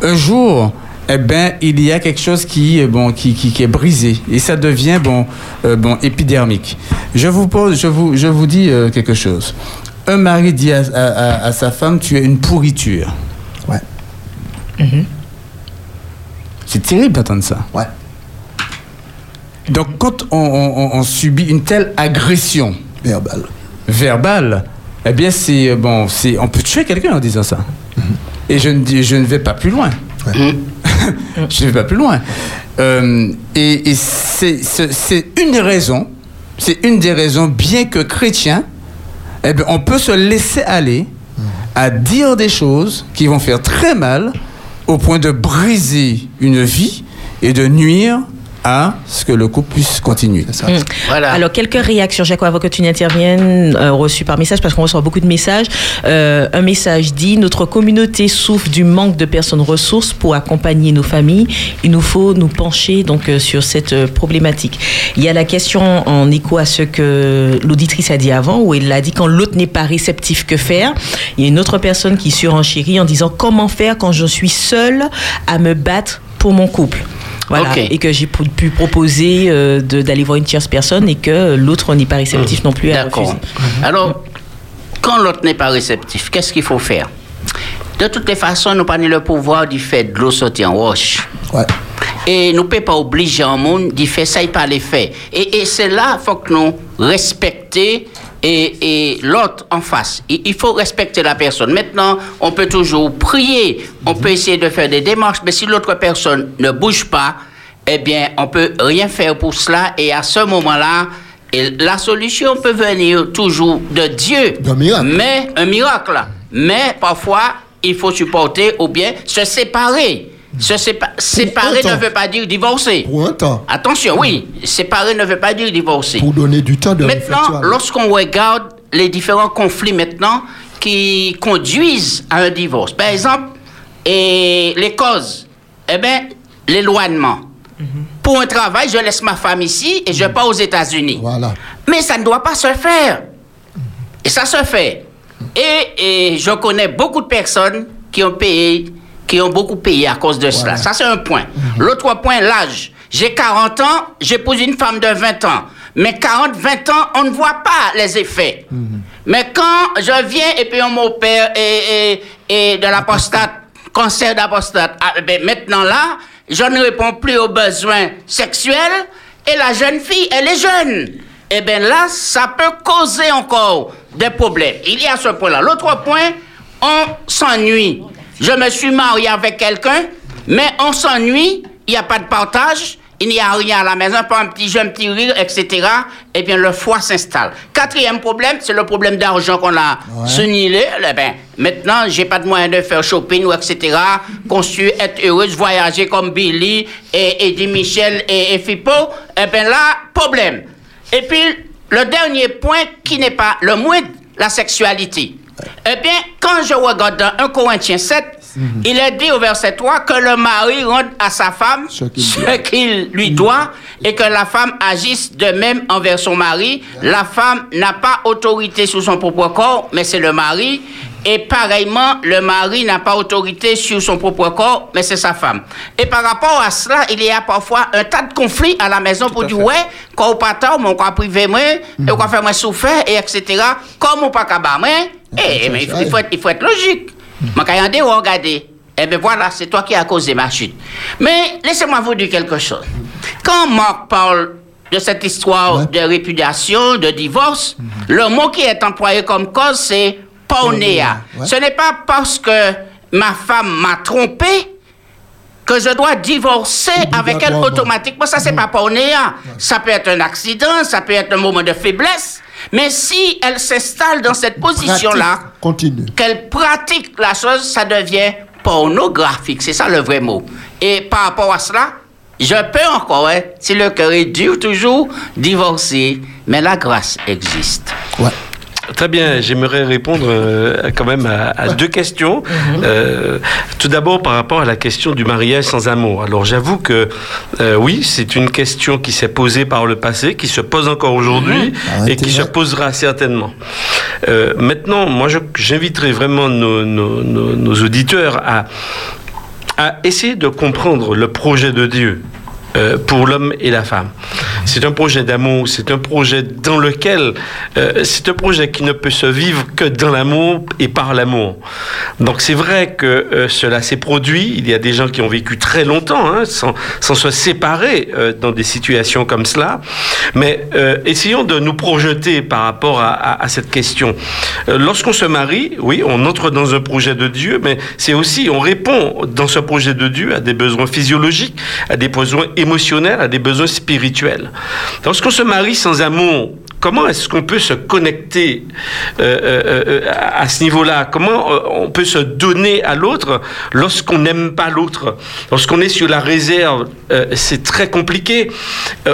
un jour, eh ben, il y a quelque chose qui, est bon, qui, qui, qui est brisé et ça devient bon, euh, bon, épidermique. Je vous pose, je vous, je vous dis euh, quelque chose. Un mari dit à, à- à- à sa femme, tu es une pourriture. Ouais. C'est terrible d'entendre ça. Ouais. Donc quand on- on subit une telle agression verbale, verbale, eh bien c'est bon, c'est on peut tuer quelqu'un en disant ça. Mhm. Et je ne dis, je ne vais pas plus loin. (laughs) je ne vais pas plus loin. Euh, et et c'est une raison, c'est une des raisons, bien que chrétien, eh bien, on peut se laisser aller à dire des choses qui vont faire très mal au point de briser une vie et de nuire à ce que le couple puisse continuer. Mm. Alors, quelques réactions, Jaco, avant que tu n'interviennes, euh, reçues par message, parce qu'on reçoit beaucoup de messages. Euh, un message dit Notre communauté souffre du manque de personnes ressources pour accompagner nos familles. Il nous faut nous pencher donc euh, sur cette euh, problématique. Il y a la question en écho à ce que l'auditrice a dit avant, où elle a dit Quand l'autre n'est pas réceptif, que faire? Il y a une autre personne qui surenchérit en disant Comment faire quand je suis seule à me battre pour mon couple? Voilà, et que j'ai pu proposer euh, d'aller voir une tierce personne et que l'autre n'est pas réceptif non plus à D'accord. refuser. Alors, quand l'autre n'est pas réceptif, qu'est-ce qu'il faut faire? De toutes les façons, nous pas ni le pouvoir d'y faire de l'eau sortir en roche. Et nous ne pouvons pas obliger un monde d'y faire ça, il pas les faire. Et, et c'est là qu'il faut que nous respecter et, l'autre en face. Il, il faut respecter la personne. Maintenant, on peut toujours prier, on peut essayer de faire des démarches, mais si l'autre personne ne bouge pas, eh bien, on peut rien faire pour cela. Et à ce moment-là, la solution peut venir toujours de Dieu. Mais un miracle. Mais parfois, il faut supporter ou bien se séparer. Se sépa- séparer ne veut pas dire divorcer. Pour un temps. Attention, oui, séparer ne veut pas dire divorcer. Pour donner du temps de Maintenant, lorsqu'on regarde les différents conflits maintenant qui conduisent à un divorce, par exemple, et les causes, eh bien, l'éloignement. Pour un travail, je laisse ma femme ici et je pars aux États-Unis. Voilà. Mais ça ne doit pas se faire. Et ça se fait. Et, et je connais beaucoup de personnes qui ont payé, qui ont beaucoup payé à cause de cela. Ça, c'est un point. L'autre point, l'âge. J'ai 40 ans, j'épouse une femme de 20 ans. Mais 40, 20 ans, on ne voit pas les effets. Mais quand je viens et puis on m'opère et, et, et de la prostate, cancer prostate, ah, ben maintenant là, je ne réponds plus aux besoins sexuels et la jeune fille, elle est jeune. Eh bien là, ça peut causer encore des problèmes. Il y a ce point-là. L'autre point, on s'ennuie. Je me suis marié avec quelqu'un, mais on s'ennuie, il n'y a pas de partage, il n'y a rien à la maison, pas un petit jeu, un petit rire, etc. Eh bien, le foie s'installe. Quatrième problème, c'est le problème d'argent qu'on a sunilé. Eh bien, maintenant, j'ai pas de moyen de faire shopping ou etc. Construire, être heureuse, voyager comme Billy et Eddie Michel et, et Fippo. Eh bien là, problème. Et puis, le dernier point qui n'est pas le moindre, la sexualité. Eh bien, quand je regarde dans 1 Corinthiens 7, il est dit au verset 3 que le mari rende à sa femme ce qu'il lui doit et que la femme agisse de même envers son mari. La femme n'a pas autorité sur son propre corps, mais c'est le mari. Et pareillement, le mari n'a pas autorité sur son propre corps, mais c'est sa femme. Et par rapport à cela, il y a parfois un tas de conflits à la maison pour dire, ouais, quand on pas tard, mon quoi privé, moi, et on va faire moi souffrir, et etc. Comme on pas moi, eh, mais il faut, il faut être, il faut être logique. Ma regardez ou regarder. Eh bien voilà, c'est toi qui as causé ma chute. Mais laissez-moi vous dire quelque chose. Quand Marc parle de cette histoire de répudiation, de divorce, le mot qui est employé comme cause, c'est pornéa. Ouais. Ce n'est pas parce que ma femme m'a trompé que je dois divorcer avec elle automatiquement. Ça, c'est pas pornéa. Ça peut être un accident, ça peut être un moment de faiblesse. Mais si elle s'installe dans cette position-là, qu'elle pratique la chose, ça devient pornographique. C'est ça le vrai mot. Et par rapport à cela, je peux encore, hein, si le cœur est dur, toujours divorcer. Mais la grâce existe. Très bien, j'aimerais répondre euh, quand même à, à deux questions. Euh, tout d'abord par rapport à la question du mariage sans amour. Alors j'avoue que euh, oui, c'est une question qui s'est posée par le passé, qui se pose encore aujourd'hui et qui se posera certainement. Maintenant, moi j'inviterai vraiment nos, nos- nos- nos auditeurs à, à essayer de comprendre le projet de Dieu euh, pour l'homme et la femme. C'est un projet d'amour, c'est un projet dans lequel, euh, c'est un projet qui ne peut se vivre que dans l'amour et par l'amour. Donc c'est vrai que euh, cela s'est produit, il y a des gens qui ont vécu très longtemps hein, sans, sans se séparer dans des situations comme cela, mais essayons de nous projeter par rapport à, à- cette question. Lorsqu'on se marie, oui, on entre dans un projet de Dieu, mais c'est aussi, on répond dans ce projet de Dieu à des besoins physiologiques, à des besoins émotionnels, à des besoins spirituels. Lorsqu'on se marie sans amour, comment est-ce qu'on peut se connecter euh, euh, euh, à ce niveau-là? Comment on peut se donner à l'autre lorsqu'on n'aime pas l'autre? Lorsqu'on est sur la réserve, c'est très compliqué.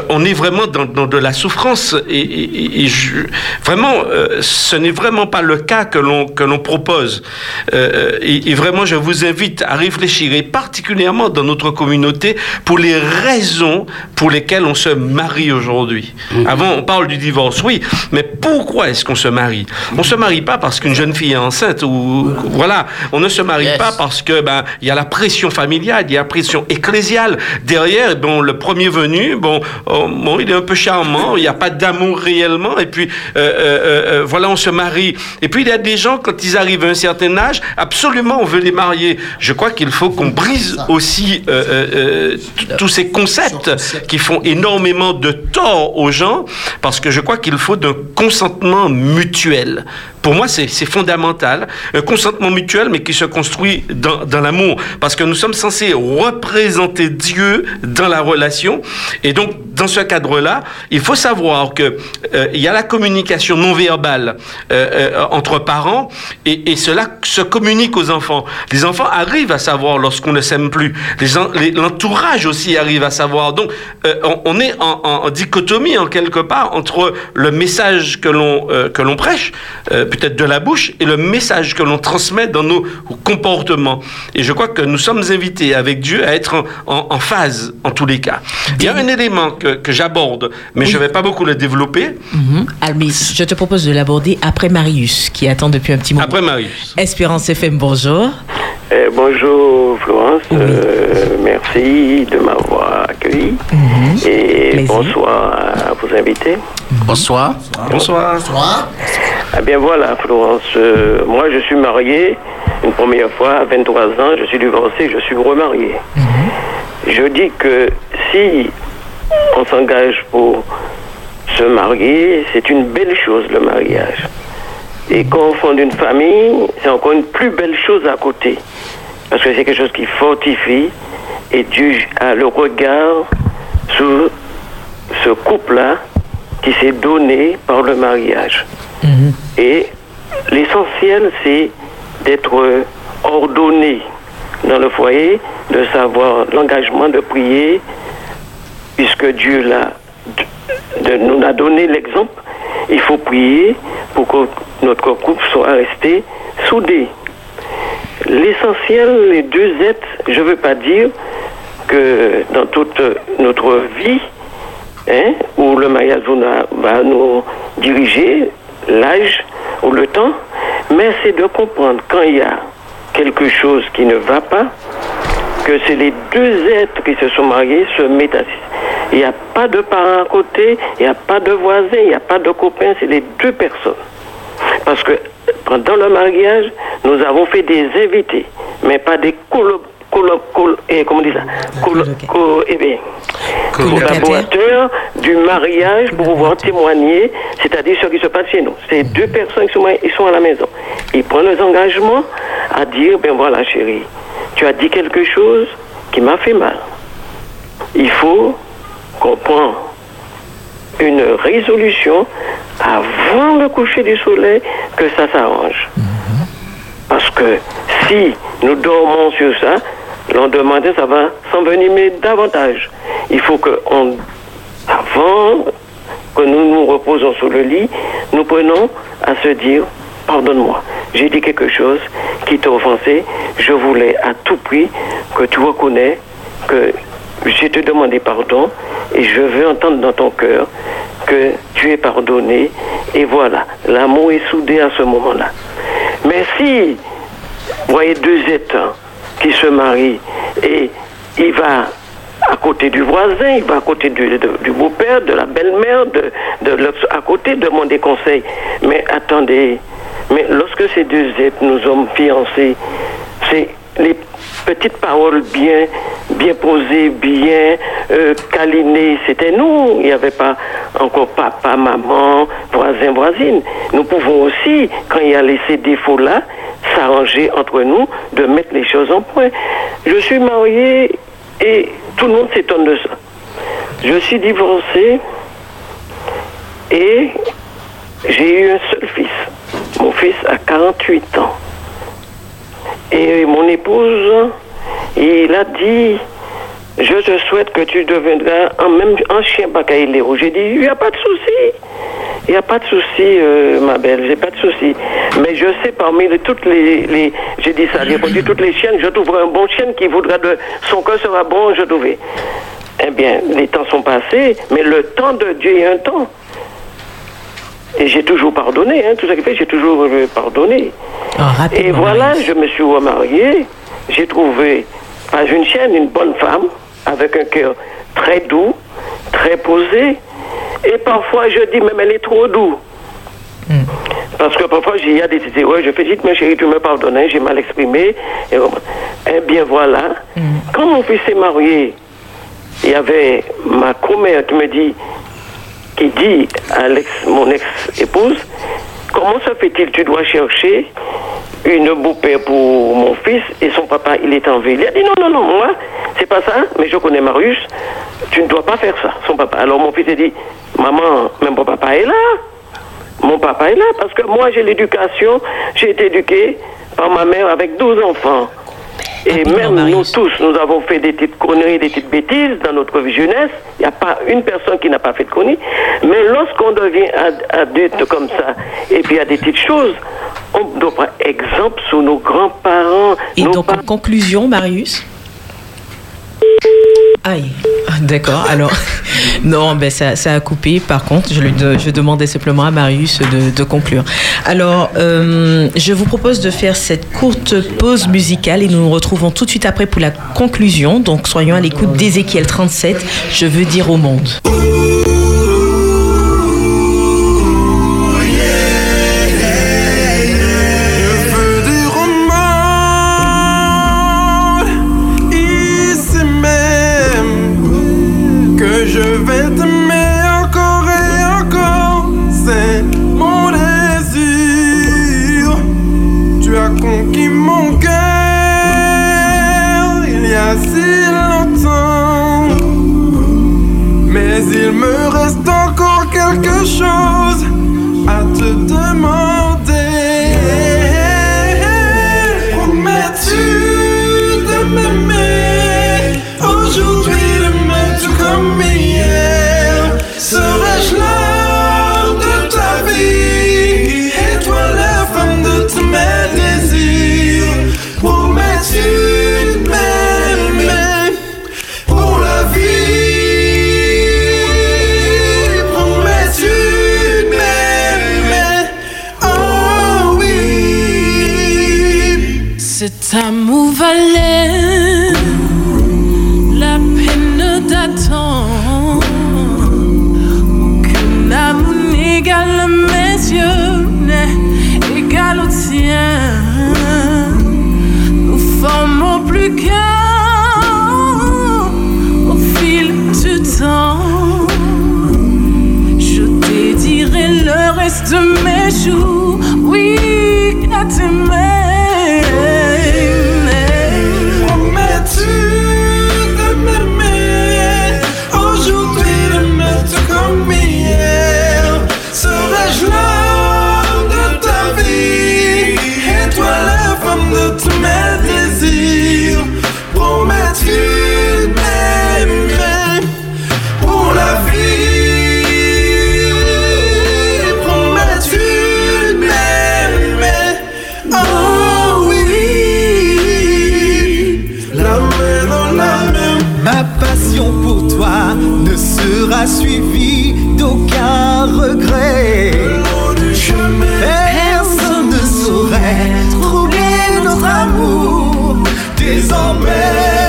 On est vraiment dans, dans de la souffrance et, et- et je- vraiment, ce n'est vraiment pas le cas que l'on que l'on propose. Et, et vraiment, je vous invite à réfléchir, et particulièrement dans notre communauté, pour les raisons pour lesquelles on se marie aujourd'hui. Avant, on parle du divorce, oui, mais pourquoi est-ce qu'on se marie? On se marie pas parce qu'une jeune fille est enceinte ou voilà, on ne se marie pas parce que ben il y a la pression familiale, il y a la pression ecclésiale derrière. Bon, le premier venu, bon, oh, bon, il est un peu charmant, il n'y a pas d'amour réellement, et puis euh, euh, euh, voilà, on se marie. Et puis il y a des gens quand ils arrivent à un certain âge, absolument on veut les marier. Je crois qu'il faut qu'on brise aussi tous ces concepts qui font énormément de tort aux gens, parce que je crois qu'il faut d'un consentement mutuel. Pour moi, c'est fondamental. Un consentement mutuel, mais qui se construit dans, l'amour. Parce que nous sommes censés représenter Dieu dans la relation. Et donc, dans ce cadre-là, il faut savoir que euh, il y a la communication non verbale euh, euh, entre parents et, cela se communique aux enfants. Les enfants arrivent à savoir lorsqu'on ne s'aime plus. L'entourage aussi arrive à savoir. Donc, euh, on, est en dichotomie en quelque part entre le message que l'on euh, que l'on prêche, euh, peut-être de la bouche, et le message que l'on transmet dans nos comportements. Et je crois que nous sommes invités avec Dieu à être en, en- en phase en tous les cas. Il y a un élément que, que j'aborde, mais je ne vais pas beaucoup le développer. Mhm. Almis, je te propose de l'aborder après Marius, qui attend depuis un petit moment. Après Marius. Espérance FM, bonjour. Euh, bonjour Florence, Euh, merci de m'avoir accueilli et bonsoir à vos invités. Bonsoir. Bonsoir. Eh bien voilà Florence, Euh, moi je suis marié une première fois à 23 ans, je suis divorcé, je suis remarié. Je dis que si on s'engage pour se marier, c'est une belle chose le mariage. Et quand on fonde une famille, c'est encore une plus belle chose à côté. Parce que c'est quelque chose qui fortifie et Dieu a le regard sur ce couple-là qui s'est donné par le mariage. Et l'essentiel, c'est d'être ordonné dans le foyer, de savoir l'engagement de prier, puisque Dieu l'a, de- nous a donné l'exemple. Il faut prier pour que notre couple soit resté soudé. L'essentiel, les deux êtres, je ne veux pas dire que dans toute notre vie, hein, où le mariage va nous diriger, l'âge ou le temps, mais c'est de comprendre quand il y a quelque chose qui ne va pas, que c'est les deux êtres qui se sont mariés se mettent à Il n'y a pas de parents à côté, il n'y a pas de voisins, il n'y a pas de copains, c'est les deux personnes. Parce que pendant le mariage, nous avons fait des invités, mais pas des colo, colo- eh, comment on dit ça Colo- co- eh bien, du mariage pour pouvoir témoigner, c'est-à-dire ce qui se passe chez nous. C'est deux personnes qui sont, ils sont à la maison. Ils prennent les engagements à dire, ben voilà chérie, tu as dit quelque chose qui m'a fait mal. Il faut qu'on prenne une résolution avant le coucher du soleil que ça s'arrange. Parce que si nous dormons sur ça, lendemain matin, ça va s'envenimer davantage. Il faut que, avant que nous nous reposons sur le lit, nous prenons à se dire, pardonne-moi, j'ai dit quelque chose qui t'a offensé, je voulais à tout prix que tu reconnais que j'ai te demandé pardon et je veux entendre dans ton cœur que tu es pardonné et voilà, l'amour est soudé à ce moment-là. Mais si vous voyez deux êtres qui se marient et il va à côté du voisin, il va à côté du, beau-père, de la belle-mère, de, de à côté demander conseil. Mais attendez, mais lorsque ces deux êtres nous sommes fiancés, c'est les petites paroles bien, bien posées, bien euh, c'était nous. Il n'y avait pas encore papa, maman, voisin, voisine. Nous pouvons aussi, quand il y a les ces défauts-là, s'arranger entre nous, de mettre les choses en point. Je suis marié et tout le monde s'étonne de ça. Je suis divorcé et j'ai eu un seul fils. Mon fils a 48 ans. Et mon épouse, il a dit, je te souhaite que tu deviendras un même un chien bacaïléo. J'ai dit, il n'y a pas de souci. Il n'y a pas de souci, euh, ma belle, j'ai pas de souci. Mais je sais parmi toutes les, j'ai dit ça, j'ai toutes les chiennes, je trouverai un bon chien qui voudra de, son cœur sera bon, je trouverai. Eh bien, les temps sont passés, mais le temps de Dieu est un temps. Et j'ai toujours pardonné, hein, tout ça qui fait, j'ai toujours pardonné. Et voilà, je me suis remarié. J'ai trouvé, pas une chienne, une bonne femme, avec un cœur très doux, très posé. Et parfois, je dis, même elle est trop doux. Parce que parfois, il y a des erreurs. Je fais, dites, ma chérie, tu me pardonnes, j'ai mal exprimé. Et, eh bien, voilà. Quand mon fils s'est marié, il y avait ma commère qui me dit, qui dit à mon ex-épouse, comment ça fait-il tu dois chercher une beau-père pour mon fils et son papa, il est en ville. Il a dit non, non, non, moi, c'est pas ça, mais je connais Marius, tu ne dois pas faire ça, son papa. Alors mon fils a dit, maman, même mon papa est là. Mon papa est là parce que moi j'ai l'éducation, j'ai été éduqué par ma mère avec 12 enfants. Et même nous tous, nous avons fait des petites conneries, des petites bêtises dans notre vie jeunesse. Il n'y a pas une personne qui n'a pas fait de conneries. Mais lorsqu'on devient ad- adulte comme ça, et puis il y a des petites choses, on doit prendre exemple sur nos grands-parents. Et donc, en conclusion, Marius Aïe, Ah, d'accord. Alors, (laughs) non, ben ça, a coupé. Par contre, je, demandais simplement à Marius de, de conclure. Alors, euh, je vous propose de faire cette courte pause musicale et nous nous retrouvons tout de suite après pour la conclusion. Donc, soyons à l'écoute d'Ézéchiel 37. Je veux dire au monde. Le reste de mes jours, oui, ne sera suivie d'aucun regret. Personne ne saurait troubler notre amour. Désormais,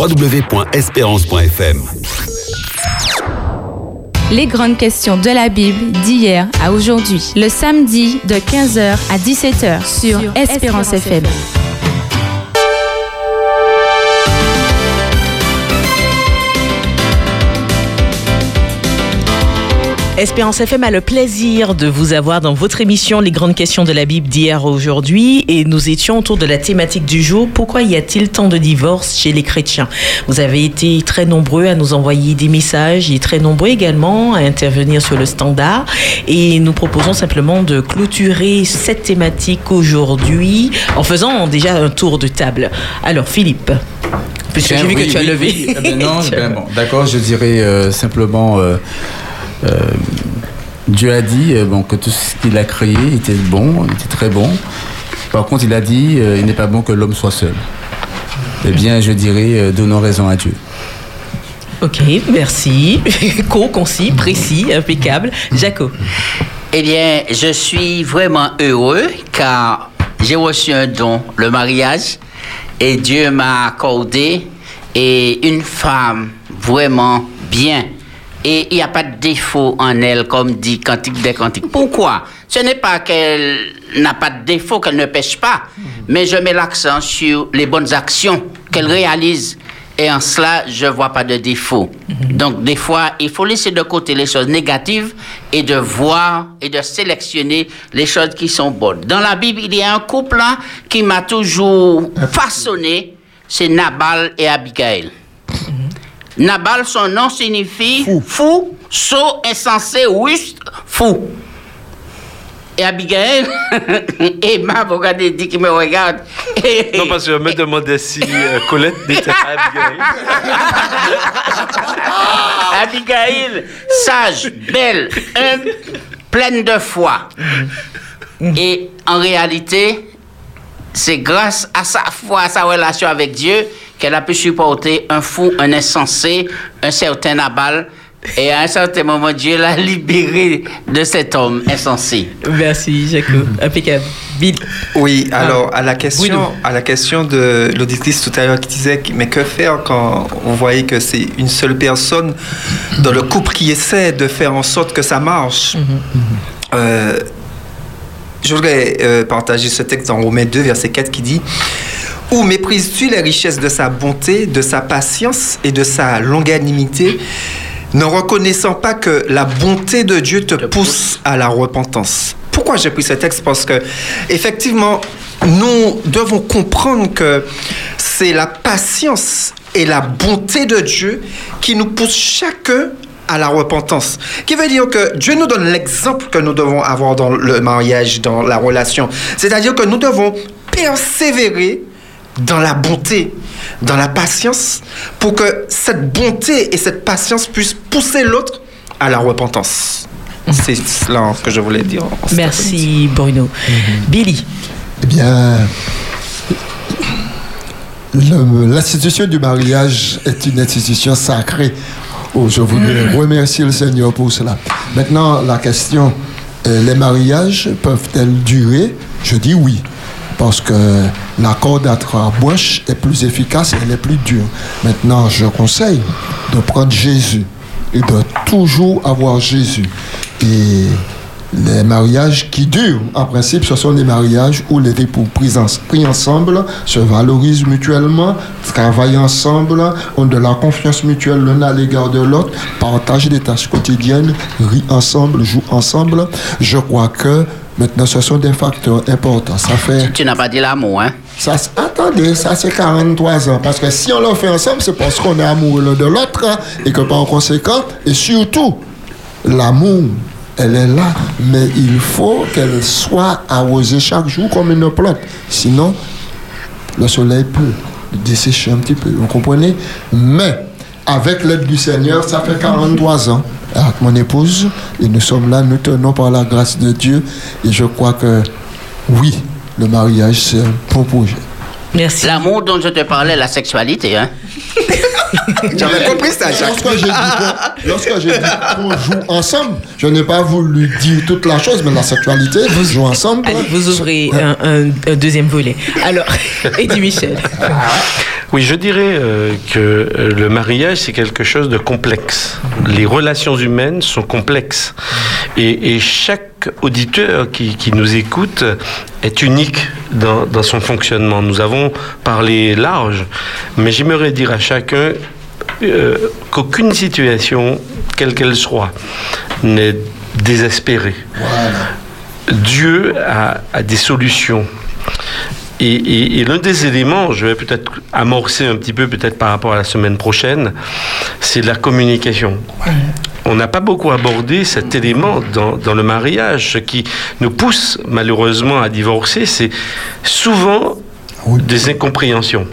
www.espérance.fm. Les grandes questions de la Bible d'hier à aujourd'hui. Le samedi de 15h à 17h sur, Espérance FM. Espérance FM a le plaisir de vous avoir dans votre émission Les grandes questions de la Bible d'hier à aujourd'hui et nous étions autour de la thématique du jour. Pourquoi y a-t-il tant de divorces chez les chrétiens? Vous avez été très nombreux à nous envoyer des messages et très nombreux également à intervenir sur le standard et nous proposons simplement de clôturer cette thématique aujourd'hui en faisant déjà un tour de table. Alors Philippe, puisque j'ai vu que tu as oui, levé. oui. Eh ben non, (laughs) ben bon, d'accord, je dirais euh, simplement. euh, Dieu a dit euh, bon, que tout ce qu'il a créé était bon, était très bon. Par contre, il a dit euh, il n'est pas bon que l'homme soit seul. Eh bien, je dirais euh, donnons raison à Dieu. Ok, merci. (laughs) Court, concis, précis, impeccable. Jaco. Eh bien, je suis vraiment heureux car j'ai reçu un don, le mariage, et Dieu m'a accordé et une femme vraiment bien. Et il n'y a pas de défaut en elle, comme dit Cantique des Cantiques. Pourquoi? Ce n'est pas qu'elle n'a pas de défaut, qu'elle ne pêche pas, mais je mets l'accent sur les bonnes actions qu'elle réalise. Et en cela, je ne vois pas de défaut. Donc, des fois, il faut laisser de côté les choses négatives et de voir et de sélectionner les choses qui sont bonnes. Dans la Bible, il y a un couple là, qui m'a toujours façonné, c'est Nabal et Abigail. Nabal, son nom signifie fou, sot, insensé, juste, fou. Et Abigail, (laughs) Emma, vous regardez, dit qu'il me regarde. (laughs) Non, parce que je me demandais si euh, Colette n'était pas Abigail. (laughs) Abigail, sage, belle, humble, pleine de foi. Et en réalité, c'est grâce à sa foi, à sa relation avec Dieu, qu'elle a pu supporter un fou, un insensé, un certain Nabal. Et à un certain moment, Dieu l'a (laughs) libéré de cet homme insensé. Merci, Jaco. Impeccable. Bill. Oui, alors à la question, à la question de l'auditrice tout à l'heure qui disait mais que faire quand on voyait que c'est une seule personne dans le couple qui essaie de faire en sorte que ça marche. Euh, je voudrais euh, partager ce texte dans Romains 2, verset 4 qui dit Où méprises-tu les richesses de sa bonté, de sa patience et de sa longanimité, ne reconnaissant pas que la bonté de Dieu te pousse à la repentance? Pourquoi j'ai pris ce texte? Parce que, effectivement, nous devons comprendre que c'est la patience et la bonté de Dieu qui nous poussent chacun à la repentance. Qui veut dire que Dieu nous donne l'exemple que nous devons avoir dans le mariage, dans la relation. C'est-à-dire que nous devons persévérer dans la bonté, dans la patience, pour que cette bonté et cette patience puissent pousser l'autre à la repentance. C'est cela que je voulais dire. Merci, Bruno. Billy. Eh bien, l'institution du mariage est une institution sacrée. Oh, je voudrais remercier le Seigneur pour cela. Maintenant, la question, euh, les mariages peuvent-elles durer? Je dis oui. Parce que la corde à trois branches est plus efficace et elle est plus dure. Maintenant, je conseille de prendre Jésus et de toujours avoir Jésus. Et les mariages qui durent, en principe, ce sont des mariages où les époux pris, en- pris ensemble se valorisent mutuellement, travaillent ensemble, ont de la confiance mutuelle l'un à l'égard de l'autre, partagent des tâches quotidiennes, rient ensemble, jouent ensemble. Je crois que maintenant, ce sont des facteurs importants. Ça fait Tu n'as pas dit l'amour, hein? Ça, attendez, ça c'est 43 ans. Parce que si on le fait ensemble, c'est parce qu'on est amoureux l'un de l'autre hein, et que par conséquent, et surtout, l'amour, elle est là, mais il faut qu'elle soit arrosée chaque jour comme une plante. Sinon, le soleil peut dessécher un petit peu, vous comprenez? Mais avec l'aide du Seigneur, ça fait 43 ans avec mon épouse et nous sommes là, nous tenons par la grâce de Dieu et je crois que oui, le mariage c'est un bon projet. Merci. L'amour dont je te parlais, la sexualité, hein (laughs) J'avais compris ça, Jacques. Lorsque j'ai dit qu'on- lorsque j'ai dit qu'on joue ensemble, je n'ai pas voulu dire toute la chose, mais la sexualité, vous jouez ensemble. Allez, vous ouvrez un, un- un deuxième volet. Alors, (laughs) Eddie Michel. Oui, je dirais euh, que euh, le mariage, c'est quelque chose de complexe. Les relations humaines sont complexes. Et, et chaque auditeur qui, qui nous écoute est unique dans, dans son fonctionnement. Nous avons parlé large, mais j'aimerais dire à chacun euh, qu'aucune situation, quelle qu'elle soit, n'est désespérée. Dieu a, a des solutions. Et, et- et l'un des éléments, je vais peut-être amorcer un petit peu peut-être par rapport à la semaine prochaine, c'est la communication. On n'a pas beaucoup abordé cet élément dans, dans le mariage. Ce qui nous pousse malheureusement à divorcer, c'est souvent des incompréhensions.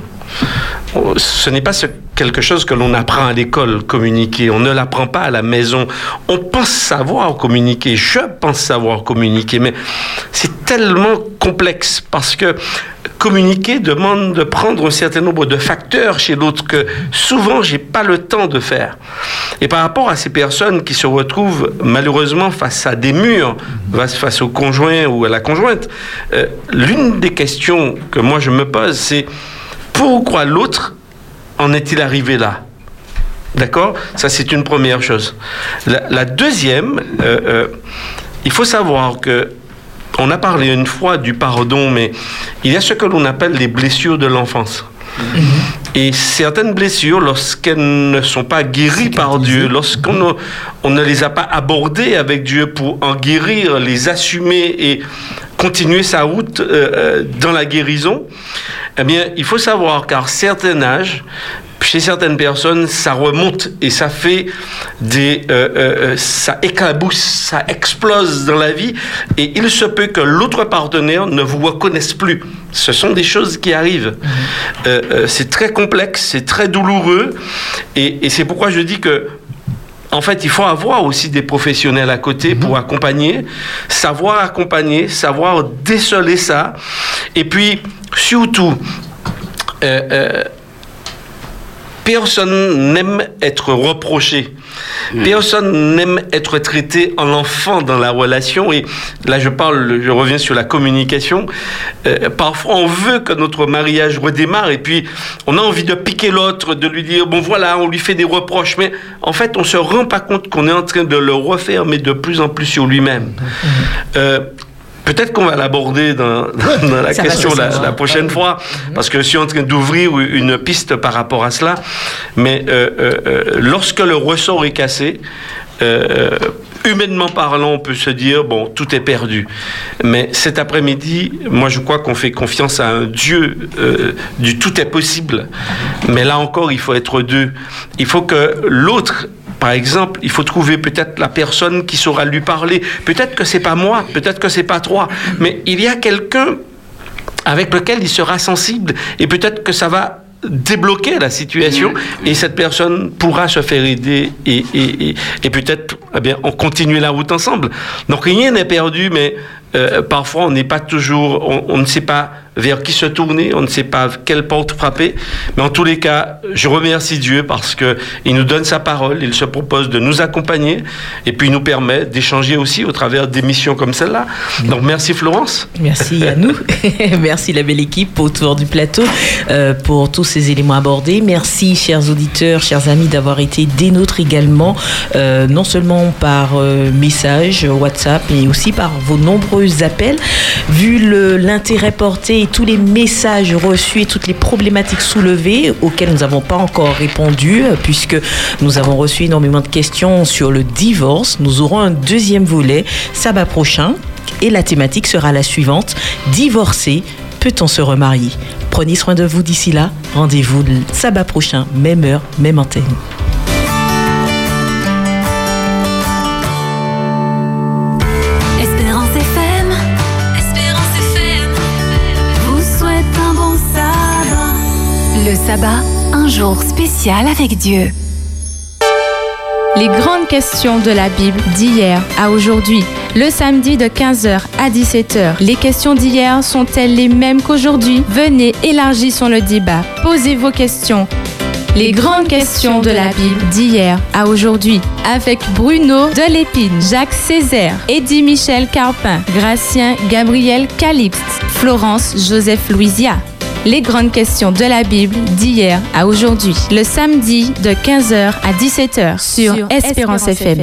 Ce n'est pas ce- quelque chose que l'on apprend à l'école, communiquer. On ne l'apprend pas à la maison. On pense savoir communiquer. Je pense savoir communiquer. Mais c'est tellement complexe parce que communiquer demande de prendre un certain nombre de facteurs chez l'autre que souvent j'ai pas le temps de faire. Et par rapport à ces personnes qui se retrouvent malheureusement face à des murs, face- au conjoint ou à la conjointe, euh, l'une des questions que moi je me pose, c'est pourquoi l'autre en est-il arrivé là? D'accord? Ça, c'est une première chose. La, la deuxième, euh, euh, il faut savoir que on a parlé une fois du pardon, mais il y a ce que l'on appelle les blessures de l'enfance. Et certaines blessures, lorsqu'elles ne sont pas guéries par Dieu, lorsqu'on ne, on ne les a pas abordées avec Dieu pour en guérir, les assumer et continuer sa route euh, euh, dans la guérison, eh bien, il faut savoir qu'à certain âge, chez certaines personnes, ça remonte et ça fait des, euh, ça éclabousse, ça explose dans la vie, et il se peut que l'autre partenaire ne vous reconnaisse plus. Ce sont des choses qui arrivent. Euh, c'est très complexe, c'est très douloureux, et, et c'est pourquoi je dis que en fait, il faut avoir aussi des professionnels à côté pour accompagner, savoir accompagner, savoir déceler ça. Et puis, surtout, euh, euh, personne n'aime être reproché. Personne n'aime être traité en enfant dans la relation. Et là, je parle, je reviens sur la communication. Euh, parfois, on veut que notre mariage redémarre et puis on a envie de piquer l'autre, de lui dire, bon voilà, on lui fait des reproches. Mais en fait, on se rend pas compte qu'on est en train de le refaire, mais de plus en plus sur lui-même. Euh, Peut-être qu'on va l'aborder dans, dans- dans la Ça question la, prochaine fois, parce que je suis en train d'ouvrir une piste par rapport à cela. Mais euh, euh, euh, lorsque le ressort est cassé, euh, humainement parlant, on peut se dire, bon, tout est perdu. Mais cet après-midi, moi, je crois qu'on fait confiance à un Dieu euh, du tout est possible. Mais là encore, il faut être deux. Il faut que l'autre par exemple, il faut trouver peut-être la personne qui saura lui parler. Peut-être que c'est pas moi, peut-être que c'est pas toi, mais il y a quelqu'un avec lequel il sera sensible et peut-être que ça va débloquer la situation et cette personne pourra se faire aider et, et, et, et peut-être eh bien on continue la route ensemble. Donc rien n'est perdu, mais euh, parfois on n'est pas toujours, on, on ne sait pas vers qui se tourner, on ne sait pas quelle porte frapper. Mais en tous les cas, je remercie Dieu parce que il nous donne sa parole, il se propose de nous accompagner et puis il nous permet d'échanger aussi au travers d'émissions comme celle-là. Donc merci Florence. Merci à nous. (laughs) Merci la belle équipe autour du plateau euh, pour tous ces éléments abordés. Merci chers auditeurs, chers amis d'avoir été des nôtres également, euh, non seulement par euh, message WhatsApp, mais aussi par vos nombreux appels. Vu l'intérêt porté tous les messages reçus et toutes les problématiques soulevées auxquelles nous n'avons pas encore répondu, euh, puisque nous avons reçu énormément de questions sur le divorce, nous aurons un deuxième volet sabbat prochain et la thématique sera la suivante divorcer, peut-on se remarier? Prenez soin de vous d'ici là. Rendez-vous sabbat prochain, même heure, même antenne. Sabbat. Un jour spécial avec Dieu. Les grandes questions de la Bible d'hier à aujourd'hui. Le samedi de 15h à 17h. Les questions d'hier sont-elles les mêmes qu'aujourd'hui? Venez, élargissons le débat. Posez vos questions. Les grandes questions de la Bible d'hier à aujourd'hui. Avec Bruno Delépine, Jacques Césaire, Eddie Michel Carpin, Gracien Gabriel Calixte, Florence Joseph Louisia. Les grandes questions de la Bible d'hier à aujourd'hui, le samedi de 15h à 17h sur Espérance FM.